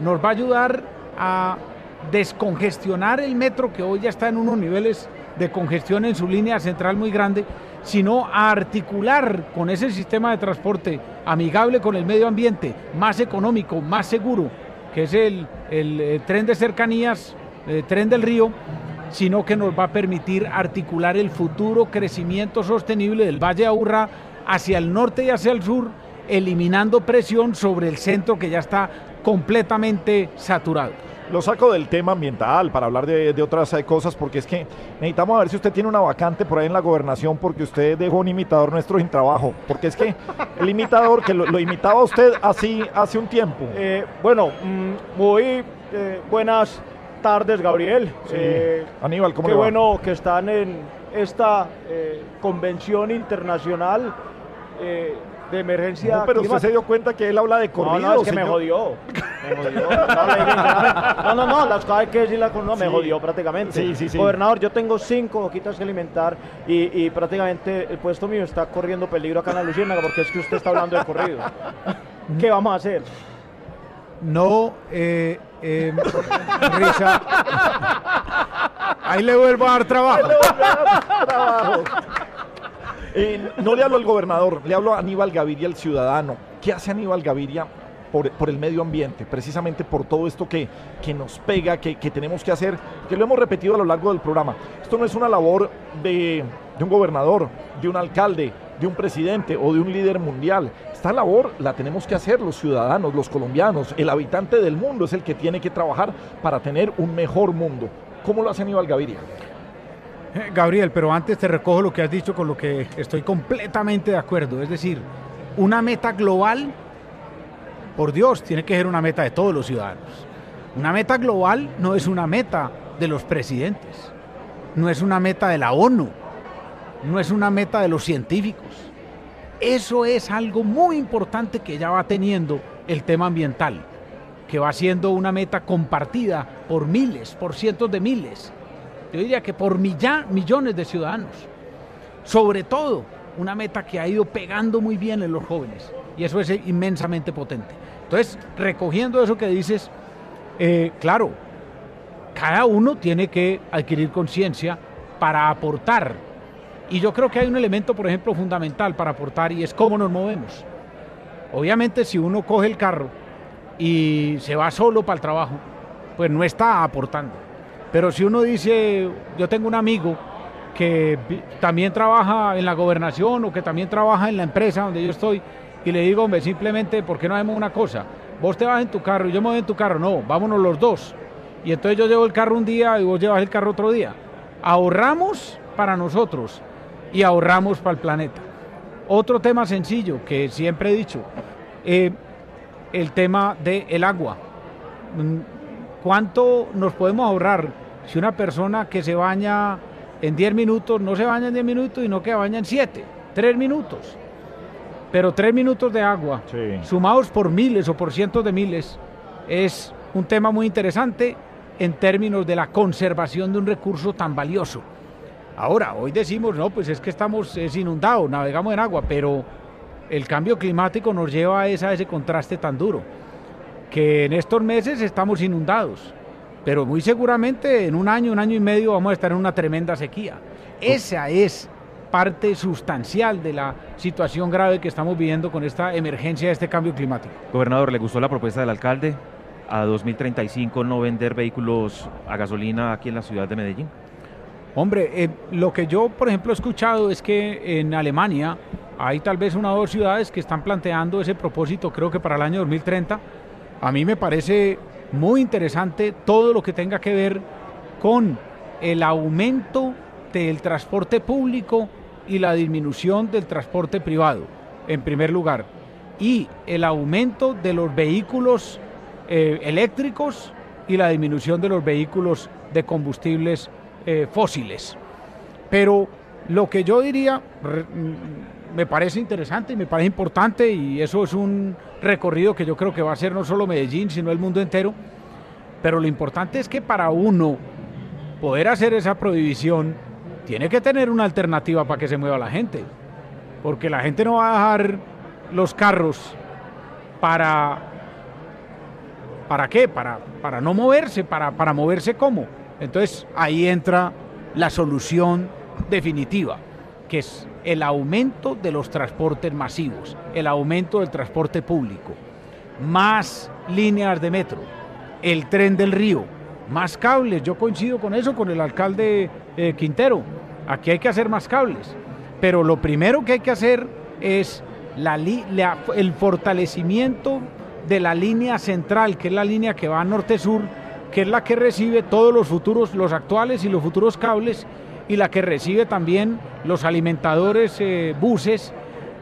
nos va a ayudar a descongestionar el metro que hoy ya está en unos niveles de congestión en su línea central muy grande, sino a articular con ese sistema de transporte amigable con el medio ambiente, más económico, más seguro, que es el, el, tren de cercanías, el tren del río, sino que nos va a permitir articular el futuro crecimiento sostenible del Valle de Aburrá hacia el norte y hacia el sur, eliminando presión sobre el centro que ya está completamente saturado. Lo saco del tema ambiental para hablar de, otras eh, cosas, porque es que necesitamos ver si usted tiene una vacante por ahí en la gobernación, porque usted dejó un imitador nuestro sin trabajo. Porque es que el imitador que lo, imitaba usted así hace un tiempo. Eh, bueno, mm, muy eh, buenas tardes, Gabriel. Aníbal, ¿cómo Qué le va? bueno que están en esta convención internacional de emergencia. No, pero usted se dio cuenta que él habla de corrido. No, no, es que me jodió. Me jodió. No, no, no, las cosas hay que decirlas con no, me jodió prácticamente. Sí, sí, sí. Gobernador, yo tengo cinco boquitas que alimentar y, y, prácticamente el puesto mío está corriendo peligro acá en la Luciérnaga porque es que usted está hablando de corrido. ¿Qué vamos a hacer? No, eh, eh, risa. Ahí le vuelvo a dar trabajo. No le hablo al gobernador, le hablo a Aníbal Gaviria, el ciudadano. ¿Qué hace Aníbal Gaviria por, por, el medio ambiente, precisamente por todo esto que, que nos pega, que, que, tenemos que hacer, que lo hemos repetido a lo largo del programa. Esto no es una labor de, de un gobernador, de un alcalde, de un presidente o de un líder mundial. Esta labor la tenemos que hacer los ciudadanos, los colombianos, el habitante del mundo es el que tiene que trabajar para tener un mejor mundo. ¿Cómo lo hace Aníbal Gaviria? Eh, Gabriel, pero antes te recojo lo que has dicho con lo que estoy completamente de acuerdo. Es decir, una meta global, por Dios, tiene que ser una meta de todos los ciudadanos. Una meta global no es una meta de los presidentes, no es una meta de la ONU, no es una meta de los científicos. Eso es algo muy importante que ya va teniendo el tema ambiental, que va siendo una meta compartida por miles, por cientos de miles. Yo diría que por millones de ciudadanos. Sobre todo, una meta que ha ido pegando muy bien en los jóvenes. Y eso es inmensamente potente. Entonces, recogiendo eso que dices, eh, claro, cada uno tiene que adquirir conciencia para aportar y yo creo que hay un elemento, por ejemplo, fundamental para aportar y es cómo nos movemos. Obviamente si uno coge el carro y se va solo para el trabajo, pues no está aportando. Pero si uno dice, yo tengo un amigo que también trabaja en la gobernación o que también trabaja en la empresa donde yo estoy, y le digo, hombre, simplemente, ¿por qué no hacemos una cosa? Vos te vas en tu carro y yo me voy en tu carro, no, vámonos los dos. Y entonces yo llevo el carro un día y vos llevas el carro otro día. Ahorramos para nosotros y ahorramos para el planeta. Otro tema sencillo que siempre he dicho, eh, el tema del agua. ¿Cuánto nos podemos ahorrar si una persona que se baña en 10 minutos no se baña en 10 minutos y no que baña en 7, 3 minutos? Pero 3 minutos de agua, sumados por miles o por cientos de miles, es un tema muy interesante en términos de la conservación de un recurso tan valioso. Ahora, hoy decimos, no, pues es que estamos es inundados, navegamos en agua, pero el cambio climático nos lleva a, esa, ese contraste tan duro, que en estos meses estamos inundados, pero muy seguramente en un año, un año y medio vamos a estar en una tremenda sequía. Esa es parte sustancial de la situación grave que estamos viviendo con esta emergencia de este cambio climático. Gobernador, ¿le gustó la propuesta del alcalde a 2035 no vender vehículos a gasolina aquí en la ciudad de Medellín? Hombre, eh, lo que yo, por ejemplo, he escuchado es que en Alemania hay tal vez una o dos ciudades que están planteando ese propósito, creo que para el año 2030. A mí me parece muy interesante todo lo que tenga que ver con el aumento del transporte público y la disminución del transporte privado, en primer lugar, y el aumento de los vehículos eh, eléctricos y la disminución de los vehículos de combustibles eh, fósiles. Pero lo que yo diría mm, me parece interesante y me parece importante y eso es un recorrido que yo creo que va a ser no solo Medellín, sino el mundo entero. Pero lo importante es que para uno poder hacer esa prohibición, tiene que tener una alternativa para que se mueva la gente. Porque la gente no va a dejar los carros para... ¿Para qué? Para, para no moverse, para, para moverse cómo. Entonces ahí entra la solución definitiva, que es el aumento de los transportes masivos, el aumento del transporte público, más líneas de metro, el tren del río, más cables. Yo coincido con eso, con el alcalde eh, Quintero. Aquí hay que hacer más cables. Pero lo primero que hay que hacer es el fortalecimiento de la línea central, que es la línea que va norte-sur, que es la que recibe todos los futuros, los actuales y los futuros cables, y la que recibe también los alimentadores eh, buses,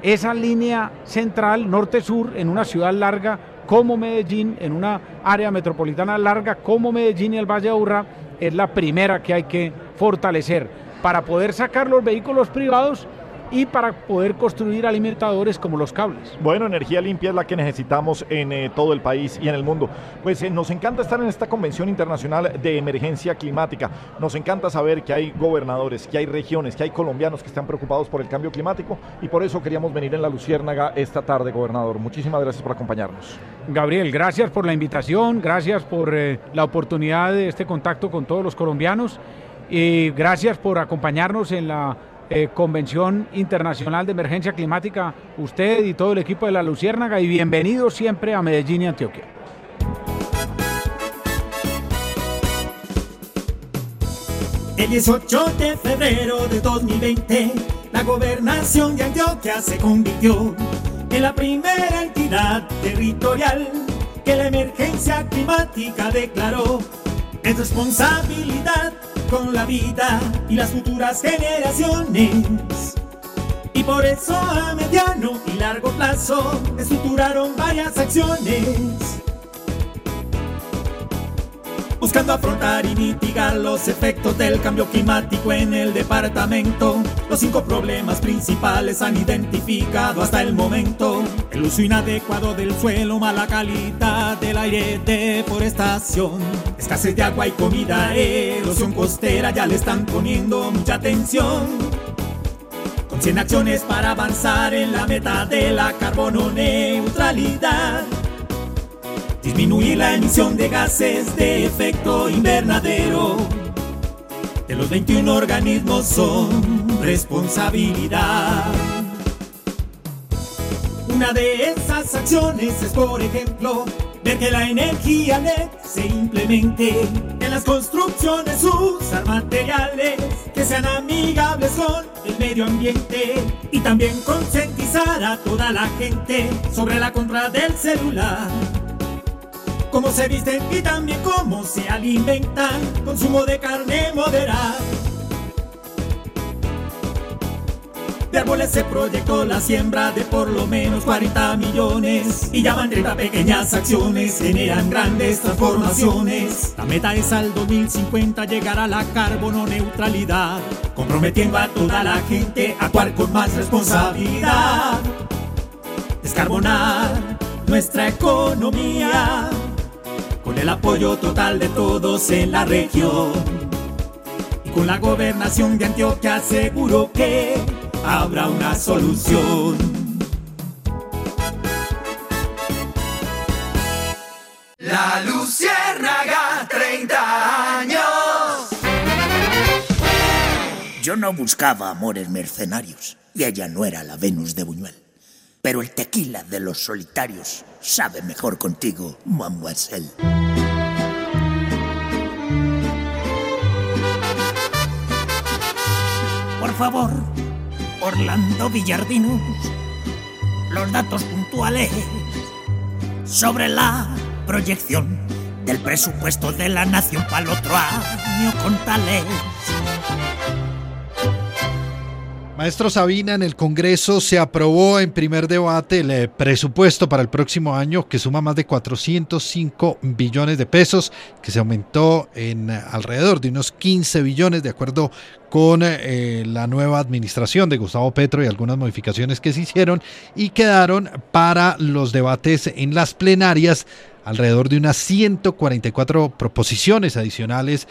esa línea central norte-sur en una ciudad larga como Medellín, en una área metropolitana larga como Medellín y el Valle de Aburrá, es la primera que hay que fortalecer. Para poder sacar los vehículos privados y para poder construir alimentadores como los cables. Bueno, energía limpia es la que necesitamos en eh, todo el país y en el mundo. Pues eh, nos encanta estar en esta Convención Internacional de Emergencia Climática. Nos encanta saber que hay gobernadores, que hay regiones, que hay colombianos que están preocupados por el cambio climático y por eso queríamos venir en la Luciérnaga esta tarde, gobernador. Muchísimas gracias por acompañarnos. Gabriel, gracias por la invitación, gracias por eh, la oportunidad de este contacto con todos los colombianos y gracias por acompañarnos en la eh, Convención Internacional de Emergencia Climática, usted y todo el equipo de la Luciérnaga y bienvenido siempre a Medellín y Antioquia. El 18 de febrero de 2020, la gobernación de Antioquia se convirtió en la primera entidad territorial que la emergencia climática declaró. Es responsabilidad con la vida y las futuras generaciones. Y por eso a mediano y largo plazo estructuraron varias acciones buscando afrontar y mitigar los efectos del cambio climático en el departamento. Los cinco problemas principales han identificado hasta el momento. El uso inadecuado del suelo, mala calidad del aire, deforestación, escasez de agua y comida, erosión costera, ya le están poniendo mucha atención. Con 100 acciones para avanzar en la meta de la carbono neutralidad disminuir la emisión de gases de efecto invernadero de los 21 organismos son responsabilidad. Una de esas acciones es, por ejemplo, ver que la energía LED se implemente en las construcciones, usar materiales que sean amigables con el medio ambiente y también concientizar a toda la gente sobre la compra del celular cómo se visten y también cómo se alimentan, consumo de carne moderado. De árboles se proyectó la siembra de por lo menos 40 millones y ya van 30 pequeñas acciones, generan grandes transformaciones. La meta es al 2050 llegar a la carbono neutralidad, comprometiendo a toda la gente a actuar con más responsabilidad. Descarbonar nuestra economía con el apoyo total de todos en la región. Y con la gobernación de Antioquia seguro que habrá una solución. La Luciérnaga, 30 años. Yo no buscaba amores mercenarios y ella no era la Venus de Buñuel. Pero el tequila de los solitarios sabe mejor contigo, mademoiselle. Por favor, Orlando Villardinos, los datos puntuales sobre la proyección del presupuesto de la nación para el otro año con tales. Maestro Sabina, en el Congreso se aprobó en primer debate el eh, presupuesto para el próximo año que suma más de 405 billones de pesos, que se aumentó en alrededor de unos 15 billones de acuerdo con eh, la nueva administración de Gustavo Petro y algunas modificaciones que se hicieron y quedaron para los debates en las plenarias alrededor de unas 144 proposiciones adicionales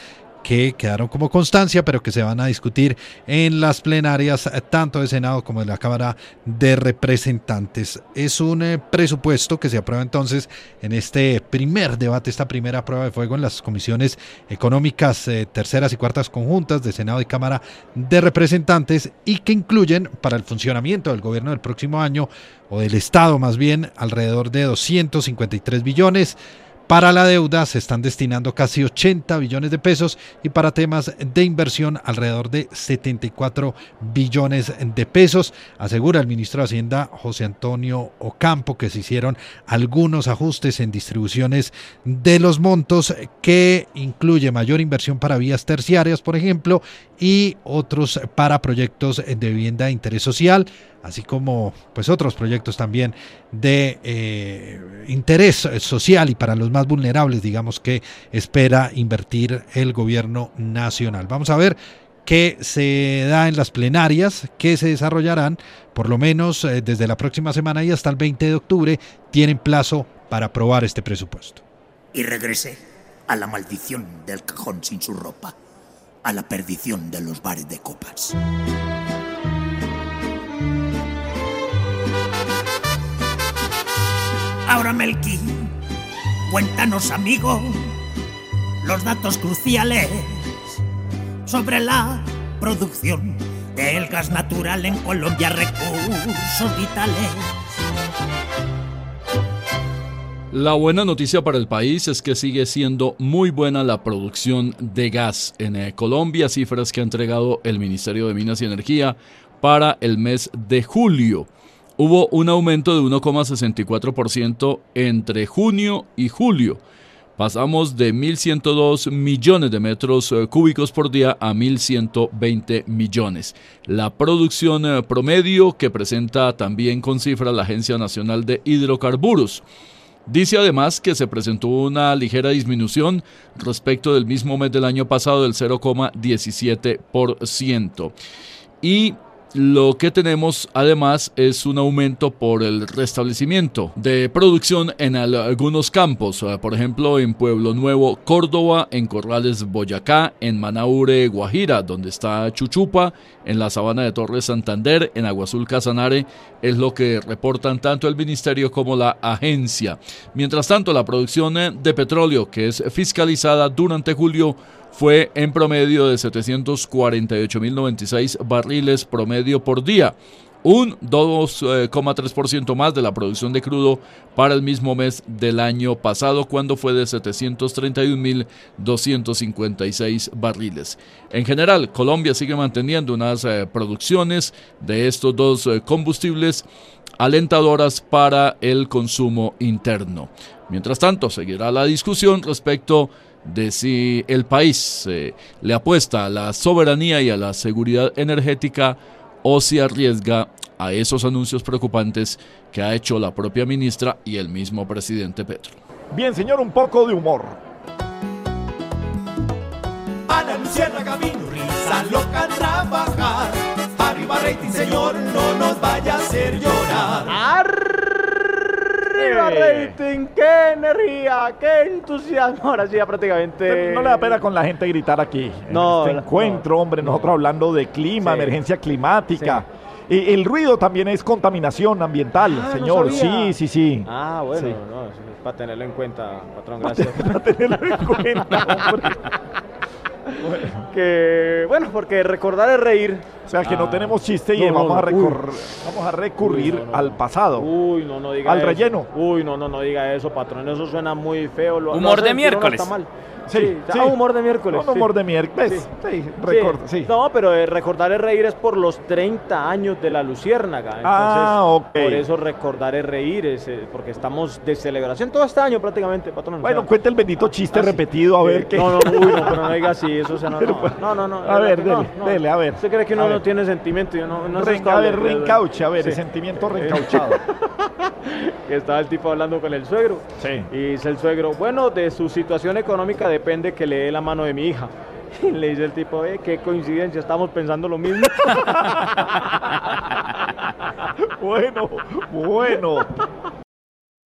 que quedaron como constancia, pero que se van a discutir en las plenarias eh, tanto de Senado como de la Cámara de Representantes. Es un eh, presupuesto que se aprueba entonces en este primer debate, esta primera prueba de fuego en las comisiones económicas eh, terceras y cuartas conjuntas de Senado y Cámara de Representantes y que incluyen para el funcionamiento del gobierno del próximo año o del Estado más bien alrededor de 253 billones para la deuda se están destinando casi 80 billones de pesos y para temas de inversión alrededor de 74 billones de pesos. Asegura el ministro de Hacienda José Antonio Ocampo que se hicieron algunos ajustes en distribuciones de los montos que incluye mayor inversión para vías terciarias, por ejemplo, y otros para proyectos de vivienda de interés social así como pues otros proyectos también de eh, interés social y para los más vulnerables, digamos que espera invertir el gobierno nacional. Vamos a ver qué se da en las plenarias que se desarrollarán, por lo menos eh, desde la próxima semana y hasta el 20 de octubre, tienen plazo para aprobar este presupuesto. Y regresé a la maldición del cajón sin su ropa, a la perdición de los bares de copas. Ahora, Melqui, cuéntanos, amigo, los datos cruciales sobre la producción del gas natural en Colombia, recursos vitales. La buena noticia para el país es que sigue siendo muy buena la producción de gas en eh, Colombia, cifras que ha entregado el Ministerio de Minas y Energía para el mes de julio. Hubo un aumento de 1,64% entre junio y julio. Pasamos de 1.102 millones de metros eh, cúbicos por día a 1.120 millones. La producción eh, promedio que presenta también con cifras la Agencia Nacional de Hidrocarburos. Dice además que se presentó una ligera disminución respecto del mismo mes del año pasado del 0,17%. Y lo que tenemos además es un aumento por el restablecimiento de producción en algunos campos, eh, por ejemplo en Pueblo Nuevo, Córdoba, en Corrales, Boyacá, en Manaure, Guajira, donde está Chuchupa, en la sabana de Torres Santander, en Aguazul Casanare, es lo que reportan tanto el ministerio como la agencia. Mientras tanto, la producción de petróleo, que es fiscalizada durante julio, fue en promedio de 748.096 barriles promedio por día, un 2,3% más de la producción de crudo para el mismo mes del año pasado, cuando fue de 731.256 barriles. En general, Colombia sigue manteniendo unas eh, producciones de estos dos eh, combustibles alentadoras para el consumo interno. Mientras tanto, seguirá la discusión respecto de si el país eh, le apuesta a la soberanía y a la seguridad energética o si arriesga a esos anuncios preocupantes que ha hecho la propia ministra y el mismo presidente Petro. Bien, señor, un poco de humor. A la luciérnaga vino risa loca a trabajar. Arriba rating, señor, no nos vaya a hacer llorar. ¡Arriba rating! ¡Qué energía! ¡Qué entusiasmo! Ahora sí, ya prácticamente... No le da pena con la gente gritar aquí. No, en este encuentro, hombre, nosotros hablando de clima, Sí. emergencia climática. Y el ruido también es contaminación ambiental, Ah, no señor. sabía. sí, sí, sí. Ah, bueno, Sí. no, es para tenerlo en cuenta, patrón, gracias. Para tenerlo en cuenta, hombre. que, bueno, porque recordar es reír. O sea, que no Ah. tenemos chiste y No, no, vamos, a recor- vamos a recurrir Uy, no, no, al pasado. Uy, no, no diga Al eso. relleno. Uy, no, no, no diga eso, patrón. Eso suena muy feo. Lo, Humor de miércoles. mal. Sí, Sí, sí. ah, humor de miércoles. Un sí. humor de miércoles. Sí, record- sí. No, pero eh, recordar es reír es por los 30 años de la Luciérnaga. Entonces, Ah, ok. Por eso recordar es reír, es, eh, porque estamos de celebración todo este año prácticamente, patrón. o Bueno, sea, cuente el bendito chiste ah, sí. repetido, a ver Sí. qué. No, no, uy, no, pero no diga así, eso se no, no, no, no, no, A ver, dele, no. dele, a ver. ¿Usted cree que uno no tiene sentimiento? Yo no, no Ren- a ver, de- de- reencauche, a ver, Sí. el sentimiento reencauchado. que estaba el tipo hablando con el suegro. Sí. Y dice el suegro, bueno, de su situación económica depende que le dé la mano de mi hija. Y le dice el tipo, eh, qué coincidencia, estamos pensando lo mismo. bueno, bueno.